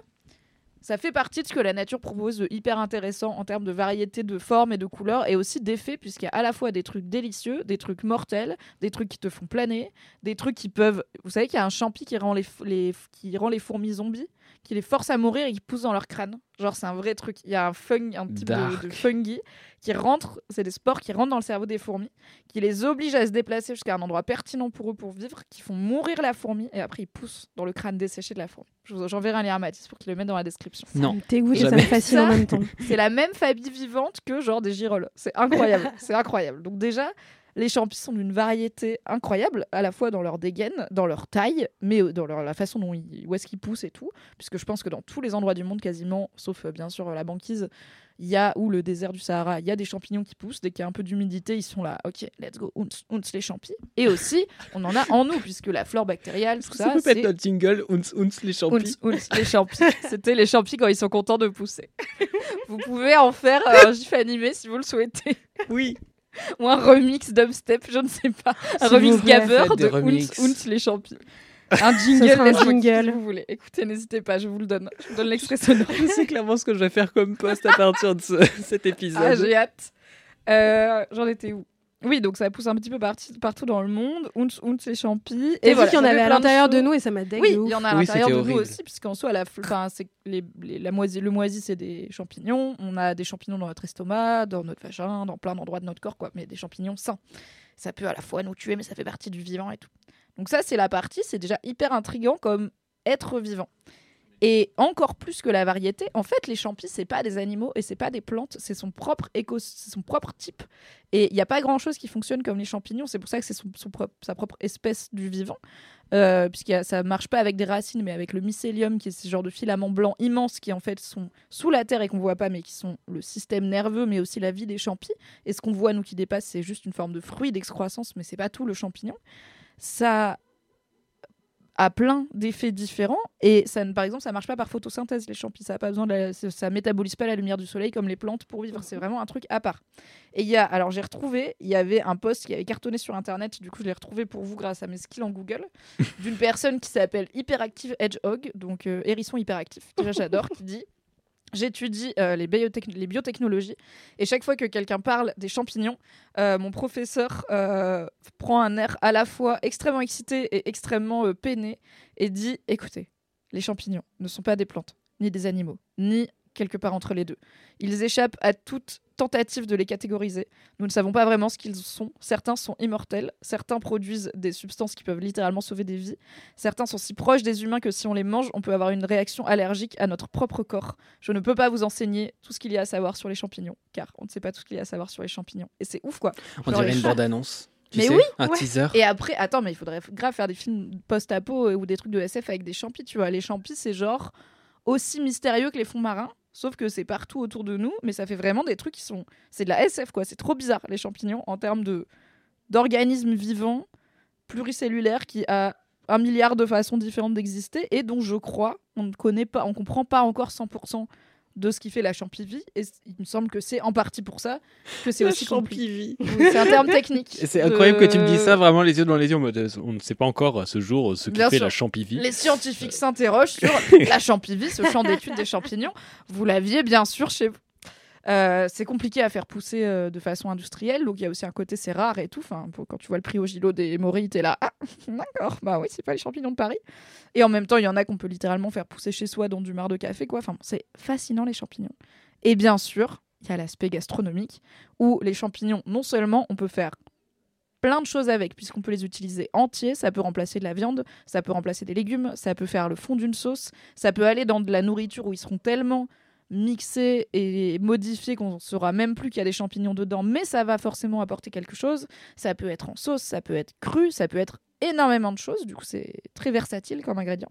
ça fait partie de ce que la nature propose de hyper intéressant en termes de variété de formes et de couleurs et aussi d'effets, puisqu'il y a à la fois des trucs délicieux, des trucs mortels, des trucs qui te font planer, des trucs qui peuvent. Vous savez qu'il y a un champi qui rend les, qui rend les fourmis zombies, qui les force à mourir et qui pousse dans leur crâne. Genre, c'est un vrai truc. Il y a un, fung, un type de, de fungi qui rentre, c'est des spores qui rentrent dans le cerveau des fourmis, qui les obligent à se déplacer jusqu'à un endroit pertinent pour eux pour vivre, qui font mourir la fourmi et après ils poussent dans le crâne desséché de la fourmi. Je vous- J'enverrai un lien à Mathis pour qu'il le mette dans la description. Non. et ça me fascine en même temps. *laughs* C'est la même famille vivante que genre des girolles. C'est incroyable. *laughs* c'est incroyable. Donc déjà, les champis sont d'une variété incroyable, à la fois dans leur dégaine, dans leur taille, mais euh, dans leur- la façon dont ils, où est-ce qu'ils poussent et tout. Puisque je pense que dans tous les endroits du monde quasiment, sauf euh, bien sûr euh, la banquise, il y a ou le désert du Sahara, il y a des champignons qui poussent. Dès qu'il y a un peu d'humidité, ils sont là. Ok, let's go, ounce, ounce les champis. Et aussi, on en a en nous, puisque la flore bactériale, tout ça, peut c'est être notre jingle, Ounce Ounce les champis. Ounce, ounce, les champis. *laughs* C'était les champis quand ils sont contents de pousser. *laughs* vous pouvez en faire euh, un gif animé si vous le souhaitez. Oui. *laughs* Ou un remix dubstep, je ne sais pas. Un remix gabber de ounce les champis. *laughs* Un jingle, un jingle. si vous voulez. Écoutez, n'hésitez pas, je vous le donne. Je vous donne l'extrait sonore. *laughs* C'est clairement ce que je vais faire comme post à partir de ce- cet épisode. Ah, j'ai hâte. Euh, J'en étais où? Oui, donc ça pousse un petit peu parti- partout dans le monde. Ounce, ounce et champi. T'as Et dit qu'il y en avait à de l'intérieur de nous et ça m'a dégue Oui, il y en a à Oui, l'intérieur de c'était nous horrible. aussi, puisqu'en soi, la, c'est les, les- la moisi, le moisi, c'est des champignons. On a des champignons dans notre estomac, dans notre vagin, dans plein d'endroits de notre corps, quoi. Mais des champignons sains. Ça peut à la fois nous tuer, mais ça fait partie du vivant et tout. Donc ça, c'est la partie, c'est déjà hyper intriguant comme être vivant. Et encore plus que la variété, en fait, les champis, c'est pas des animaux et c'est pas des plantes, c'est son propre éco, son propre type. Et il n'y a pas grand chose qui fonctionne comme les champignons, c'est pour ça que c'est son, sa propre espèce du vivant. Euh, puisque ça marche pas avec des racines, mais avec le mycélium, qui est ce genre de filaments blancs immenses qui en fait sont sous la terre et qu'on voit pas, mais qui sont le système nerveux, mais aussi la vie des champis. Et ce qu'on voit nous qui dépasse, c'est juste une forme de fruit d'excroissance, mais c'est pas tout le champignon. Ça a plein d'effets différents et ça, ne- par exemple, ça marche pas par photosynthèse les champis. Ça a pas besoin de la- ça- ça métabolise pas la lumière du soleil comme les plantes pour vivre. C'est vraiment un truc à part. Et il y a, alors j'ai retrouvé, il y avait un post qui avait cartonné sur internet. Du coup, je l'ai retrouvé pour vous grâce à mes skills en Google *laughs* d'une personne qui s'appelle Hyperactive Hedgehog, donc euh, hérisson hyperactif. Déjà, j'adore. qui dit J'étudie euh, les, biotech- les biotechnologies et chaque fois que quelqu'un parle des champignons, euh, mon professeur euh, prend un air à la fois extrêmement excité et extrêmement peiné et dit écoutez, les champignons ne sont pas des plantes, ni des animaux, ni quelque part entre les deux. Ils échappent à toute tentative de les catégoriser. Nous ne savons pas vraiment ce qu'ils sont. Certains sont immortels, certains produisent des substances qui peuvent littéralement sauver des vies, certains sont si proches des humains que si on les mange, on peut avoir une réaction allergique à notre propre corps. Je ne peux pas vous enseigner tout ce qu'il y a à savoir sur les champignons, car on ne sait pas tout ce qu'il y a à savoir sur les champignons. Et c'est ouf quoi. On Genre, dirait une bande-annonce. Tu mais sais, oui, un ouais. teaser. Et après, attends, mais il faudrait grave faire des films post-apo euh, ou des trucs de SF avec des champis, tu vois. Les champis, c'est genre aussi mystérieux que les fonds marins, sauf que c'est partout autour de nous, mais ça fait vraiment des trucs qui sont. C'est de la SF, quoi. C'est trop bizarre, les champignons, en termes de d'organismes vivants, pluricellulaires, qui a un milliard de façons différentes d'exister et dont je crois on ne connaît pas, on comprend pas encore 100% de ce qui fait la champivie. Et il me semble que c'est en partie pour ça que c'est aussi champivie. C'est un terme technique. Et C'est de- incroyable que tu me dises ça, vraiment les yeux dans les yeux. en mode, euh, On ne sait pas encore à ce jour euh, ce qui Bien fait sûr. la champivie. Les scientifiques s'interrogent sur *laughs* la champivie, ce champ d'étude des champignons. Vous l'aviez bien sûr chez vous. Euh, c'est compliqué à faire pousser euh, de façon industrielle, donc il y a aussi un côté c'est rare et tout. Enfin, quand tu vois le prix au gilo des morilles, t'es là, ah, *laughs* d'accord, bah oui, c'est pas les champignons de Paris. Et en même temps, il y en a qu'on peut littéralement faire pousser chez soi dans du marc de café, quoi. Enfin, c'est fascinant les champignons. Et bien sûr, il y a l'aspect gastronomique où les champignons, non seulement on peut faire plein de choses avec, puisqu'on peut les utiliser entiers. Ça peut remplacer de la viande, ça peut remplacer des légumes, ça peut faire le fond d'une sauce, ça peut aller dans de la nourriture où ils seront tellement mixés et modifiés qu'on ne saura même plus qu'il y a des champignons dedans, mais ça va forcément apporter quelque chose. Ça peut être en sauce, ça peut être cru, ça peut être énormément de choses. Du coup, c'est très versatile comme ingrédient.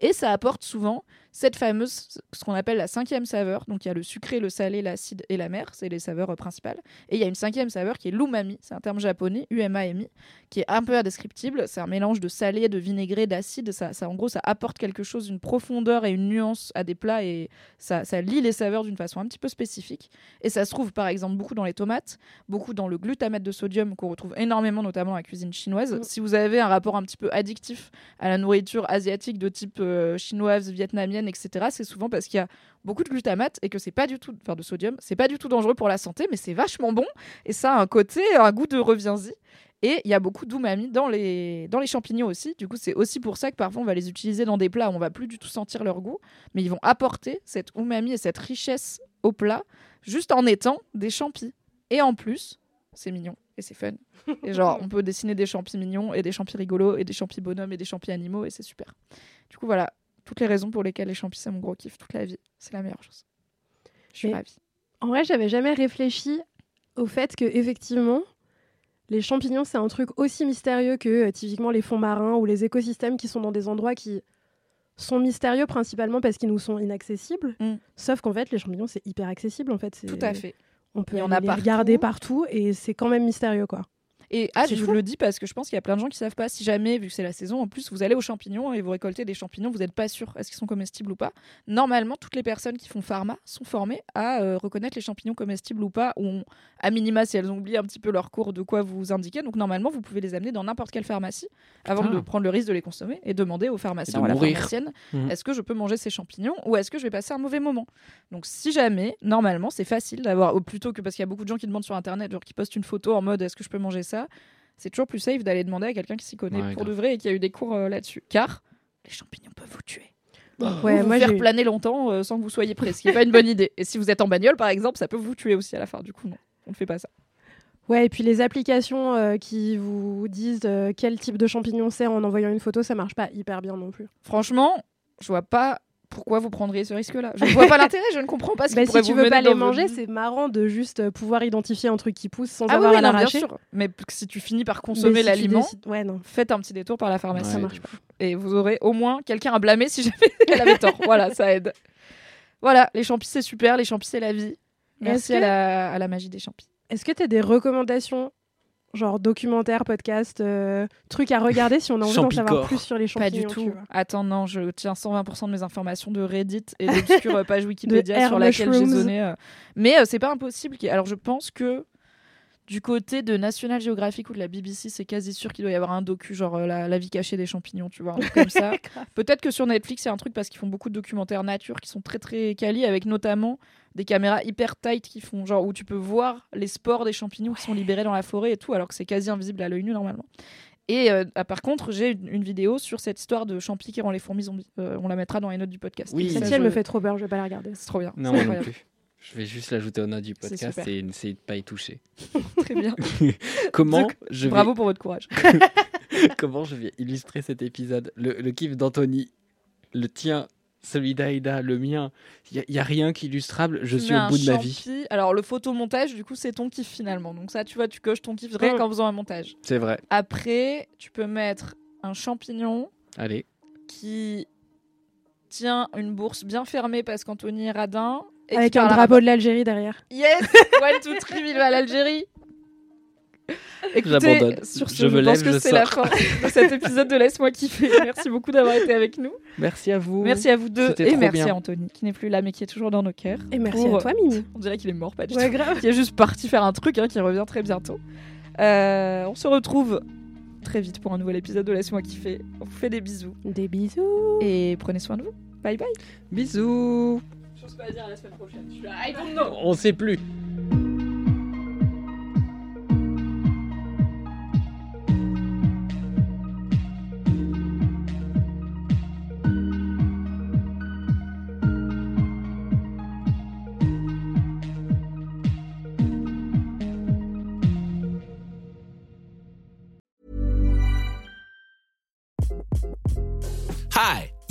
Et ça apporte souvent cette fameuse, ce qu'on appelle la cinquième saveur. Donc il y a le sucré, le salé, l'acide et la mer, c'est les saveurs euh, principales. Et il y a une cinquième saveur qui est l'umami, c'est un terme japonais, U-M-A-M-I, qui est un peu indescriptible. C'est un mélange de salé, de vinaigré, d'acide. Ça, ça, en gros, ça apporte quelque chose, une profondeur et une nuance à des plats et ça, ça lie les saveurs d'une façon un petit peu spécifique. Et ça se trouve par exemple beaucoup dans les tomates, beaucoup dans le glutamate de sodium qu'on retrouve énormément notamment dans la cuisine chinoise. Si vous avez un rapport un petit peu addictif à la nourriture asiatique de type euh, chinoise, vietnamienne, etc., c'est souvent parce qu'il y a beaucoup de glutamate et que c'est pas du tout, enfin de sodium, c'est pas du tout dangereux pour la santé, mais c'est vachement bon et ça a un côté, un goût de reviens-y. Et il y a beaucoup d'umami dans les, dans les champignons aussi. Du coup, c'est aussi pour ça que parfois on va les utiliser dans des plats où on va plus du tout sentir leur goût, mais ils vont apporter cette umami et cette richesse au plat juste en étant des champis. Et en plus, c'est mignon et c'est fun. Et genre, on peut dessiner des champis mignons et des champis rigolos et des champis bonhommes et des champis animaux et c'est super. Du coup, voilà, toutes les raisons pour lesquelles les champis, c'est mon gros kiff toute la vie. C'est la meilleure chose. Je suis Mais ravie. En vrai, j'avais jamais réfléchi au fait que effectivement, les champignons, c'est un truc aussi mystérieux que euh, typiquement les fonds marins ou les écosystèmes qui sont dans des endroits qui sont mystérieux principalement parce qu'ils nous sont inaccessibles. Sauf qu'en fait, les champignons, c'est hyper accessible. En fait, Mm. Tout à fait. On peut aller a les partout. regarder partout et c'est quand même mystérieux, quoi. Et ah, je vous le dis parce que je pense qu'il y a plein de gens qui savent pas. Si jamais, vu que c'est la saison, en plus, vous allez aux champignons et vous récoltez des champignons, vous n'êtes pas sûr est-ce qu'ils sont comestibles ou pas. Normalement, toutes les personnes qui font pharma sont formées à euh, reconnaître les champignons comestibles ou pas, ou à minima si elles ont oublié un petit peu leur cours de quoi vous indiquer. Donc normalement, vous pouvez les amener dans n'importe quelle pharmacie avant Ah. de prendre le risque de les consommer et demander au pharmacien Et ou à la pharmacienne Mhm. est-ce que je peux manger ces champignons ou est-ce que je vais passer un mauvais moment. Donc si jamais, normalement, c'est facile d'avoir, ou plutôt que parce qu'il y a beaucoup de gens qui demandent sur internet, genre qui postent une photo en mode est-ce que je peux manger ça, c'est toujours plus safe d'aller demander à quelqu'un qui s'y connaît Ouais, pour de vrai et qui a eu des cours euh, là-dessus. Car les champignons peuvent vous tuer. Ouais, Ou vous moi, faire planer longtemps euh, sans que vous soyez prêt, ce qui n'est pas une bonne idée. Et si vous êtes en bagnole, par exemple, ça peut vous tuer aussi à la fin. Du coup, non, on ne fait pas ça. Ouais, et puis les applications euh, qui vous disent euh, quel type de champignon c'est en envoyant une photo, ça marche pas hyper bien non plus. Franchement, je vois pas pourquoi vous prendriez ce risque-là? Je ne vois pas l'intérêt, je ne comprends pas ce Bah, si tu vous veux pas les vos- manger, c'est marrant de juste euh, pouvoir identifier un truc qui pousse sans Ah avoir oui, à l'arracher. Mais si tu finis par consommer si l'aliment, décides- Ouais, non. faites un petit détour par la pharmacie. Ouais, ça marche pas. Et vous aurez au moins quelqu'un à blâmer si jamais *laughs* elle avait tort. Voilà, ça aide. Voilà, les champis, c'est super. Les champis, c'est la vie. Merci à, la, à la magie des champis. Est-ce que tu as des recommandations genre documentaires, podcasts, euh, trucs à regarder si on a envie d'en savoir plus sur les Pas champignons du tout. Attends, non, je tiens 120% de mes informations de Reddit et d'obscures *laughs* pages Wikipédia sur laquelle j'ai zoné. euh. Mais euh, c'est pas impossible. Alors, je pense que du côté de National Geographic ou de la BBC, c'est quasi sûr qu'il doit y avoir un docu, genre euh, la, la vie cachée des champignons, tu vois, un truc comme ça. *laughs* Peut-être que sur Netflix, c'est un truc parce qu'ils font beaucoup de documentaires nature qui sont très très quali, avec notamment des caméras hyper tight qui font genre où tu peux voir les spores des champignons qui sont libérés dans la forêt et tout, alors que c'est quasi invisible à l'œil nu normalement. Et euh, ah, par contre, j'ai une, une vidéo sur cette histoire de champis qui rend les fourmis zombies. Euh, on la mettra dans les notes du podcast. Oui. Celle-ci, je- elle me fait trop peur, je vais pas la regarder. C'est trop bien. Non, moi non plus. Je vais juste l'ajouter aux notes du podcast et essayer de pas y toucher. *laughs* Très bien. *laughs* Comment Donc, je vais... Bravo pour votre courage. *laughs* Comment je vais illustrer cet épisode? Le, le kiff d'Anthony, le tien, celui d'Aïda, le mien. Il n'y a, rien qu'illustrable. Je Tu suis au bout de ma vie. Alors, le photomontage, du coup, c'est ton kiff finalement. Donc, ça, tu vois, tu coches ton kiff rien Mm. qu'en faisant un montage. C'est vrai. Après, tu peux mettre un champignon Allez. qui tient une bourse bien fermée parce qu'Anthony est radin. Et Avec un drapeau de l'Algérie derrière. Yes *laughs* One, two, three, vive à l'Algérie Écoutez, J'abandonne. sur ce, Je je, me pense lève, que je c'est la fin *laughs* de cet épisode de Laisse-moi kiffer. Merci beaucoup d'avoir été avec nous. Merci à vous. Merci à vous deux et trop merci bien. à Anthony qui n'est plus là mais qui est toujours dans nos cœurs. Et merci Pour- à toi, Mimi. On dirait qu'il est mort, pas du Ouais, tout. grave. *laughs* Qui est juste parti faire un truc hein, qui revient très bientôt. Euh, on se retrouve très vite pour un nouvel épisode de Laisse-moi kiffer. On vous fait des bisous Des bisous. et prenez soin de vous. Bye bye. Bisous. Sais pas dire la semaine prochaine. Je suis là, I don't know. On sait plus.